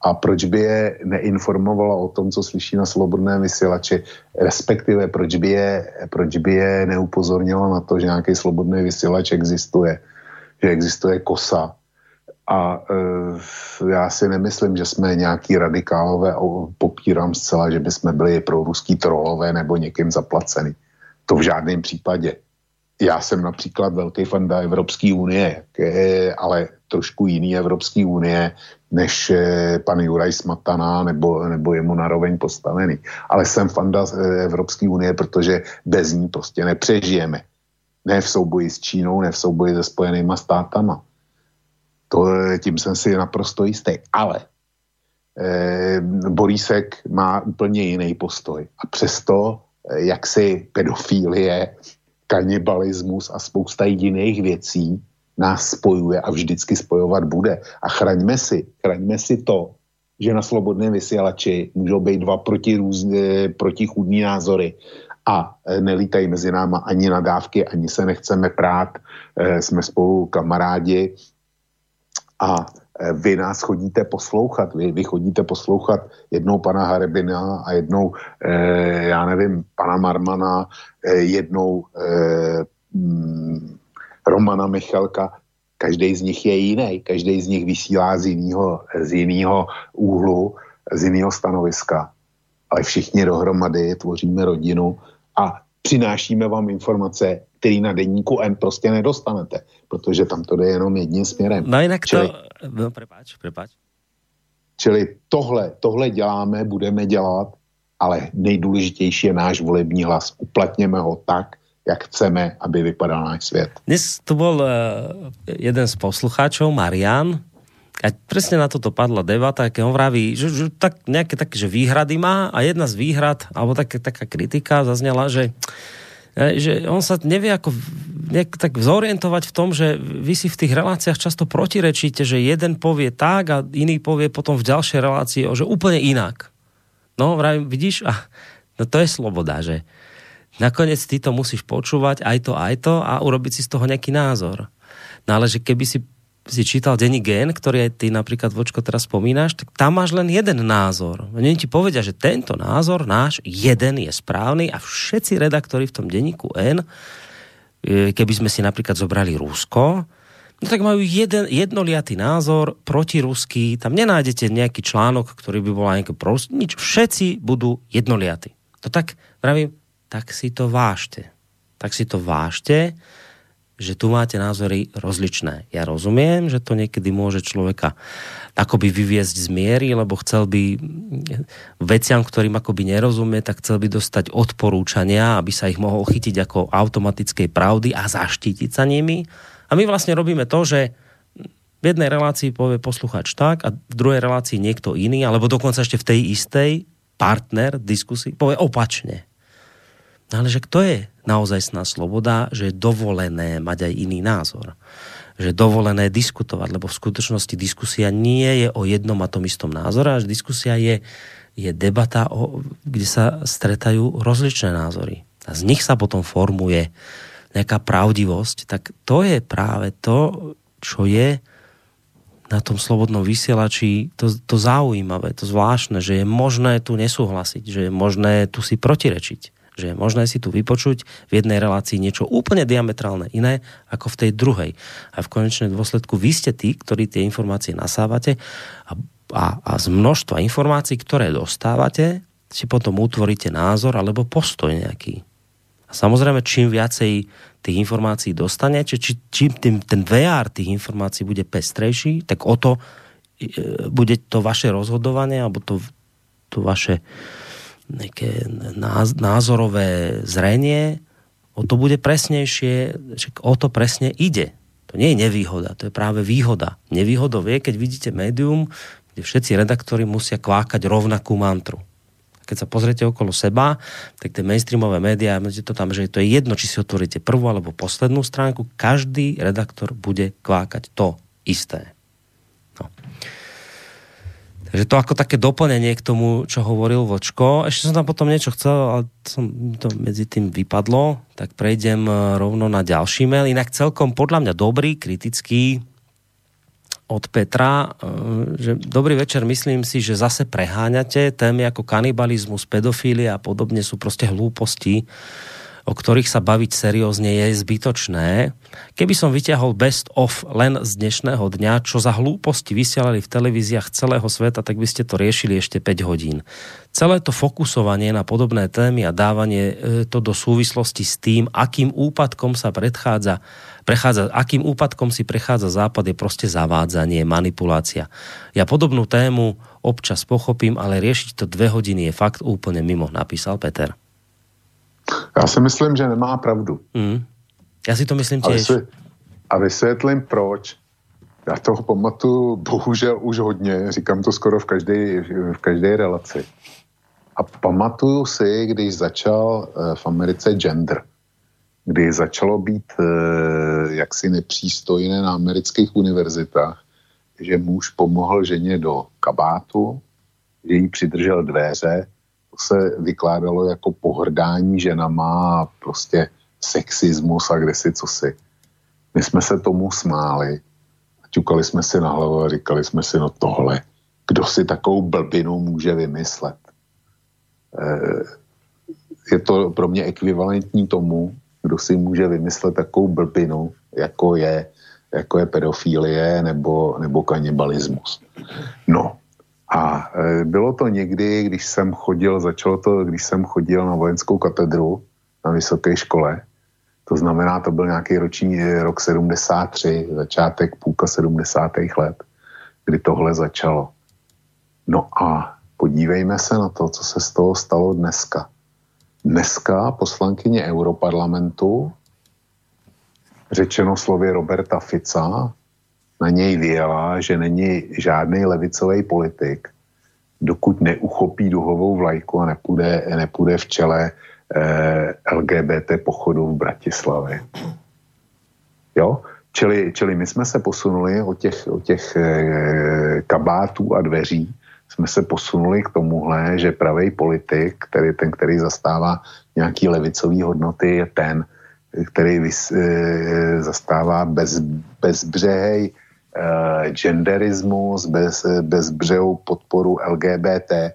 A proč by je neinformovala o tom, co slyší na slobodném vysílači, respektive proč by je, proč by je neupozornila na to, že nějaký slobodný vysílač existuje, že existuje kosa. A e, já si nemyslím, že jsme nějaký radikálové, popírám zcela, že by jsme byli pro ruský trolové nebo někým zaplacený. To v žádném případě já jsem například velký fanda Evropské unie, ale trošku jiný Evropské unie, než eh, pan Juraj Smatana nebo, nebo jemu naroveň postavený. Ale jsem fanda eh, Evropské unie, protože bez ní prostě nepřežijeme. Ne v souboji s Čínou, ne v souboji se spojenýma státama. To, eh, tím jsem si naprosto jistý. Ale eh, Borísek má úplně jiný postoj. A přesto, eh, jak si pedofilie kanibalismus a spousta jiných věcí nás spojuje a vždycky spojovat bude. A chraňme si, chraňme si to, že na slobodném vysílači můžou být dva proti různé, protichudní názory. A e, nelítají mezi náma ani nadávky, ani se nechceme prát, e, jsme spolu kamarádi. A Eh, vy nás chodíte poslouchat, vy, vy chodíte poslouchat jednou pana Harebina a jednou, eh, já nevím, pana Marmana, eh, jednou eh, mm, Romana Michalka. každý z nich je jiný, každý z nich vysílá z jiného, z jiného úhlu, z jiného stanoviska. Ale všichni dohromady tvoříme rodinu a přinášíme vám informace, který na denníku N prostě nedostanete, protože tam to jde jenom jedním směrem. No jinak Čili, to... No, prepáč, prepáč. Čili tohle, tohle děláme, budeme dělat, ale nejdůležitější je náš volební hlas. Uplatněme ho tak, jak chceme, aby vypadal náš svět. Dnes tu bol uh, jeden z poslucháčov, Marian, a presne na toto padla debata, keď on vraví, že, že tak, nejaké také, že výhrady má a jedna z výhrad, alebo také, taká kritika zaznela, že, že on sa nevie ako tak zorientovať v tom, že vy si v tých reláciách často protirečíte, že jeden povie tak a iný povie potom v ďalšej relácii, že úplne inak. No, vravím, vidíš, a, no to je sloboda, že nakoniec ty to musíš počúvať aj to, aj to a urobiť si z toho nejaký názor. No ale že keby si si čítal denní gen, ktorý aj ty napríklad Vočko teraz spomínaš, tak tam máš len jeden názor. Oni ti povedia, že tento názor náš jeden je správny a všetci redaktori v tom denníku N, e, keby sme si napríklad zobrali Rusko, no tak majú jeden, jednoliatý názor protiruský, tam nenájdete nejaký článok, ktorý by bol nejaký prost, nič, všetci budú jednoliatí. To tak, pravím, tak si to vážte. Tak si to vážte že tu máte názory rozličné. Ja rozumiem, že to niekedy môže človeka akoby vyviezť z miery, lebo chcel by veciam, ktorým akoby nerozumie, tak chcel by dostať odporúčania, aby sa ich mohol chytiť ako automatickej pravdy a zaštítiť sa nimi. A my vlastne robíme to, že v jednej relácii povie posluchač tak a v druhej relácii niekto iný, alebo dokonca ešte v tej istej partner diskusii povie opačne. No ale že kto je naozajstná sloboda, že je dovolené mať aj iný názor. Že je dovolené diskutovať, lebo v skutočnosti diskusia nie je o jednom a tom istom názore, až diskusia je, je debata, o, kde sa stretajú rozličné názory. A z nich sa potom formuje nejaká pravdivosť. Tak to je práve to, čo je na tom slobodnom vysielači to, to zaujímavé, to zvláštne, že je možné tu nesúhlasiť, že je možné tu si protirečiť že je možné si tu vypočuť v jednej relácii niečo úplne diametrálne iné ako v tej druhej. A v konečnej dôsledku vy ste tí, ktorí tie informácie nasávate a, a, a z množstva informácií, ktoré dostávate, si potom utvoríte názor alebo postoj nejaký. A samozrejme, čím viacej tých informácií dostanete, či, čím tým, ten VR tých informácií bude pestrejší, tak o to e, bude to vaše rozhodovanie alebo to, to vaše nejaké názorové zrenie, o to bude presnejšie, o to presne ide. To nie je nevýhoda, to je práve výhoda. Nevýhodou je, keď vidíte médium, kde všetci redaktori musia kvákať rovnakú mantru. Keď sa pozriete okolo seba, tak tie mainstreamové médiá, to tam, že to je jedno, či si otvoríte prvú alebo poslednú stránku, každý redaktor bude kvákať to isté. Takže to ako také doplnenie k tomu, čo hovoril Vočko. Ešte som tam potom niečo chcel, ale som, to medzi tým vypadlo, tak prejdem e, rovno na ďalší mail. Inak celkom podľa mňa dobrý, kritický od Petra, e, že dobrý večer, myslím si, že zase preháňate témy ako kanibalizmus, pedofília a podobne sú proste hlúposti o ktorých sa baviť seriózne je zbytočné. Keby som vyťahol best of len z dnešného dňa, čo za hlúposti vysielali v televíziách celého sveta, tak by ste to riešili ešte 5 hodín. Celé to fokusovanie na podobné témy a dávanie e, to do súvislosti s tým, akým úpadkom sa predchádza, prechádza, akým úpadkom si prechádza Západ, je proste zavádzanie, manipulácia. Ja podobnú tému občas pochopím, ale riešiť to dve hodiny je fakt úplne mimo, napísal Peter. Já si myslím, že nemá pravdu. Mm. Já si to myslím těž. A, vysvět, a vysvětlím proč. Já toho pamatuju bohužel už hodně, říkám to skoro v každé, v každé relaci. A pamatuju si, když začal eh, v Americe gender, kdy začalo být eh, jaksi nepřístojné na amerických univerzitách, že muž pomohl ženě do kabátu, že jí přidržel dveře se vykládalo jako pohrdání ženama a prostě sexismus a kde si. My jsme se tomu smáli a ťukali jsme si na hlavu a říkali jsme si, no tohle, kdo si takovou blbinu může vymyslet. E, je to pro mě ekvivalentní tomu, kdo si může vymyslet takovou blbinu, jako je, jako je pedofilie nebo, nebo kanibalismus. No a e, bylo to někdy, když jsem chodil, začalo to, když jsem chodil na vojenskou katedru na vysoké škole, to znamená, to byl nějaký roční e, rok 73, začátek půlka 70. let, kdy tohle začalo. No a podívejme se na to, co se z toho stalo dneska. Dneska poslankyně Europarlamentu, řečeno slově Roberta Fica, na něj vyjela, že není žádný levicový politik, dokud neuchopí duhovou vlajku a nepůjde, nepůjde v čele eh, LGBT pochodu v Bratislavě. Jo? Čili, čili my jsme se posunuli od těch, od těch eh, kabátů a dveří jsme se posunuli k tomuhle, že pravý politik, který, ten, který zastává nějaký levicový hodnoty, je ten, který vys, e, zastává bez, bezbřehej genderismus, bez, bezbřehou podporu LGBT. E,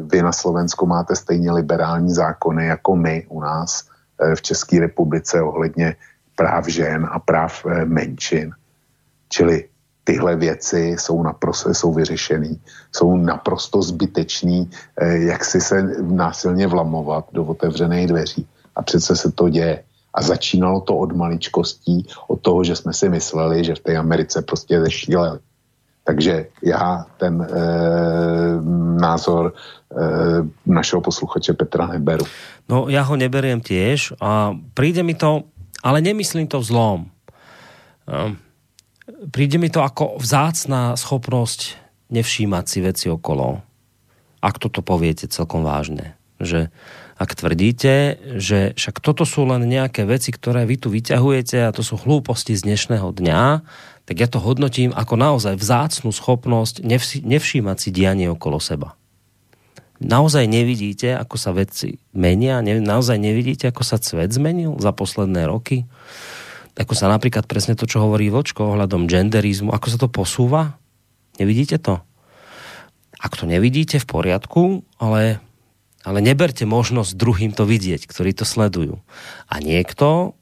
vy na Slovensku máte stejně liberální zákony jako my u nás e, v České republice ohledně práv žen a práv menšin. Čili tyhle věci jsou naprosto jsou vyřešený, jsou naprosto zbytečný, eh, jak si se násilně vlamovat do otevřených dveří. A přece se to děje. A začínalo to od maličkostí, od toho, že jsme si mysleli, že v té Americe prostě zešíleli. Takže já ten e, názor e, našeho posluchače Petra neberu. No ja ho neberiem tiež a príde mi to, ale nemyslím to v zlom. Um, príde mi to ako vzácná schopnosť nevšímať si veci okolo. Ak toto poviete celkom vážne. Že ak tvrdíte, že však toto sú len nejaké veci, ktoré vy tu vyťahujete a to sú hlúposti z dnešného dňa, tak ja to hodnotím ako naozaj vzácnú schopnosť nevšímať si dianie okolo seba. Naozaj nevidíte, ako sa veci menia? Naozaj nevidíte, ako sa svet zmenil za posledné roky? ako sa napríklad presne to, čo hovorí Vočko ohľadom genderizmu, ako sa to posúva? Nevidíte to? Ak to nevidíte, v poriadku, ale, ale neberte možnosť druhým to vidieť, ktorí to sledujú. A niekto,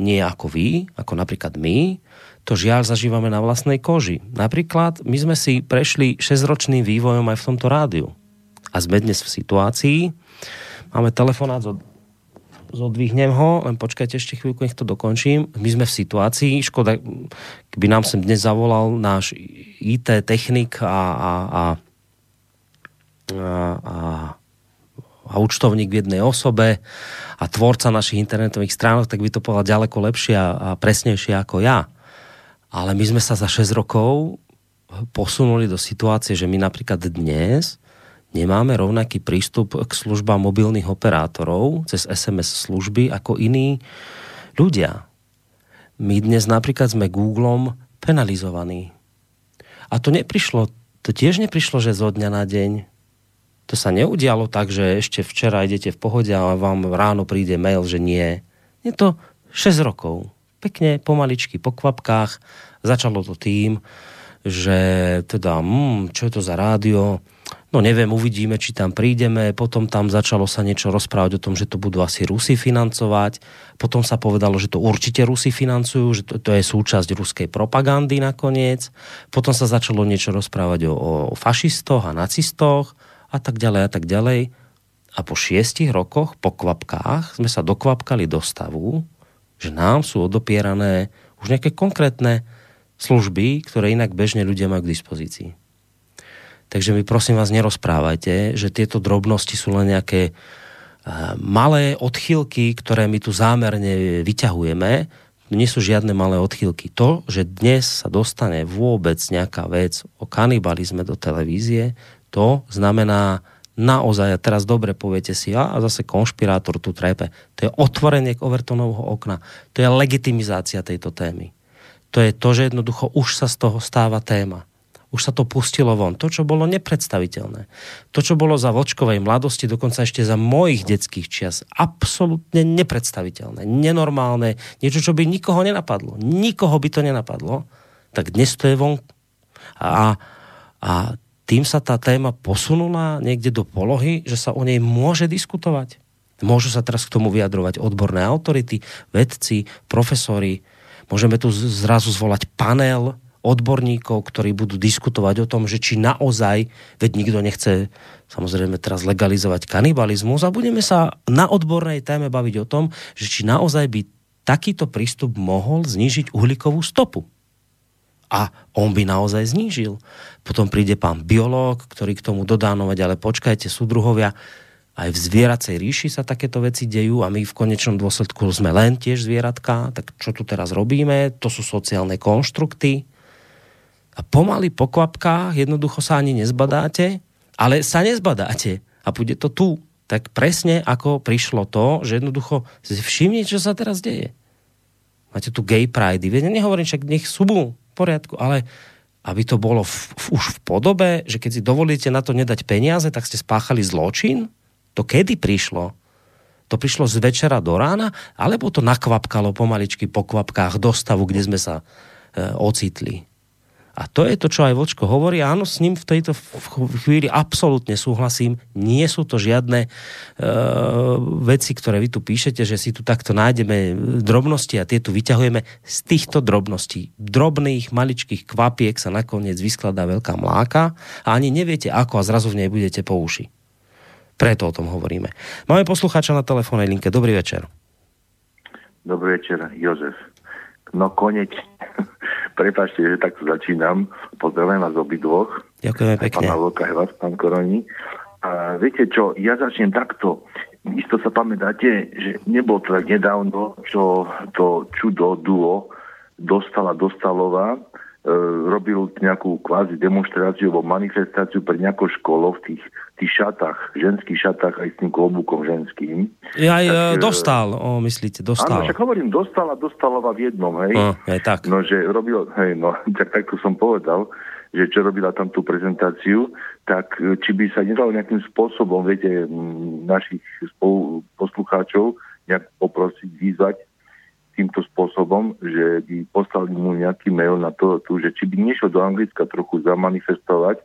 nie ako vy, ako napríklad my, to žiaľ zažívame na vlastnej koži. Napríklad my sme si prešli 6-ročným vývojom aj v tomto rádiu. A sme dnes v situácii, máme telefonát od zodvihnem ho, len počkajte ešte chvíľku, nech to dokončím. My sme v situácii, škoda, keby nám sem dnes zavolal náš IT technik a, a, a, a, a a účtovník v jednej osobe a tvorca našich internetových stránok, tak by to povedal ďaleko lepšie a, presnejšie ako ja. Ale my sme sa za 6 rokov posunuli do situácie, že my napríklad dnes nemáme rovnaký prístup k službám mobilných operátorov cez SMS služby ako iní ľudia. My dnes napríklad sme Googlem penalizovaní. A to neprišlo, to tiež neprišlo, že zo dňa na deň. To sa neudialo tak, že ešte včera idete v pohode a vám ráno príde mail, že nie. Je to 6 rokov. Pekne, pomaličky, po kvapkách. Začalo to tým, že teda, mm, čo je to za rádio, No neviem, uvidíme, či tam prídeme. Potom tam začalo sa niečo rozprávať o tom, že to budú asi Rusi financovať. Potom sa povedalo, že to určite Rusi financujú, že to, to je súčasť ruskej propagandy nakoniec. Potom sa začalo niečo rozprávať o, o fašistoch a nacistoch a tak ďalej a tak ďalej. A po šiestich rokoch, po kvapkách, sme sa dokvapkali do stavu, že nám sú odopierané už nejaké konkrétne služby, ktoré inak bežne ľudia majú k dispozícii. Takže mi prosím vás nerozprávajte, že tieto drobnosti sú len nejaké uh, malé odchylky, ktoré my tu zámerne vyťahujeme. Nie sú žiadne malé odchylky. To, že dnes sa dostane vôbec nejaká vec o kanibalizme do televízie, to znamená naozaj, a teraz dobre poviete si, a, zase konšpirátor tu trepe. To je otvorenie k Overtonovho okna. To je legitimizácia tejto témy. To je to, že jednoducho už sa z toho stáva téma už sa to pustilo von. To, čo bolo nepredstaviteľné. To, čo bolo za vočkovej mladosti, dokonca ešte za mojich detských čias, absolútne nepredstaviteľné, nenormálne, niečo, čo by nikoho nenapadlo. Nikoho by to nenapadlo. Tak dnes to je von. A, a tým sa tá téma posunula niekde do polohy, že sa o nej môže diskutovať. Môžu sa teraz k tomu vyjadrovať odborné autority, vedci, profesori, Môžeme tu zrazu zvolať panel odborníkov, ktorí budú diskutovať o tom, že či naozaj, veď nikto nechce samozrejme teraz legalizovať kanibalizmus a budeme sa na odbornej téme baviť o tom, že či naozaj by takýto prístup mohol znížiť uhlíkovú stopu. A on by naozaj znížil. Potom príde pán biológ, ktorý k tomu dodá, no ale počkajte, súdruhovia, aj v zvieracej ríši sa takéto veci dejú a my v konečnom dôsledku sme len tiež zvieratka, tak čo tu teraz robíme? To sú sociálne konštrukty. A pomaly po kvapkách jednoducho sa ani nezbadáte, ale sa nezbadáte a bude to tu. Tak presne ako prišlo to, že jednoducho si všimni, čo sa teraz deje. Máte tu gay pride. Nehovorím však, nech sú v poriadku, ale aby to bolo v, v, už v podobe, že keď si dovolíte na to nedať peniaze, tak ste spáchali zločin? To kedy prišlo? To prišlo z večera do rána, alebo to nakvapkalo pomaličky po kvapkách do stavu, kde sme sa e, ocitli? A to je to, čo aj Vočko hovorí. Áno, s ním v tejto chvíli absolútne súhlasím. Nie sú to žiadne e, veci, ktoré vy tu píšete, že si tu takto nájdeme drobnosti a tie tu vyťahujeme. Z týchto drobností, drobných, maličkých kvapiek sa nakoniec vyskladá veľká mláka a ani neviete ako a zrazu v nej budete po uši. Preto o tom hovoríme. Máme poslucháča na telefónnej linke. Dobrý večer. Dobrý večer, Jozef. No konečne. Prepašte, že takto začínam. Pozdravujem vás obidvoch. Ďakujeme pekne. Pána Vlka, aj vás, pán Koroni. A viete čo, ja začnem takto. Isto sa pamätáte, že nebolo to tak nedávno, čo to čudo duo dostala Dostalová E, robil nejakú kvázi demonstráciu alebo manifestáciu pre nejakou školou v tých, tých šatách, ženských šatách aj s tým klobúkom ženským. Ja aj tak, e, dostal, o, myslíte, dostal. Áno, však hovorím, dostala, dostalova v jednom, hej. No, aj tak. No, že robil, hej, no, tak, tak to som povedal, že čo robila tam tú prezentáciu, tak e, či by sa nedalo nejakým spôsobom, viete, našich spolu poslucháčov nejak poprosiť, vyzvať, týmto spôsobom, že by poslali mu nejaký mail na to, že či by nešiel do Anglicka trochu zamanifestovať e,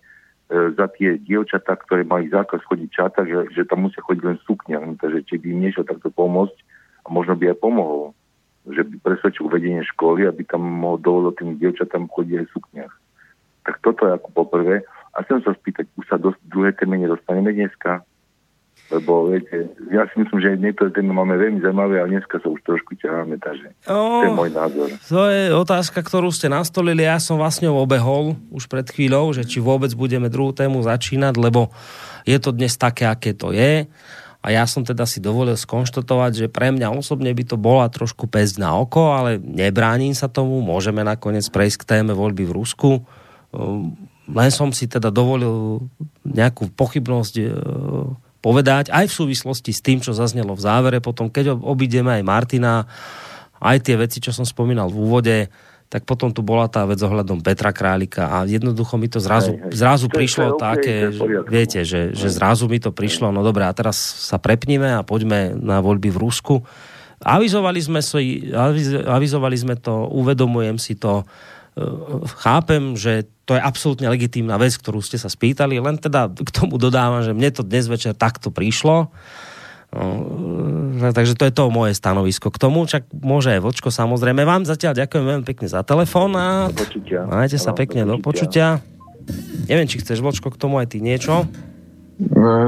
za tie dievčatá, ktoré mali zákaz chodiť čata, že, že tam musia chodiť len sukňa. Takže či by im nešiel takto pomôcť a možno by aj pomohol. Že by presvedčil vedenie školy, aby tam mohol dovoliť tým dievčatám chodiť aj v sukniach. Tak toto je ako poprvé. A chcem sa spýtať, už sa do druhej téme nedostaneme dneska? Lebo viete, ja si myslím, že niektoré témy máme veľmi zaujímavé, ale dneska sa už trošku ťaháme, takže o, to je môj názor. To je otázka, ktorú ste nastolili, ja som vlastne obehol už pred chvíľou, že či vôbec budeme druhú tému začínať, lebo je to dnes také, aké to je. A ja som teda si dovolil skonštatovať, že pre mňa osobne by to bola trošku pesť na oko, ale nebránim sa tomu, môžeme nakoniec prejsť k téme voľby v Rusku. Ehm, len som si teda dovolil nejakú pochybnosť povedať, aj v súvislosti s tým, čo zaznelo v závere, potom keď obídeme aj Martina, aj tie veci, čo som spomínal v úvode, tak potom tu bola tá vec ohľadom Petra Králika a jednoducho mi to zrazu, hej, hej. zrazu to prišlo to také, okay, že, viete, že, že zrazu mi to prišlo, no dobré, a teraz sa prepníme a poďme na voľby v Rusku. Avizovali sme, si, avizovali sme to, uvedomujem si to, chápem, že to je absolútne legitímna vec, ktorú ste sa spýtali, len teda k tomu dodávam, že mne to dnes večer takto prišlo. No, takže to je to moje stanovisko k tomu, čak môže aj Vočko samozrejme. Vám zatiaľ ďakujem veľmi pekne za telefón a majte sa pekne do počutia. Neviem, či chceš Vočko k tomu aj ty niečo.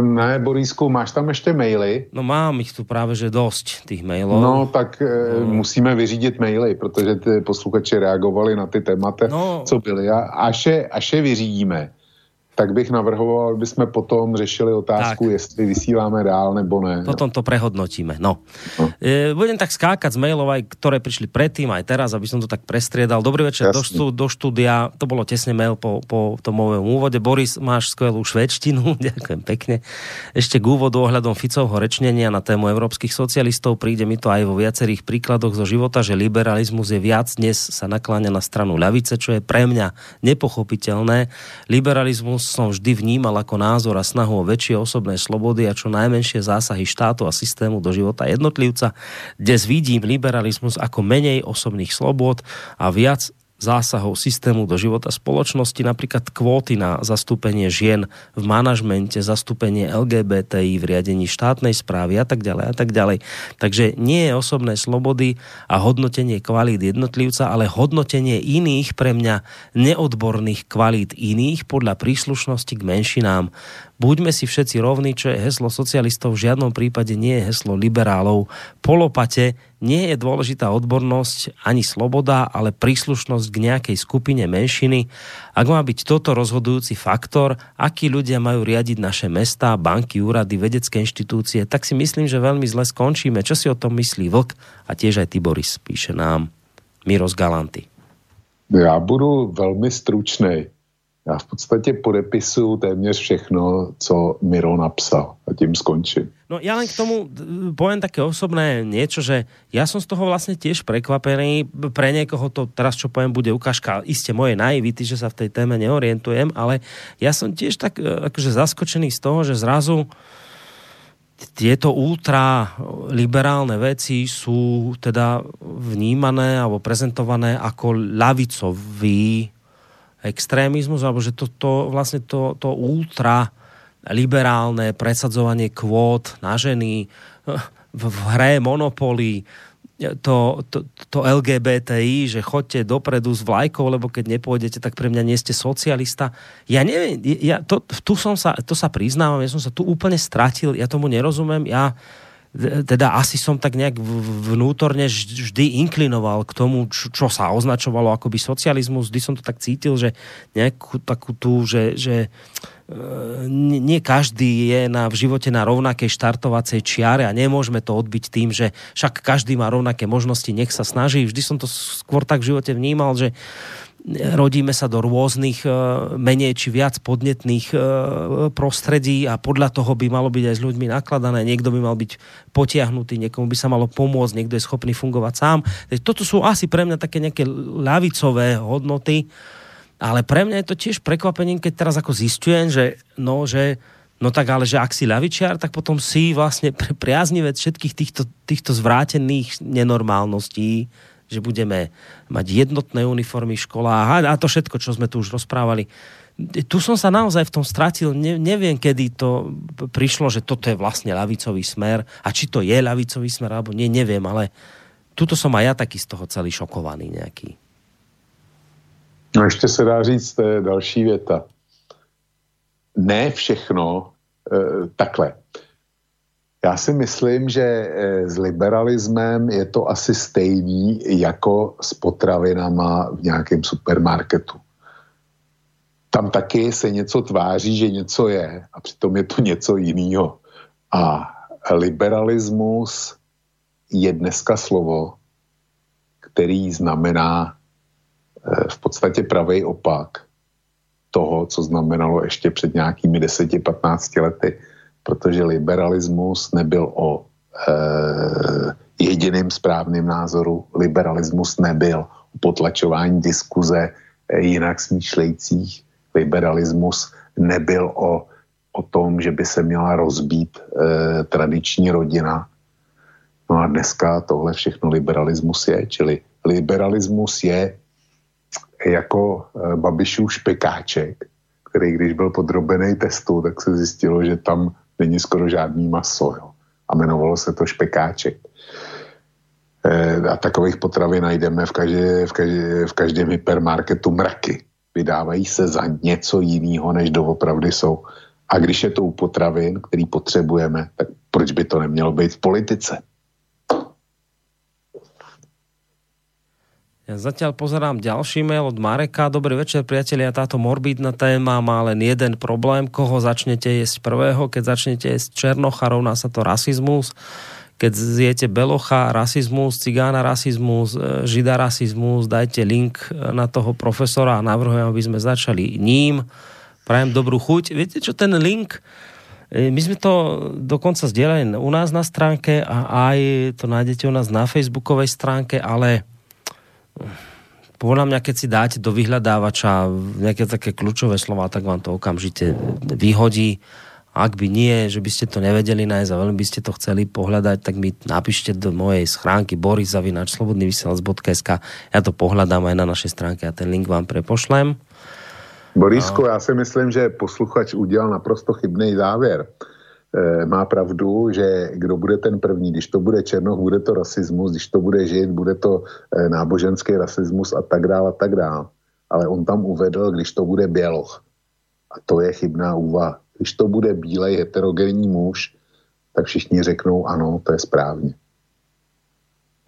Ne, Borisku, máš tam ještě maily? No mám ich tu právě že dost, těch mailů. No, tak e, musíme vyřídit maily, protože ty posluchači reagovali na ty tématy, no. co byly. A až je, až je vyřídíme, tak bych navrhoval, aby jsme potom řešili otázku, tak. jestli vysíláme dál nebo ne. Potom to prehodnotíme. No. no. E, budem tak skákať z mailov aj, ktoré prišli predtým, aj teraz, aby som to tak prestriedal. Dobrý večer do, štú, do štúdia. To bolo tesne mail po, po tom mojom úvode. Boris, máš skvelú švedštinu. Ďakujem pekne. Ešte k úvodu ohľadom Ficovho rečnenia na tému európskych socialistov. Príde mi to aj vo viacerých príkladoch zo života, že liberalizmus je viac dnes sa nakláňa na stranu ľavice, čo je pre mňa nepochopiteľné. Liberalizmus som vždy vnímal ako názor a snahu o väčšie osobné slobody a čo najmenšie zásahy štátu a systému do života jednotlivca. Dnes vidím liberalizmus ako menej osobných slobod a viac zásahov systému do života spoločnosti, napríklad kvóty na zastúpenie žien v manažmente, zastúpenie LGBTI v riadení štátnej správy a tak ďalej a tak ďalej. Takže nie je osobné slobody a hodnotenie kvalít jednotlivca, ale hodnotenie iných pre mňa neodborných kvalít iných podľa príslušnosti k menšinám buďme si všetci rovní, čo je heslo socialistov, v žiadnom prípade nie je heslo liberálov. Polopate nie je dôležitá odbornosť ani sloboda, ale príslušnosť k nejakej skupine menšiny. Ak má byť toto rozhodujúci faktor, akí ľudia majú riadiť naše mestá, banky, úrady, vedecké inštitúcie, tak si myslím, že veľmi zle skončíme. Čo si o tom myslí Vlk a tiež aj Tiboris, píše nám Miros Galanty. Já budu velmi stručný. Já v podstatě podepisuju téměř všechno, co Miro napsal a tím skončím. No ja len k tomu poviem také osobné niečo, že ja som z toho vlastne tiež prekvapený. Pre niekoho to teraz, čo poviem, bude ukážka iste moje naivity, že sa v tej téme neorientujem, ale ja som tiež tak e, akože zaskočený z toho, že zrazu tieto ultraliberálne veci sú teda vnímané alebo prezentované ako lavicový extrémizmus, alebo že to, to vlastne to, to ultra liberálne presadzovanie kvót na ženy v, v hre Monopoly, to, to, to LGBTI, že chodte dopredu s vlajkou, lebo keď nepôjdete, tak pre mňa nie ste socialista. Ja neviem, ja, to, tu som sa, to sa priznávam, ja som sa tu úplne stratil, ja tomu nerozumiem, ja teda asi som tak nejak vnútorne vždy inklinoval k tomu, čo, čo sa označovalo akoby socializmus. Vždy som to tak cítil, že nejakú takú tú, že, že e, nie každý je na, v živote na rovnakej štartovacej čiare a nemôžeme to odbiť tým, že však každý má rovnaké možnosti, nech sa snaží. Vždy som to skôr tak v živote vnímal, že rodíme sa do rôznych e, menej či viac podnetných e, prostredí a podľa toho by malo byť aj s ľuďmi nakladané. Niekto by mal byť potiahnutý, niekomu by sa malo pomôcť, niekto je schopný fungovať sám. Toto sú asi pre mňa také nejaké ľavicové hodnoty, ale pre mňa je to tiež prekvapením, keď teraz ako zistujem, že no, že No tak ale, že ak si ľavičiar, tak potom si vlastne priaznivec všetkých týchto, týchto zvrátených nenormálností, že budeme mať jednotné uniformy v školách a to všetko, čo sme tu už rozprávali. Tu som sa naozaj v tom stratil, ne, neviem, kedy to prišlo, že toto je vlastne ľavicový smer a či to je ľavicový smer, alebo nie, neviem, ale tuto som aj ja taký z toho celý šokovaný nejaký. No ještě se dá říct, to je další věta. Ne všechno, e, takhle. Já si myslím, že eh, s liberalismem je to asi stejný jako s potravinama v nějakém supermarketu. Tam taky se něco tváří, že něco je a přitom je to něco jiného. A liberalismus je dneska slovo, který znamená eh, v podstatě pravý opak toho, co znamenalo ještě před nějakými 10-15 lety protože liberalismus nebyl o e, jediným správným názoru, liberalismus nebyl o potlačování diskuze jinak smýšlejících, liberalismus nebyl o, o tom, že by se měla rozbít e, tradiční rodina. No a dneska tohle všechno liberalismus je, čili liberalismus je jako e, Babišův špekáček, který když byl podrobený testu, tak se zjistilo, že tam není skoro žádný maso. Jo. A jmenovalo se to špekáček. E, a takových potravin najdeme v, každé, v, každé, v každém hypermarketu mraky. Vydávají se za něco jiného, než doopravdy jsou. A když je to u potravin, který potřebujeme, tak proč by to nemělo být v politice? Ja zatiaľ pozerám ďalší mail od Mareka. Dobrý večer, priatelia. Táto morbidná téma má len jeden problém. Koho začnete jesť prvého? Keď začnete jesť Černocha, rovná sa to rasizmus. Keď zjete Belocha, rasizmus, Cigána, rasizmus, e, Žida, rasizmus, dajte link na toho profesora a navrhujem, aby sme začali ním. Prajem dobrú chuť. Viete čo, ten link, e, my sme to dokonca zdieľali u nás na stránke a aj to nájdete u nás na facebookovej stránke, ale podľa mňa, keď si dáte do vyhľadávača nejaké také kľúčové slova, tak vám to okamžite vyhodí. Ak by nie, že by ste to nevedeli nájsť a veľmi by ste to chceli pohľadať, tak mi napíšte do mojej schránky borisavinačslobodnyvysielac.sk Ja to pohľadám aj na našej stránke a ten link vám prepošlem. Borisko, já si myslím, že posluchač udělal naprosto chybný závěr. E, má pravdu, že kdo bude ten první, když to bude černoch, bude to rasismus, když to bude žid, bude to e, náboženský rasismus a tak dále a tak dále. Ale on tam uvedl, když to bude běloch. A to je chybná úvaha. Když to bude bílej heterogenní muž, tak všichni řeknou ano, to je správně.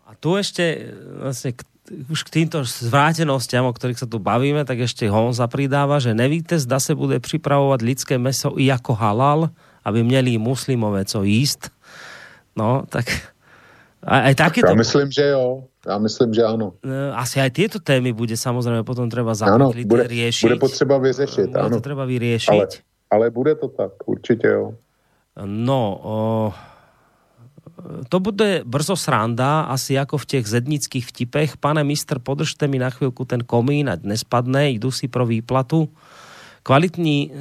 A tu ešte vlastne k, už k týmto zvrátenosťam, o ktorých sa tu bavíme, tak ešte Honza pridáva, že nevíte, zda se bude pripravovať lidské meso i ako halal, aby měli muslimové co jíst. No, tak aj, aj takéto... Já myslím, že jo. Já myslím, že ano. Asi aj tieto témy bude samozrejme potom treba zapojiť, bude, riešiť. Bude potřeba vyřešit, bude to treba vyriešiť. Ale, ale bude to tak, určitě jo. No, o, to bude brzo sranda, asi ako v těch zednických vtipech. Pane mistr, podržte mi na chvíľku ten komín, ať nespadne, jdu si pro výplatu. Kvalitní e,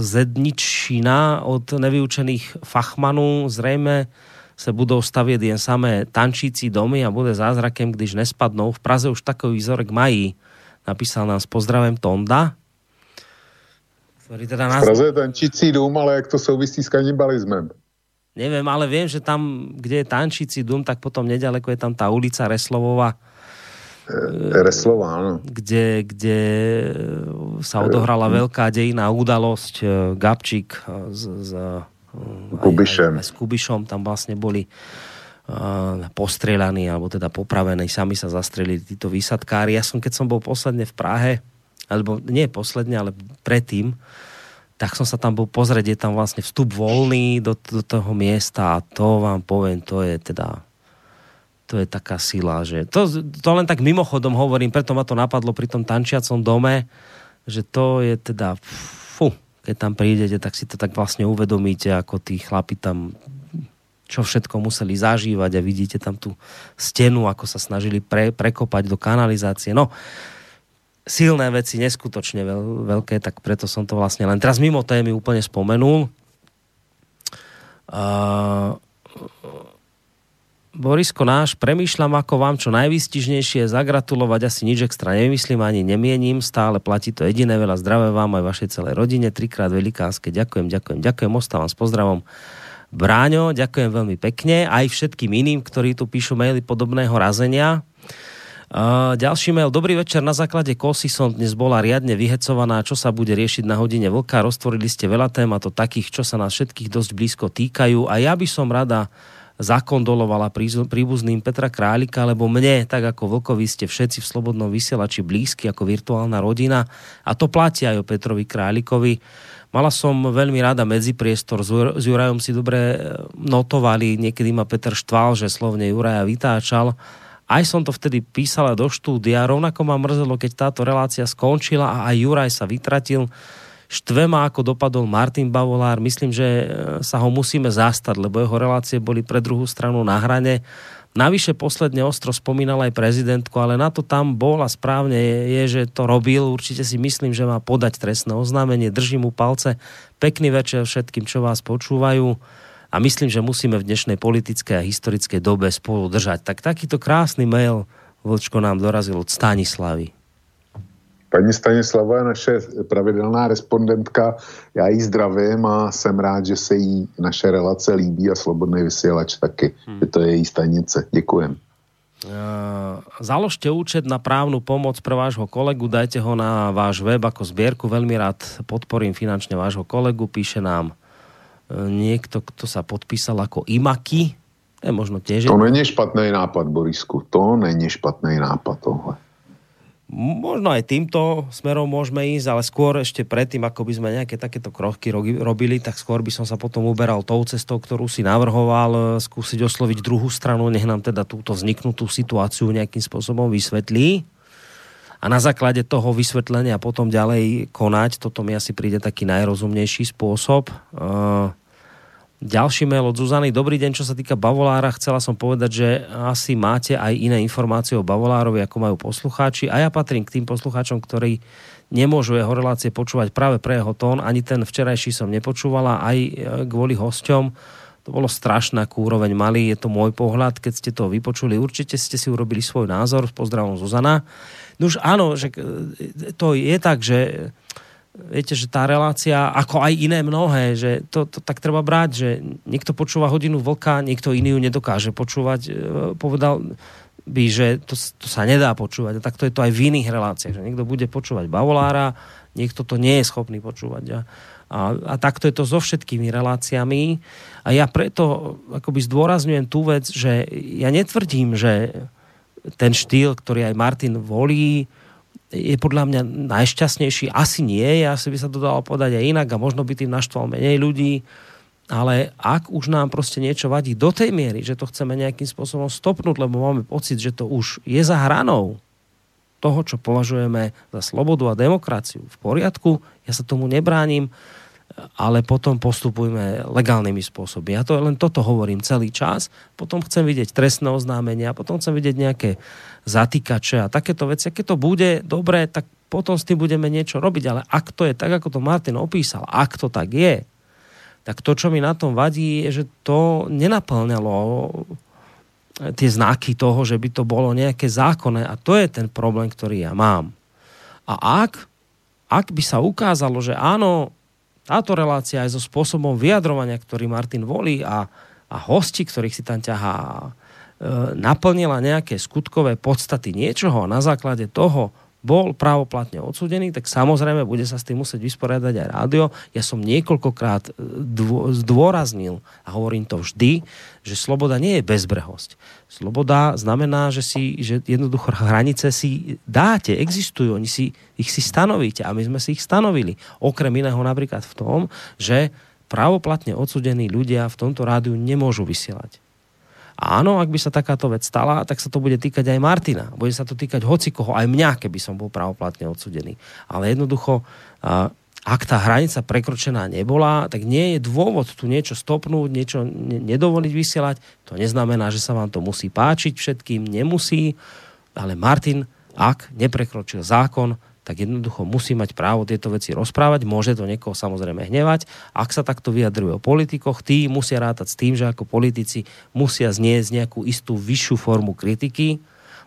zedničina od nevyučených fachmanů zrejme se budou stavět jen samé tančící domy a bude zázrakem, když nespadnou. V Praze už takový vzorek mají. Napísal nám s pozdravem Tonda. Ktorý teda V nás... Praze je tančící dům, ale jak to souvisí s kanibalismem? Neviem, ale viem, že tam, kde je tančící dům, tak potom nedaleko je tam tá ulica Reslovova, Reslova, áno. kde, kde sa odohrala veľká dejná udalosť. e, Gabčík e, s, s, aj- Kubišem. Aj, aj, s Kubišom tam vlastne boli postrelaní, alebo teda popravení, sami sa zastrelili títo výsadkári. Ja som, keď som bol posledne v Prahe, alebo nie posledne, ale predtým, tak som sa tam bol pozrieť, je tam vlastne vstup voľný do, do toho miesta a to vám poviem, to je teda to je taká sila, že to, to len tak mimochodom hovorím, preto ma to napadlo pri tom tančiacom dome, že to je teda fu, keď tam prídete, tak si to tak vlastne uvedomíte, ako tí chlapi tam čo všetko museli zažívať a vidíte tam tú stenu, ako sa snažili pre, prekopať do kanalizácie. No, silné veci, neskutočne veľ, veľké, tak preto som to vlastne len teraz mimo témy úplne spomenul. Uh, Borisko náš, premýšľam, ako vám čo najvystižnejšie zagratulovať, asi nič extra nemyslím, ani nemienim, stále platí to jediné, veľa zdravé vám aj vašej celej rodine, trikrát velikánske, ďakujem, ďakujem, ďakujem, ostávam s pozdravom. Bráňo, ďakujem veľmi pekne, aj všetkým iným, ktorí tu píšu maily podobného razenia. Uh, ďalší mail. Dobrý večer. Na základe kosy som dnes bola riadne vyhecovaná. Čo sa bude riešiť na hodine vlka? Roztvorili ste veľa tém a to takých, čo sa nás všetkých dosť blízko týkajú. A ja by som rada zakondolovala príbuzným Petra Králika, lebo mne, tak ako Vlkovi, ste všetci v Slobodnom vysielači blízky ako virtuálna rodina. A to platí aj o Petrovi Králikovi. Mala som veľmi rada medzipriestor, s Jur- s Jurajom si dobre e, notovali, niekedy ma Peter štval, že slovne Juraja vytáčal. Aj som to vtedy písala do štúdia, rovnako ma mrzelo, keď táto relácia skončila a aj Juraj sa vytratil. Štve ma, ako dopadol Martin Bavolár. Myslím, že e, sa ho musíme zastať, lebo jeho relácie boli pre druhú stranu na hrane. Navyše posledne ostro spomínal aj prezidentku, ale na to tam bol a správne je, že to robil. Určite si myslím, že má podať trestné oznámenie. Držím mu palce. Pekný večer všetkým, čo vás počúvajú. A myslím, že musíme v dnešnej politickej a historickej dobe spolu držať. Tak takýto krásny mail Vlčko nám dorazil od Stanislavy. Paní Stanislava je naše pravidelná respondentka, já jí zdravím a jsem rád, že se jí naše relace líbí a Slobodný vysielač taky, hmm. že to je její stanice. Děkujem. Uh, založte účet na právnu pomoc pre vášho kolegu, dajte ho na váš web ako zbierku, veľmi rád podporím finančne vášho kolegu, píše nám uh, niekto, kto sa podpísal ako Imaki, je možno tiež... To není špatný nápad, Borisku, to není špatný nápad tohle. Možno aj týmto smerom môžeme ísť, ale skôr ešte predtým, ako by sme nejaké takéto kroky robili, tak skôr by som sa potom uberal tou cestou, ktorú si navrhoval, skúsiť osloviť druhú stranu, nech nám teda túto vzniknutú situáciu nejakým spôsobom vysvetlí. A na základe toho vysvetlenia potom ďalej konať, toto mi asi príde taký najrozumnejší spôsob. Uh, ďalší mail od Zuzany. Dobrý deň, čo sa týka Bavolára. Chcela som povedať, že asi máte aj iné informácie o Bavolárovi, ako majú poslucháči. A ja patrím k tým poslucháčom, ktorí nemôžu jeho relácie počúvať práve pre jeho tón. Ani ten včerajší som nepočúvala, aj e, kvôli hosťom. To bolo strašná úroveň mali, je to môj pohľad, keď ste to vypočuli. Určite ste si urobili svoj názor, pozdravom Zuzana. No už áno, že e, to je tak, že viete, že tá relácia, ako aj iné mnohé, že to, to tak treba brať, že niekto počúva hodinu vlka, niekto iný ju nedokáže počúvať. E, povedal, by, že to, to sa nedá počúvať. A takto je to aj v iných reláciách, že niekto bude počúvať bavolára, niekto to nie je schopný počúvať. A, a, a takto je to so všetkými reláciami. A ja preto akoby zdôrazňujem tú vec, že ja netvrdím, že ten štýl, ktorý aj Martin volí, je podľa mňa najšťastnejší. Asi nie, asi by sa to dalo povedať aj inak a možno by tým naštval menej ľudí ale ak už nám proste niečo vadí do tej miery, že to chceme nejakým spôsobom stopnúť, lebo máme pocit, že to už je za hranou toho, čo považujeme za slobodu a demokraciu v poriadku, ja sa tomu nebránim, ale potom postupujme legálnymi spôsoby. Ja to len toto hovorím celý čas, potom chcem vidieť trestné oznámenia, potom chcem vidieť nejaké zatýkače a takéto veci. Keď to bude dobre, tak potom s tým budeme niečo robiť, ale ak to je tak, ako to Martin opísal, ak to tak je, tak to, čo mi na tom vadí, je, že to nenaplňalo tie znaky toho, že by to bolo nejaké zákonné a to je ten problém, ktorý ja mám. A ak, ak by sa ukázalo, že áno, táto relácia aj so spôsobom vyjadrovania, ktorý Martin volí a, a hosti, ktorých si tam ťahá, naplnila nejaké skutkové podstaty niečoho a na základe toho bol právoplatne odsudený, tak samozrejme bude sa s tým musieť vysporiadať aj rádio. Ja som niekoľkokrát e, zdôraznil, a hovorím to vždy, že sloboda nie je bezbrehosť. Sloboda znamená, že si že jednoducho hranice si dáte, existujú, oni si, ich si stanovíte a my sme si ich stanovili. Okrem iného napríklad v tom, že právoplatne odsudení ľudia v tomto rádiu nemôžu vysielať. Áno, ak by sa takáto vec stala, tak sa to bude týkať aj Martina. Bude sa to týkať hocikoho, aj mňa, keby som bol pravoplatne odsudený. Ale jednoducho, ak tá hranica prekročená nebola, tak nie je dôvod tu niečo stopnúť, niečo nedovoliť vysielať. To neznamená, že sa vám to musí páčiť všetkým, nemusí. Ale Martin, ak neprekročil zákon, tak jednoducho musí mať právo tieto veci rozprávať, môže to niekoho samozrejme hnevať. Ak sa takto vyjadruje o politikoch, tí musia rátať s tým, že ako politici musia zniesť nejakú istú vyššiu formu kritiky,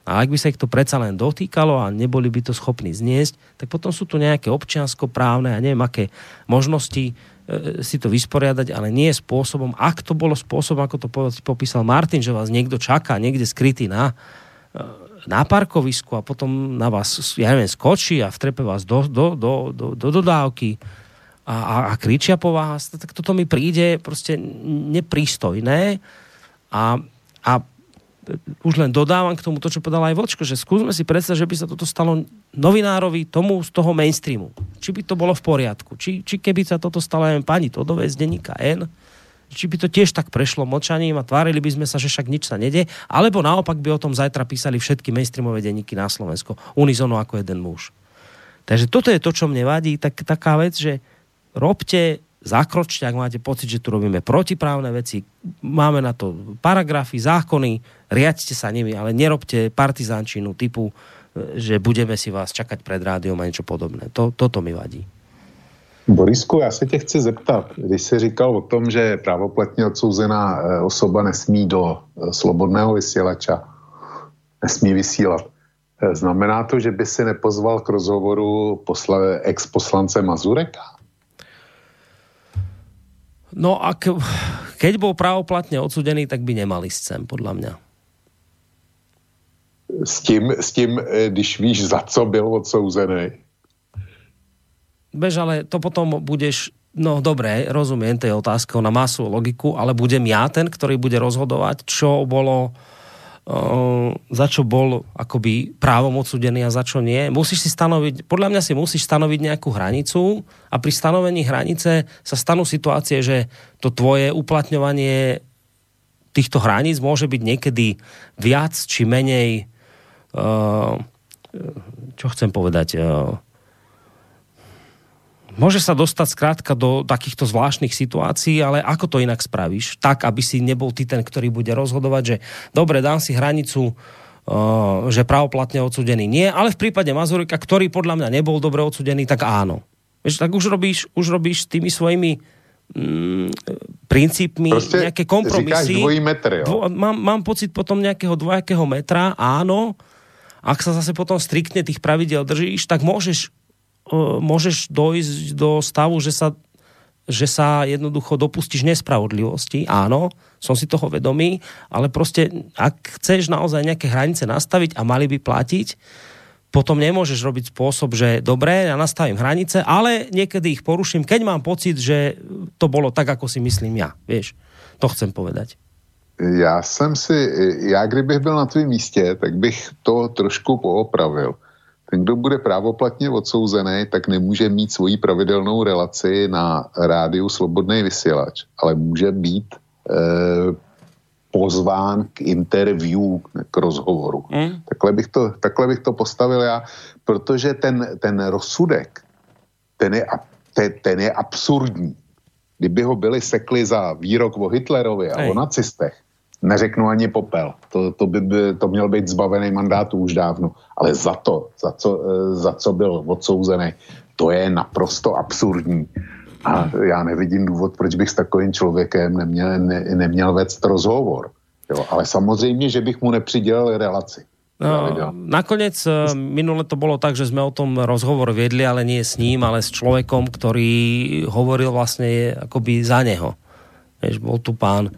a ak by sa ich to predsa len dotýkalo a neboli by to schopní zniesť, tak potom sú tu nejaké občiansko-právne a neviem aké možnosti e, si to vysporiadať, ale nie spôsobom, ak to bolo spôsobom, ako to popísal Martin, že vás niekto čaká niekde skrytý na e, na parkovisku a potom na vás, ja neviem, skočí a vtrepe vás do, do, do, do, do dodávky a, a, a kričia po vás, tak toto mi príde proste neprístojné a, a už len dodávam k tomu to, čo povedal aj Vočko, že skúsme si predstaviť, že by sa toto stalo novinárovi tomu z toho mainstreamu. Či by to bolo v poriadku. Či, či keby sa toto stalo aj pani Todové z denníka N, či by to tiež tak prešlo močaním a tvárili by sme sa, že však nič sa nedie, alebo naopak by o tom zajtra písali všetky mainstreamové denníky na Slovensko, unizono ako jeden muž. Takže toto je to, čo mne vadí, tak, taká vec, že robte, zakročte, ak máte pocit, že tu robíme protiprávne veci, máme na to paragrafy, zákony, riadte sa nimi, ale nerobte partizánčinu typu, že budeme si vás čakať pred rádiom a niečo podobné. To, toto mi vadí. Borisku, já se tě chci zeptat, když jsi říkal o tom, že právoplatně odsouzená eh, osoba nesmí do eh, slobodného vysílača, nesmí vysílat. Eh, znamená to, že by si nepozval k rozhovoru posla, ex-poslance Mazureka? No a keď bol právoplatne odsudený, tak by nemali sem, podľa mňa. S tím, s tím, když víš, za co byl odsouzený, bež, ale to potom budeš, no dobre, rozumiem tej otázke, na masu logiku, ale budem ja ten, ktorý bude rozhodovať, čo bolo Uh, za čo bol akoby právom odsudený a za čo nie. Musíš si stanoviť, podľa mňa si musíš stanoviť nejakú hranicu a pri stanovení hranice sa stanú situácie, že to tvoje uplatňovanie týchto hraníc môže byť niekedy viac či menej uh, čo chcem povedať uh, Môže sa dostať skrátka do takýchto zvláštnych situácií, ale ako to inak spravíš? Tak, aby si nebol ty ten, ktorý bude rozhodovať, že dobre, dám si hranicu že pravoplatne odsudený nie, ale v prípade Mazurika, ktorý podľa mňa nebol dobre odsudený, tak áno. Vieš, tak už robíš, už robíš tými svojimi mm, princípmi Proste nejaké kompromisy. dvojí metr, jo? Dvo, mám, mám pocit potom nejakého dvojakého metra, áno. Ak sa zase potom striktne tých pravidel držíš, tak môžeš, môžeš dojsť do stavu, že sa že sa jednoducho dopustíš nespravodlivosti, áno, som si toho vedomý, ale proste, ak chceš naozaj nejaké hranice nastaviť a mali by platiť, potom nemôžeš robiť spôsob, že dobre, ja nastavím hranice, ale niekedy ich poruším, keď mám pocit, že to bolo tak, ako si myslím ja. Vieš, to chcem povedať. Já jsem si, já kdybych byl na tvém místě, tak bych to trošku poopravil. Ten, kdo bude právoplatně odsouzený, tak nemůže mít svoji pravidelnou relaci na rádiu Slobodný vysílač, ale může být eh, pozván k interview, k rozhovoru. Mm. Takhle, bych to, takhle bych to postavil já, protože ten, ten rozsudek, ten je, ten, ten je absurdní. Kdyby ho byli sekli za výrok o Hitlerovi a Ej. o nacistech, neřeknu ani popel. To, to by, by to měl být zbavený mandátu už dávno. Ale za to, za co, eh, za co byl odsouzený, to je naprosto absurdní. A já nevidím důvod, proč bych s takovým člověkem neměl, ne, neměl vést rozhovor. Jo, ale samozřejmě, že bych mu nepřidělal relaci. No, nakoniec eh, minule to bolo tak, že sme o tom rozhovor viedli, ale nie s ním, ale s človekom, ktorý hovoril vlastne akoby za neho. Vieš, bol tu pán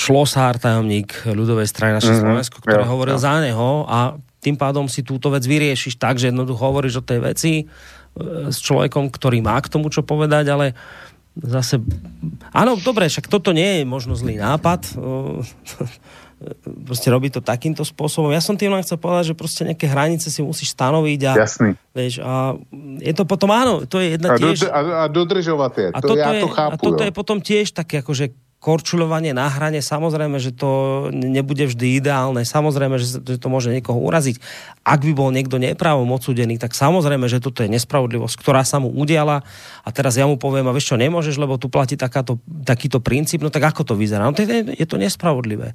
Šlosár, tajomník ľudovej strany naše mm-hmm. Slovensko, ktorý jo, hovoril jo. za neho a tým pádom si túto vec vyriešiš tak, že jednoducho hovoríš o tej veci, s človekom, ktorý má k tomu čo povedať, ale zase... Áno, dobre, však toto nie je možno zlý nápad. proste robiť to takýmto spôsobom. Ja som tým len chcel povedať, že proste nejaké hranice si musíš stanoviť a, Jasný. Vieš, a je to potom, áno, to je jedna a tiež... Do, a, a dodržovať je, a to ja je, to chápu. A toto jo. je potom tiež také akože korčuľovanie na hrane, samozrejme, že to nebude vždy ideálne, samozrejme, že, to môže niekoho uraziť. Ak by bol niekto nepravom odsudený, tak samozrejme, že toto je nespravodlivosť, ktorá sa mu udiala a teraz ja mu poviem, a vieš čo, nemôžeš, lebo tu platí takáto, takýto princíp, no tak ako to vyzerá? No to je, je to nespravodlivé.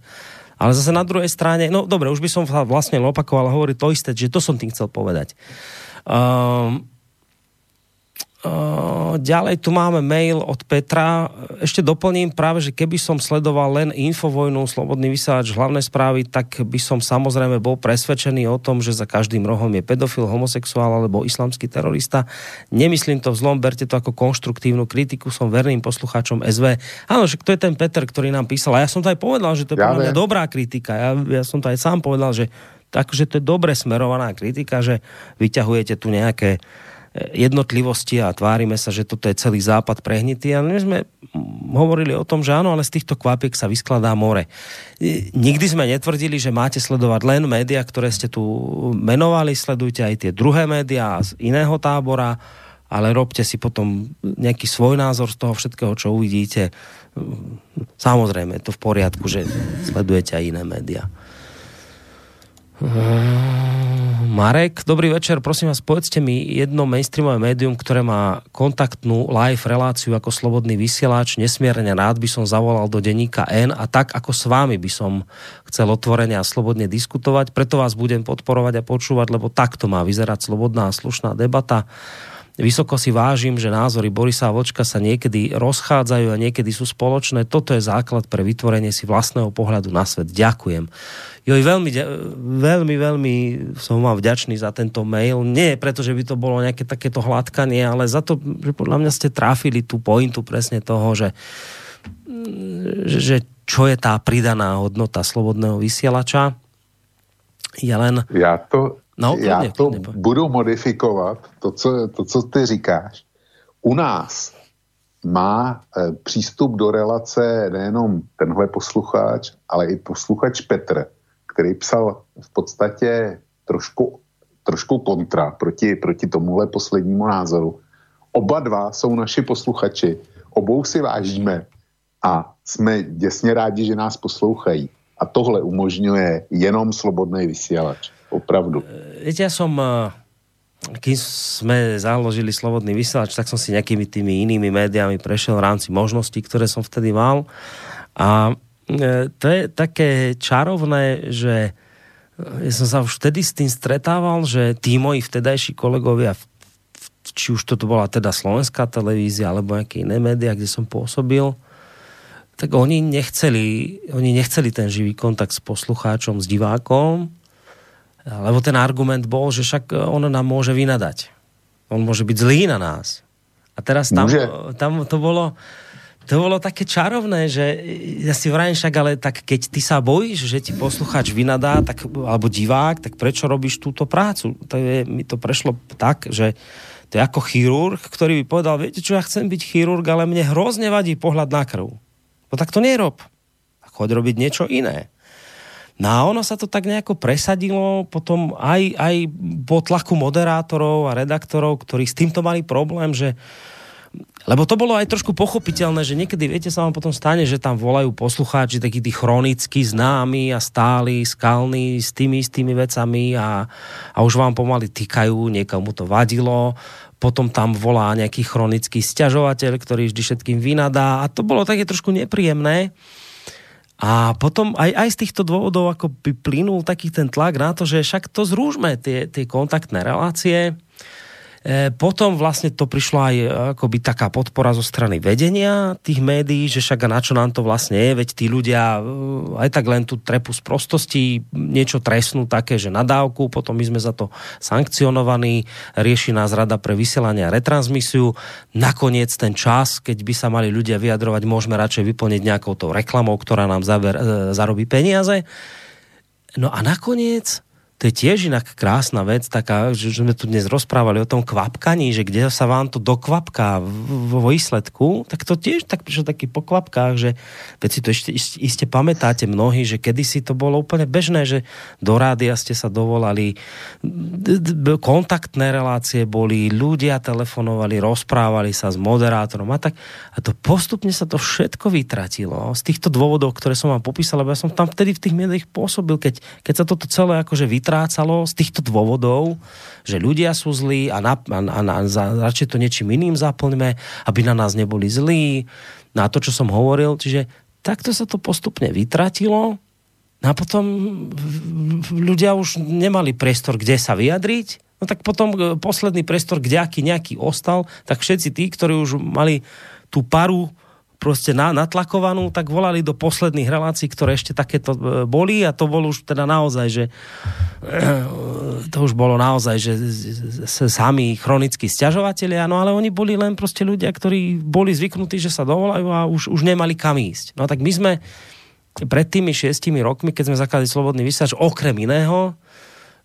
Ale zase na druhej strane, no dobre, už by som vlastne opakoval a hovoriť to isté, že to som tým chcel povedať. Um, ďalej tu máme mail od Petra. Ešte doplním práve, že keby som sledoval len Infovojnu, Slobodný vysielač, hlavné správy, tak by som samozrejme bol presvedčený o tom, že za každým rohom je pedofil, homosexuál alebo islamský terorista. Nemyslím to vzlom, berte to ako konštruktívnu kritiku, som verným poslucháčom SV. Áno, že to je ten Peter, ktorý nám písal. A ja som to aj povedal, že to je ja podľa mňa dobrá kritika. Ja, ja som to aj sám povedal, že takže to je dobre smerovaná kritika, že vyťahujete tu nejaké jednotlivosti a tvárime sa, že toto je celý západ prehnitý. A my sme hovorili o tom, že áno, ale z týchto kvapiek sa vyskladá more. Nikdy sme netvrdili, že máte sledovať len médiá, ktoré ste tu menovali, sledujte aj tie druhé médiá z iného tábora, ale robte si potom nejaký svoj názor z toho všetkého, čo uvidíte. Samozrejme, je to v poriadku, že sledujete aj iné médiá. Marek, dobrý večer, prosím vás, povedzte mi jedno mainstreamové médium, ktoré má kontaktnú live reláciu ako slobodný vysielač. Nesmierne rád by som zavolal do denníka N a tak ako s vámi by som chcel otvorene a slobodne diskutovať. Preto vás budem podporovať a počúvať, lebo takto má vyzerať slobodná a slušná debata. Vysoko si vážim, že názory Borisa a Vočka sa niekedy rozchádzajú a niekedy sú spoločné. Toto je základ pre vytvorenie si vlastného pohľadu na svet. Ďakujem. Joj, veľmi, veľmi, veľmi som vám vďačný za tento mail. Nie preto, že by to bolo nejaké takéto hladkanie, ale za to, že podľa mňa ste trafili tú pointu presne toho, že, že čo je tá pridaná hodnota slobodného vysielača. Ja len... Ja to, No, Já klidně, to klidně. budu modifikovat, to co, to, co ty říkáš. U nás má e, přístup do relace nejenom tenhle posluchač, ale i posluchač Petr, který psal v podstatě trošku, trošku kontra proti, proti tomuhle poslednímu názoru. Oba dva jsou naši posluchači, obou si vážíme a jsme děsně rádi, že nás poslouchají. A tohle umožňuje jenom slobodný vysílač. Opravdu. Viete, ja som kým sme založili Slobodný vysielač, tak som si nejakými tými inými médiami prešiel v rámci možností, ktoré som vtedy mal. A e, to je také čarovné, že ja som sa už vtedy s tým stretával, že tí moji vtedajší kolegovia, či už toto bola teda slovenská televízia, alebo nejaké iné médiá, kde som pôsobil, tak oni nechceli, oni nechceli ten živý kontakt s poslucháčom, s divákom, lebo ten argument bol, že však on nám môže vynadať. On môže byť zlý na nás. A teraz tam, tam to bolo, to bolo také čarovné, že ja si vrajím však, ale tak keď ty sa bojíš, že ti poslucháč vynadá, tak, alebo divák, tak prečo robíš túto prácu? To je, mi to prešlo tak, že to je ako chirurg, ktorý by povedal, viete čo, ja chcem byť chirurg, ale mne hrozne vadí pohľad na krv. No tak to nerob. Choď robiť niečo iné. No a ono sa to tak nejako presadilo potom aj, aj po tlaku moderátorov a redaktorov, ktorí s týmto mali problém, že lebo to bolo aj trošku pochopiteľné, že niekedy, viete, sa vám potom stane, že tam volajú poslucháči takí tí chronicky známi a stáli, skalní s tými istými vecami a, a už vám pomaly týkajú, niekomu to vadilo potom tam volá nejaký chronický sťažovateľ, ktorý vždy všetkým vynadá a to bolo také trošku nepríjemné. A potom aj, aj z týchto dôvodov ako by plynul taký ten tlak na to, že však to zrúžme tie, tie kontaktné relácie, potom vlastne to prišlo aj e, akoby taká podpora zo strany vedenia tých médií, že však na čo nám to vlastne je, veď tí ľudia e, aj tak len tú trepu z prostosti, niečo trestnú také, že nadávku, potom my sme za to sankcionovaní, rieši nás Rada pre vysielanie a retransmisiu. Nakoniec ten čas, keď by sa mali ľudia vyjadrovať, môžeme radšej vyplniť nejakou tou reklamou, ktorá nám zaver, zarobí peniaze. No a nakoniec to je tiež inak krásna vec, taká, že sme tu dnes rozprávali o tom kvapkaní, že kde sa vám to dokvapká vo výsledku, tak to tiež tak prišlo taký po kvapkách, že veď si to ešte iste pamätáte mnohí, že kedysi to bolo úplne bežné, že do rádia ste sa dovolali, kontaktné relácie boli, ľudia telefonovali, rozprávali sa s moderátorom a tak. A to postupne sa to všetko vytratilo z týchto dôvodov, ktoré som vám popísal, lebo ja som tam vtedy v tých médiách pôsobil, keď, keď sa toto celé akože vytratilo vytrácalo z týchto dôvodov, že ľudia sú zlí a, na, a, a, a za, radšej to niečím iným zaplňme, aby na nás neboli zlí, na to, čo som hovoril. Čiže takto sa to postupne vytratilo no a potom ľudia už nemali priestor, kde sa vyjadriť, no tak potom e, posledný priestor, kde aký nejaký ostal, tak všetci tí, ktorí už mali tú paru proste na, natlakovanú, tak volali do posledných relácií, ktoré ešte takéto e, boli a to bolo už teda naozaj, že e, to už bolo naozaj, že sami chronickí stiažovateľia, no ale oni boli len proste ľudia, ktorí boli zvyknutí, že sa dovolajú a už, už nemali kam ísť. No tak my sme pred tými šiestimi rokmi, keď sme zakladali Slobodný vysiač, okrem iného,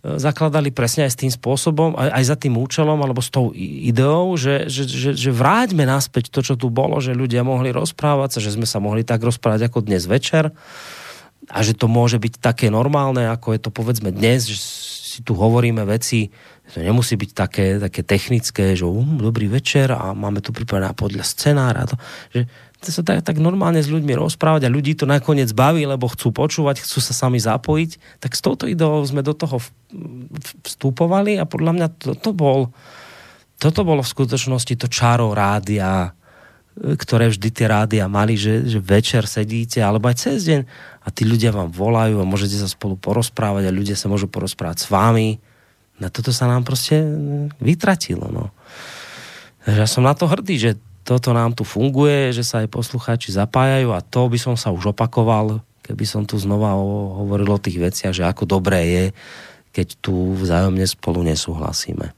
zakladali presne aj s tým spôsobom, aj, aj za tým účelom, alebo s tou ideou, že, že, že, že vráťme naspäť to, čo tu bolo, že ľudia mohli rozprávať sa, že sme sa mohli tak rozprávať ako dnes večer a že to môže byť také normálne, ako je to povedzme dnes, že si tu hovoríme veci, to nemusí byť také, také technické, že um, dobrý večer a máme tu pripravená podľa scenára. To, že sa tak, tak normálne s ľuďmi rozprávať a ľudí to nakoniec baví, lebo chcú počúvať, chcú sa sami zapojiť, tak s touto ideou sme do toho vstupovali a podľa mňa toto bol toto bolo v skutočnosti to čaro rádia, ktoré vždy tie rádia mali, že, že večer sedíte, alebo aj cez deň a tí ľudia vám volajú a môžete sa spolu porozprávať a ľudia sa môžu porozprávať s vami. Na toto sa nám proste vytratilo. No. Ja som na to hrdý, že toto nám tu funguje, že sa aj poslucháči zapájajú a to by som sa už opakoval, keby som tu znova hovoril o tých veciach, že ako dobré je, keď tu vzájomne spolu nesúhlasíme.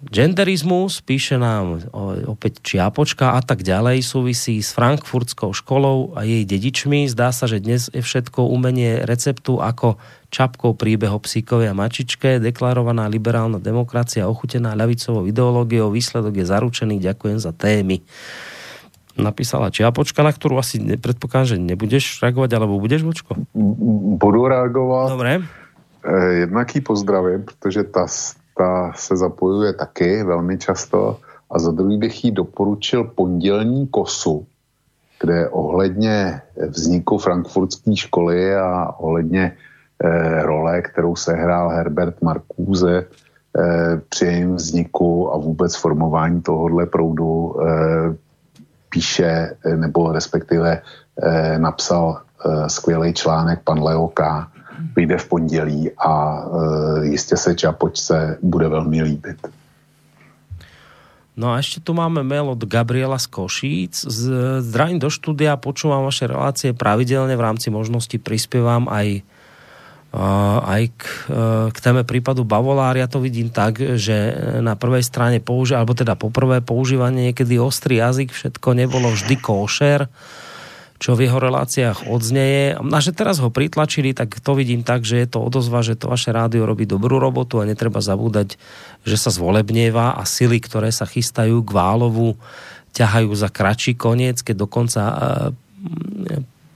Genderizmus, píše nám opäť Čiapočka a tak ďalej, súvisí s frankfurtskou školou a jej dedičmi. Zdá sa, že dnes je všetko umenie receptu ako čapkou príbeh o psíkovi a mačičke, deklarovaná liberálna demokracia, ochutená ľavicovou ideológiou, výsledok je zaručený, ďakujem za témy. Napísala Čiapočka, na ktorú asi predpokladám, že nebudeš reagovať, alebo budeš, Vočko? Budu reagovat. Dobre. Eh, jednak ji pozdravím, protože ta ta se zapojuje taky velmi často a za druhý bych jí doporučil pondělní kosu, kde ohledně vzniku frankfurtské školy a ohledně role, kterou sehrál Herbert Marcuse eh, při jejím vzniku a vůbec formování tohohle proudu eh, píše, nebo respektive eh, napsal skvělý článek, pan Leo K. vyjde v pondělí a jistě se Čapočce bude velmi líbit. No a ešte tu máme mail od Gabriela z Košíc. Zdravím do štúdia, počúvam vaše relácie pravidelne, v rámci možnosti prispievam aj aj k, k téme prípadu Bavolár. Ja to vidím tak, že na prvej strane použi- alebo teda poprvé používanie niekedy ostrý jazyk, všetko nebolo vždy košer, čo v jeho reláciách odznieje. A že teraz ho pritlačili, tak to vidím tak, že je to odozva, že to vaše rádio robí dobrú robotu a netreba zabúdať, že sa zvolebnieva a sily, ktoré sa chystajú k Válovu, ťahajú za kratší koniec, keď dokonca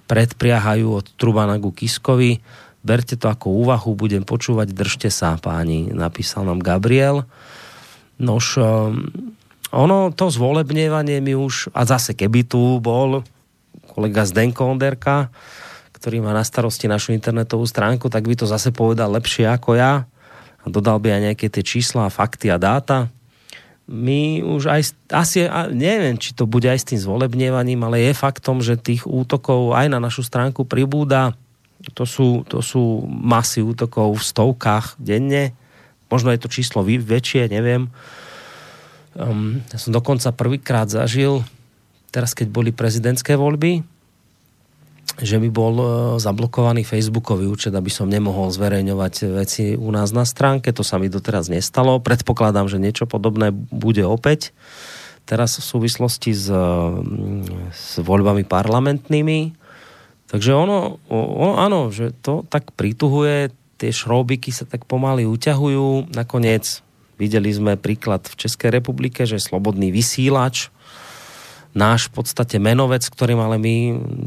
predpriahajú od Trubana ku Kiskovi berte to ako úvahu, budem počúvať, držte sa, páni, napísal nám Gabriel. Nož, um, ono, to zvolebnievanie mi už, a zase keby tu bol kolega Zdenko Onderka, ktorý má na starosti našu internetovú stránku, tak by to zase povedal lepšie ako ja a dodal by aj nejaké tie čísla, fakty a dáta. My už aj, asi, neviem, či to bude aj s tým zvolebnievaním, ale je faktom, že tých útokov aj na našu stránku pribúda to sú, to sú masy útokov v stovkách denne. Možno je to číslo väčšie, neviem. Um, ja som dokonca prvýkrát zažil, teraz keď boli prezidentské voľby, že mi bol uh, zablokovaný Facebookový účet, aby som nemohol zverejňovať veci u nás na stránke. To sa mi doteraz nestalo. Predpokladám, že niečo podobné bude opäť. Teraz v súvislosti s, s voľbami parlamentnými Takže ono, ono, áno, že to tak prituhuje, tie šrobiky sa tak pomaly uťahujú. Nakoniec videli sme príklad v Českej republike, že slobodný vysílač, náš v podstate menovec, ktorým ale my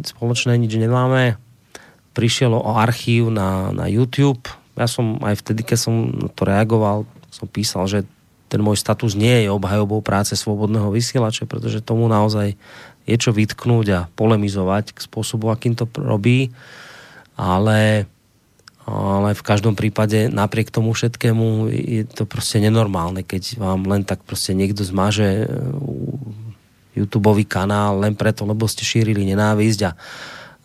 spoločné nič nemáme, prišiel o archív na, na YouTube. Ja som aj vtedy, keď som to reagoval, som písal, že ten môj status nie je obhajobou práce slobodného vysielača, pretože tomu naozaj je čo vytknúť a polemizovať k spôsobu, akým to robí, ale, ale v každom prípade napriek tomu všetkému je to proste nenormálne, keď vám len tak proste niekto zmaže uh, YouTube kanál len preto, lebo ste šírili nenávisť a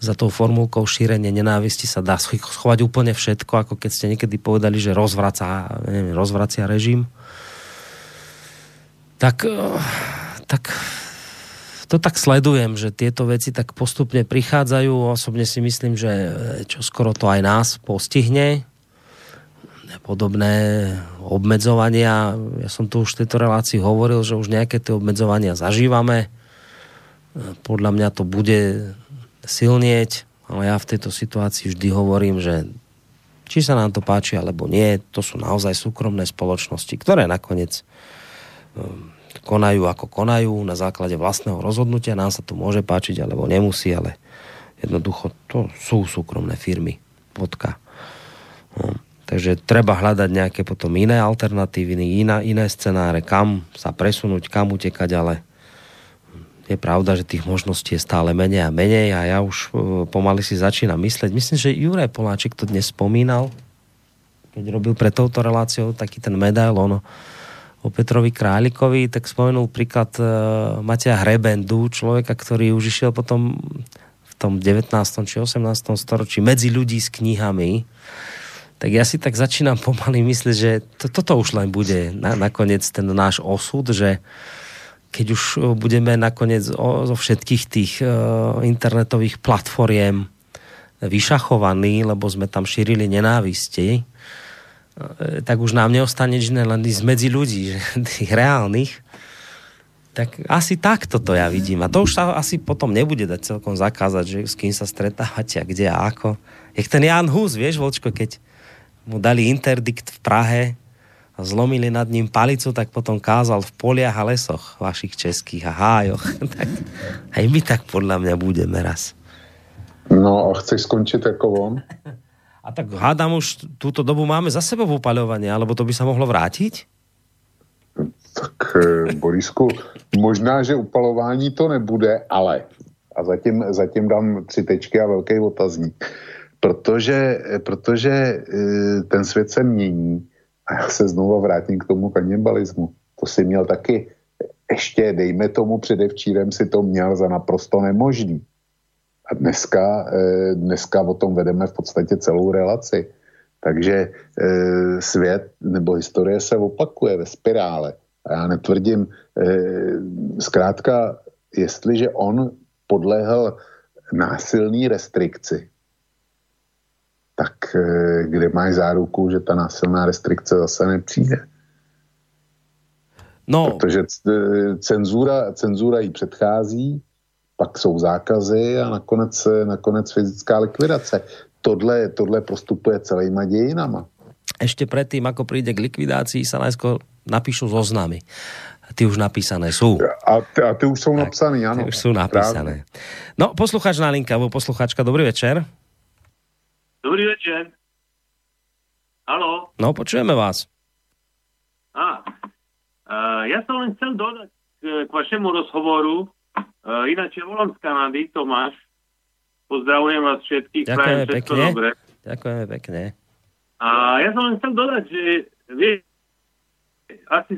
za tou formulkou šírenie nenávisti sa dá schovať úplne všetko, ako keď ste niekedy povedali, že rozvraca, neviem, rozvracia režim. Tak, uh, tak to tak sledujem, že tieto veci tak postupne prichádzajú. Osobne si myslím, že e, čo skoro to aj nás postihne. Podobné obmedzovania. Ja som tu už v tejto relácii hovoril, že už nejaké tie obmedzovania zažívame. E, podľa mňa to bude silnieť, ale ja v tejto situácii vždy hovorím, že či sa nám to páči alebo nie, to sú naozaj súkromné spoločnosti, ktoré nakoniec e, konajú ako konajú na základe vlastného rozhodnutia. Nám sa to môže páčiť alebo nemusí, ale jednoducho to sú súkromné firmy. Vodka. No. Takže treba hľadať nejaké potom iné alternatívy, iné, iné scenáre, kam sa presunúť, kam utekať, ale je pravda, že tých možností je stále menej a menej a ja už e, pomaly si začínam mysleť. Myslím, že Juraj Poláček to dnes spomínal, keď robil pre touto reláciou taký ten medail, ono, o Petrovi Králikovi, tak spomenul príklad uh, Matia Hrebendu, človeka, ktorý už išiel potom v tom 19. či 18. storočí medzi ľudí s knihami. Tak ja si tak začínam pomaly myslieť, že to, toto už len bude na, nakoniec ten náš osud, že keď už budeme nakoniec o, zo všetkých tých uh, internetových platformiem vyšachovaní, lebo sme tam šírili nenávisti, E, tak už nám neostane nič len ísť medzi ľudí, že tých reálnych. Tak asi takto to ja vidím. A to už sa asi potom nebude dať celkom zakázať, že s kým sa stretávate a kde a ako. Jak ten Jan Hus, vieš, Volčko, keď mu dali interdikt v Prahe a zlomili nad ním palicu, tak potom kázal v poliach a lesoch vašich českých a hájoch. tak aj my tak podľa mňa budeme raz. No a chceš skončiť ako on? A tak hádam už túto dobu máme za sebou upaľovanie, alebo to by sa mohlo vrátiť? Tak eh, Borisku, možná, že upalování to nebude, ale a zatím, zatím dám tři tečky a velký otazník. Protože, protože eh, ten svět se mění a já se znovu vrátím k tomu kanibalismu. To si měl taky ještě, dejme tomu předevčírem si to měl za naprosto nemožný. A dneska, eh, dneska o tom vedeme v podstatě celou relaci. Takže eh, svět nebo historie se opakuje ve spirále. A já netvrdím, zkrátka, jestliže on podlehl násilný restrikci, tak kde máš záruku, že ta násilná restrikce zase nepřijde? No. Protože cenzura, cenzura jí předchází, pak jsou zákazy a nakonec, nakonec fyzická likvidace. Tohle, tohle prostupuje celýma dějinama. Ešte predtým, ako príde k likvidácii, sa najskôr napíšu zoznamy. Ty už napísané sú. A, a ty už sú napísané, áno. Už sú napísané. Právne. No, posluchač na linka, alebo posluchačka, dobrý večer. Dobrý večer. Halo. No, počujeme vás. A, a ja som len chcel dodať k, k vašemu rozhovoru, Uh, ináč volám z Kanady, Tomáš. Pozdravujem vás všetkých. Ďakujeme pekne. Dobre. Ďakujeme pekne. A ja som len chcel dodať, že vie, asi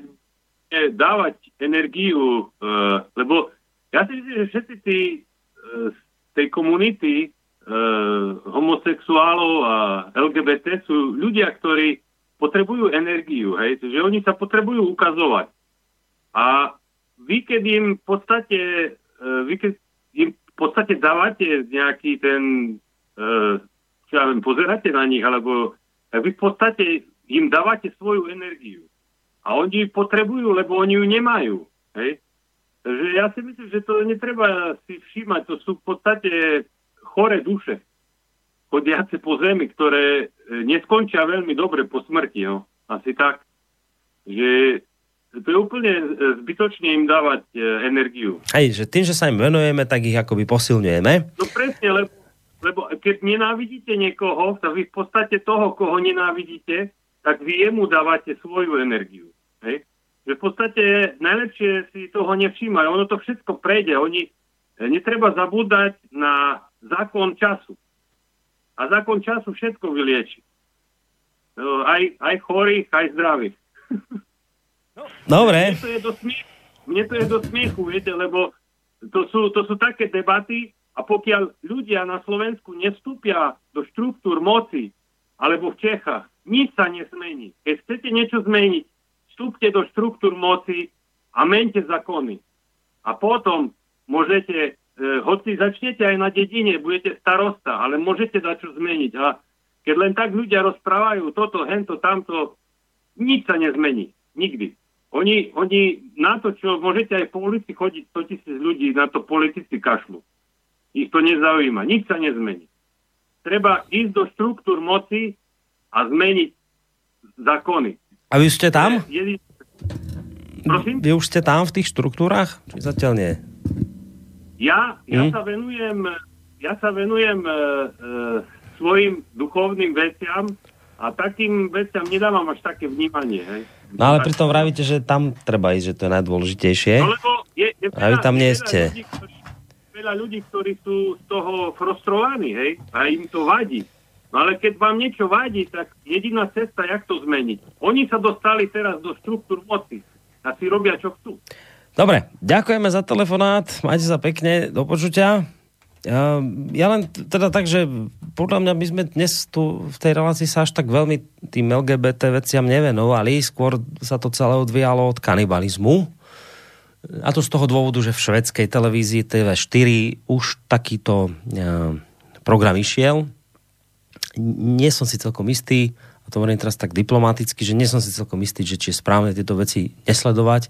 dávať energiu, uh, lebo ja si myslím, že všetci tí uh, z tej komunity uh, homosexuálov a LGBT sú ľudia, ktorí potrebujú energiu, hej, že oni sa potrebujú ukazovať. A vy, keď im v podstate E, vy keď im v podstate dávate nejaký ten, e, čo ja viem, pozeráte na nich, alebo vy v podstate im dávate svoju energiu. A oni ju potrebujú, lebo oni ju nemajú. Hej? Takže ja si myslím, že to netreba si všímať. To sú v podstate chore duše, chodiace po zemi, ktoré e, neskončia veľmi dobre po smrti. No. Asi tak. Že to je úplne e, zbytočne im dávať e, energiu. Hej, že tým, že sa im venujeme, tak ich akoby posilňujeme. No presne, lebo, lebo keď nenávidíte niekoho, tak vy v podstate toho, koho nenávidíte, tak vy jemu dávate svoju energiu. Hej? Že v podstate najlepšie si toho nevšímajú. Ono to všetko prejde. Oni e, netreba zabúdať na zákon času. A zákon času všetko vylieči. Aj, aj chorých, aj zdravých. Dobre. Mne to je do smiechu, mne to je do smiechu viete, lebo to sú, to sú také debaty a pokiaľ ľudia na Slovensku nestúpia do štruktúr moci alebo v Čechách, nič sa nesmení. Keď chcete niečo zmeniť, vstúpte do štruktúr moci a mente zákony. A potom môžete, e, hoci začnete aj na dedine, budete starosta, ale môžete dať čo zmeniť. A keď len tak ľudia rozprávajú toto, hento, tamto, nič sa nezmení. Nikdy. Oni, oni na to, čo môžete aj po ulici chodiť 100 tisíc ľudí, na to politici kašľú. Ich to nezaujíma. Nič sa nezmení. Treba ísť do štruktúr moci a zmeniť zákony. A vy ste tam? Je, je, prosím? Vy už ste tam v tých štruktúrach? Či zatiaľ nie? Ja, ja hm? sa venujem, ja sa venujem e, e, svojim duchovným veciam a takým veciam nedávam až také vnímanie. Hej. No ale pritom vravíte, že tam treba ísť, že to je najdôležitejšie. No lebo je, je veľa, a vy tam nie ste. Ľudí, ktorí, veľa ľudí, ktorí sú z toho frustrovaní, hej, a im to vadí. No ale keď vám niečo vadí, tak jediná cesta, jak to zmeniť. Oni sa dostali teraz do štruktúr moci a si robia, čo chcú. Dobre, ďakujeme za telefonát, majte sa pekne, do počutia. Ja, ja len teda tak, že podľa mňa by sme dnes tu v tej relácii sa až tak veľmi tým LGBT veciam nevenovali, skôr sa to celé odvíjalo od kanibalizmu. A to z toho dôvodu, že v švedskej televízii TV4 už takýto ja, program išiel. Nie som si celkom istý, a to hovorím teraz tak diplomaticky, že nie som si celkom istý, že či je správne tieto veci nesledovať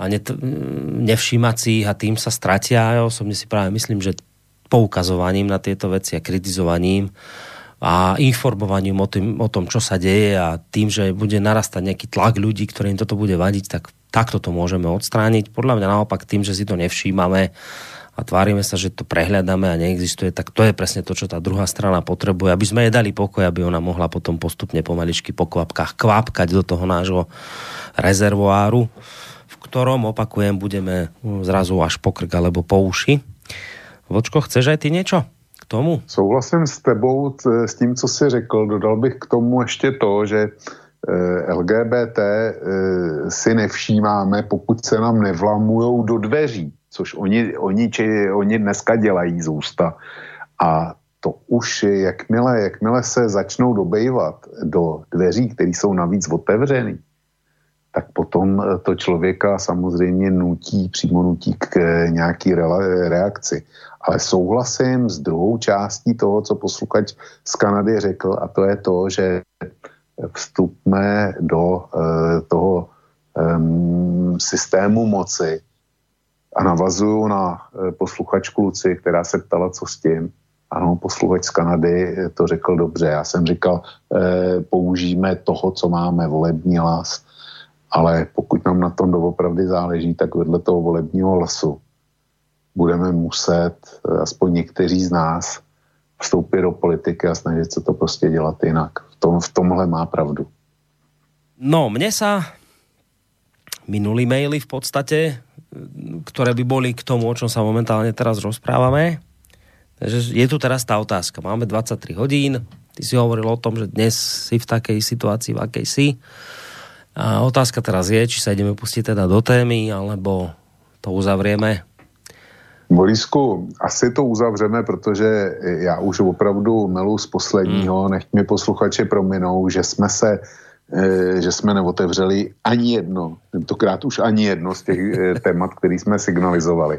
a nevšímať si ich a tým sa stratia. Ja osobne si práve myslím, že poukazovaním na tieto veci a kritizovaním a informovaním o, tým, o tom, čo sa deje a tým, že bude narastať nejaký tlak ľudí, ktorým toto bude vadiť, tak takto to môžeme odstrániť. Podľa mňa naopak tým, že si to nevšímame a tvárime sa, že to prehľadáme a neexistuje, tak to je presne to, čo tá druhá strana potrebuje, aby sme jej dali pokoj, aby ona mohla potom postupne pomaličky po kvapkách kvapkať do toho nášho rezervoáru, v ktorom, opakujem, budeme zrazu až pokrk alebo po uši. Vočko, chceš aj ty niečo k tomu? Souhlasím s tebou, s tím, co jsi řekl. Dodal bych k tomu ještě to, že eh, LGBT eh, si nevšímáme, pokud se nám nevlamujou do dveří. což oni, oni, či, oni dneska dělají z ústa. A to už, jakmile, jakmile se začnou dobejvat do dveří, které jsou navíc otevřený, tak potom eh, to člověka samozřejmě nutí, přímo nutí k eh, nějaký reakci. Ale souhlasím s druhou částí toho, co posluchač z Kanady řekl, a to je to, že vstupme do uh, toho systému moci a navazuju na posluchačku Luci, která se ptala, co s tím. Ano, posluchač z Kanady to řekl dobře. Já jsem říkal, použijeme toho, co máme, volební las, ale pokud nám na tom doopravdy záleží, tak vedle toho volebního lasu budeme muset, aspoň někteří z nás, vstoupit do politiky a snažit se to prostě dělat jinak. V, tom, v tomhle má pravdu. No, mne sa minuli maily v podstate, ktoré by boli k tomu, o čom sa momentálne teraz rozprávame. Takže je tu teraz tá otázka. Máme 23 hodín, ty si hovoril o tom, že dnes si v takej situácii, v akej si. A otázka teraz je, či sa ideme pustiť teda do témy, alebo to uzavrieme Borisku, asi to uzavřeme, protože já už opravdu melu z posledního, hmm. nech mi posluchače prominou, že jsme se eh, že jsme neotevřeli ani jedno, tentokrát už ani jedno z těch eh, témat, který jsme signalizovali.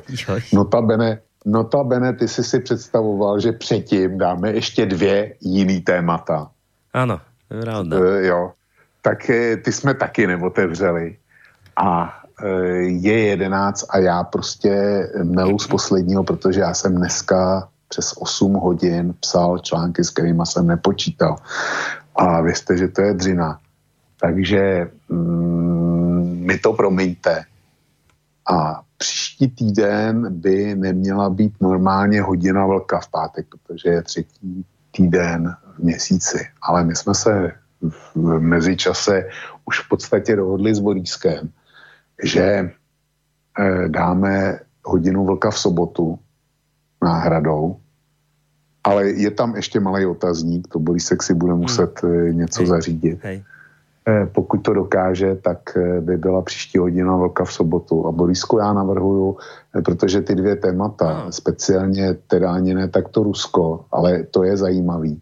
Notabene, notabene, ty jsi si představoval, že předtím dáme ještě dvě jiný témata. Ano, pravda. E, jo, tak ty jsme taky neotevřeli. A je 11 a já prostě melu z posledního, protože já jsem dneska přes 8 hodin psal články, s kterými jsem nepočítal. A věřte, že to je dřina. Takže mm, mi to promiňte. A příští týden by neměla být normálně hodina velká v pátek, protože je třetí týden v měsíci. Ale my jsme se v mezičase už v podstatě dohodli s Borískem, že eh, dáme hodinu vlka v sobotu náhradou, ale je tam ještě malý otazník, to Borisek si bude muset hmm. něco Hej. zařídit. Hej. Eh, pokud to dokáže, tak by byla příští hodina vlka v sobotu. A Borisku já navrhuju, protože ty dvě témata, hmm. speciálně teda ani ne tak to Rusko, ale to je zajímavý,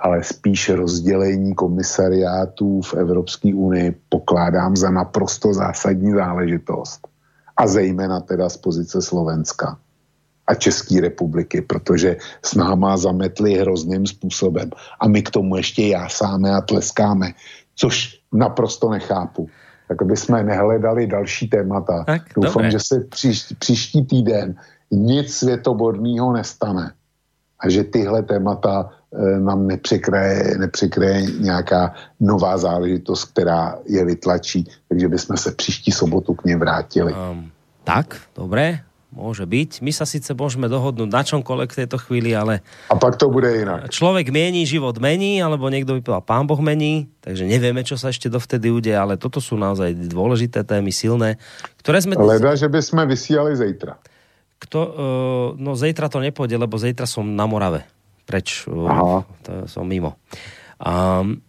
ale spíš rozdělení komisariátů v Evropské unii pokládám za naprosto zásadní záležitost. A zejména teda z pozice Slovenska a České republiky, protože s náma zametli hrozným způsobem. A my k tomu ještě jásáme a tleskáme, což naprosto nechápu. Tak aby jsme nehledali další témata. Tak, Doufám, dobré. že se příští, příští týden nic světoborného nestane a že tyhle témata e, nám nepřekraje, nepřekraje nějaká nová záležitost, která je vytlačí, takže bychom se příští sobotu k ně vrátili. Um, tak, dobré, môže byť. My sa síce môžeme dohodnúť na čomkoľvek v tejto chvíli, ale... A pak to bude inak. Človek mení, život mení, alebo niekto by povedal, pán Boh mení, takže nevieme, čo sa ešte dovtedy udeje, ale toto sú naozaj dôležité témy, silné, ktoré sme... Leda, že by sme vysiali zajtra. Kto, uh, no zajtra to nepôjde, lebo zajtra som na Morave. Preč. Uh, to som mimo. Um,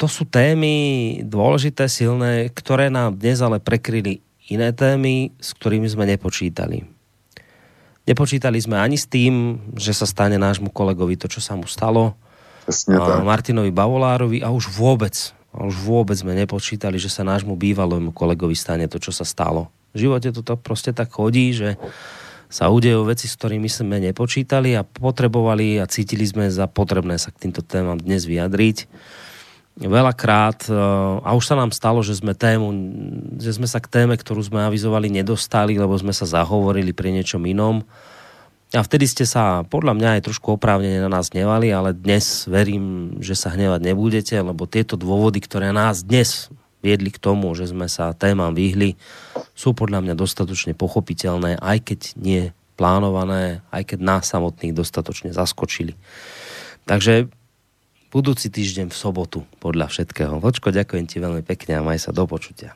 to sú témy dôležité, silné, ktoré nám dnes ale prekryli iné témy, s ktorými sme nepočítali. Nepočítali sme ani s tým, že sa stane nášmu kolegovi to, čo sa mu stalo, a Martinovi Bavolárovi a už vôbec, a už vôbec sme nepočítali, že sa nášmu bývalému kolegovi stane to, čo sa stalo v živote to proste tak chodí, že sa udejú veci, s ktorými sme nepočítali a potrebovali a cítili sme za potrebné sa k týmto témam dnes vyjadriť. Veľakrát, e, a už sa nám stalo, že sme tému, že sme sa k téme, ktorú sme avizovali, nedostali, lebo sme sa zahovorili pri niečom inom. A vtedy ste sa, podľa mňa, aj trošku oprávnene na nás hnevali, ale dnes verím, že sa hnevať nebudete, lebo tieto dôvody, ktoré nás dnes viedli k tomu, že sme sa témam vyhli, sú podľa mňa dostatočne pochopiteľné, aj keď nie plánované, aj keď nás samotných dostatočne zaskočili. Takže budúci týždeň v sobotu, podľa všetkého. Vočko, ďakujem ti veľmi pekne a maj sa do počutia.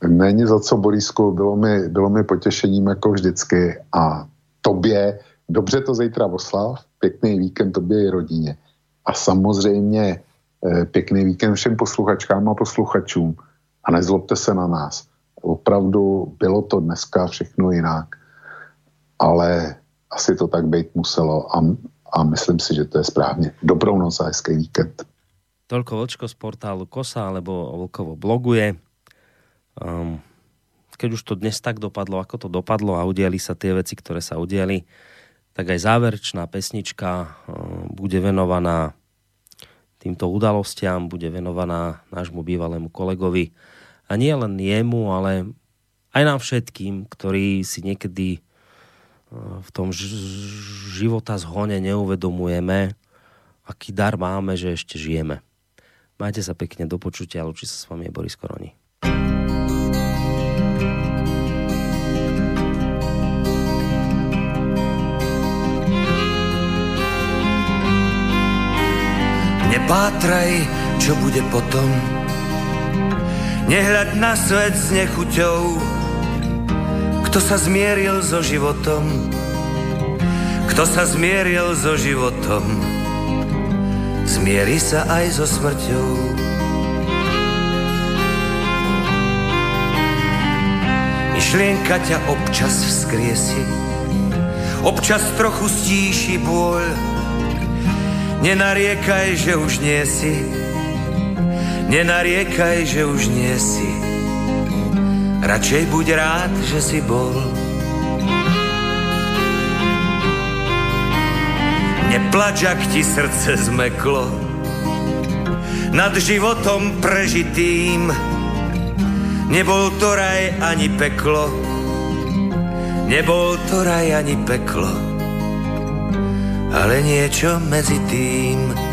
Není za co, Borisku, bylo mi, bylo mi potěšením jako vždycky a tobě, dobře to zítra oslav, pěkný víkend tobě i rodině. A samozřejmě Eh, pěkný víkend všem posluchačkám a posluchačům a nezlobte se na nás. opravdu bylo to dneska všechno jinak, ale asi to tak být muselo a, a myslím si, že to je správně. Dobrou noc a hezký víkend. Toľko Vlčko z portálu Kosa, alebo Vlkovo bloguje. Um, keď už to dnes tak dopadlo, ako to dopadlo a udiali sa tie veci, ktoré sa udiali, tak aj záverečná pesnička um, bude venovaná týmto udalostiam, bude venovaná nášmu bývalému kolegovi a nie len jemu, ale aj nám všetkým, ktorí si niekedy uh, v tom života zhone neuvedomujeme, aký dar máme, že ešte žijeme. Majte sa pekne, do počutia, lučí sa s vami Boris Koroni. Nepátraj, čo bude potom. Nehľad na svet s nechuťou, kto sa zmieril so životom, kto sa zmieril so životom zmieri sa aj so smrťou. Myšlienka ťa občas vzkriesi, občas trochu stíši bôľ. Nenariekaj, že už nie si, nenariekaj, že už nie si. Radšej buď rád, že si bol. Neplač, ak ti srdce zmeklo nad životom prežitým. Nebol to raj ani peklo, nebol to raj ani peklo, ale niečo medzi tým.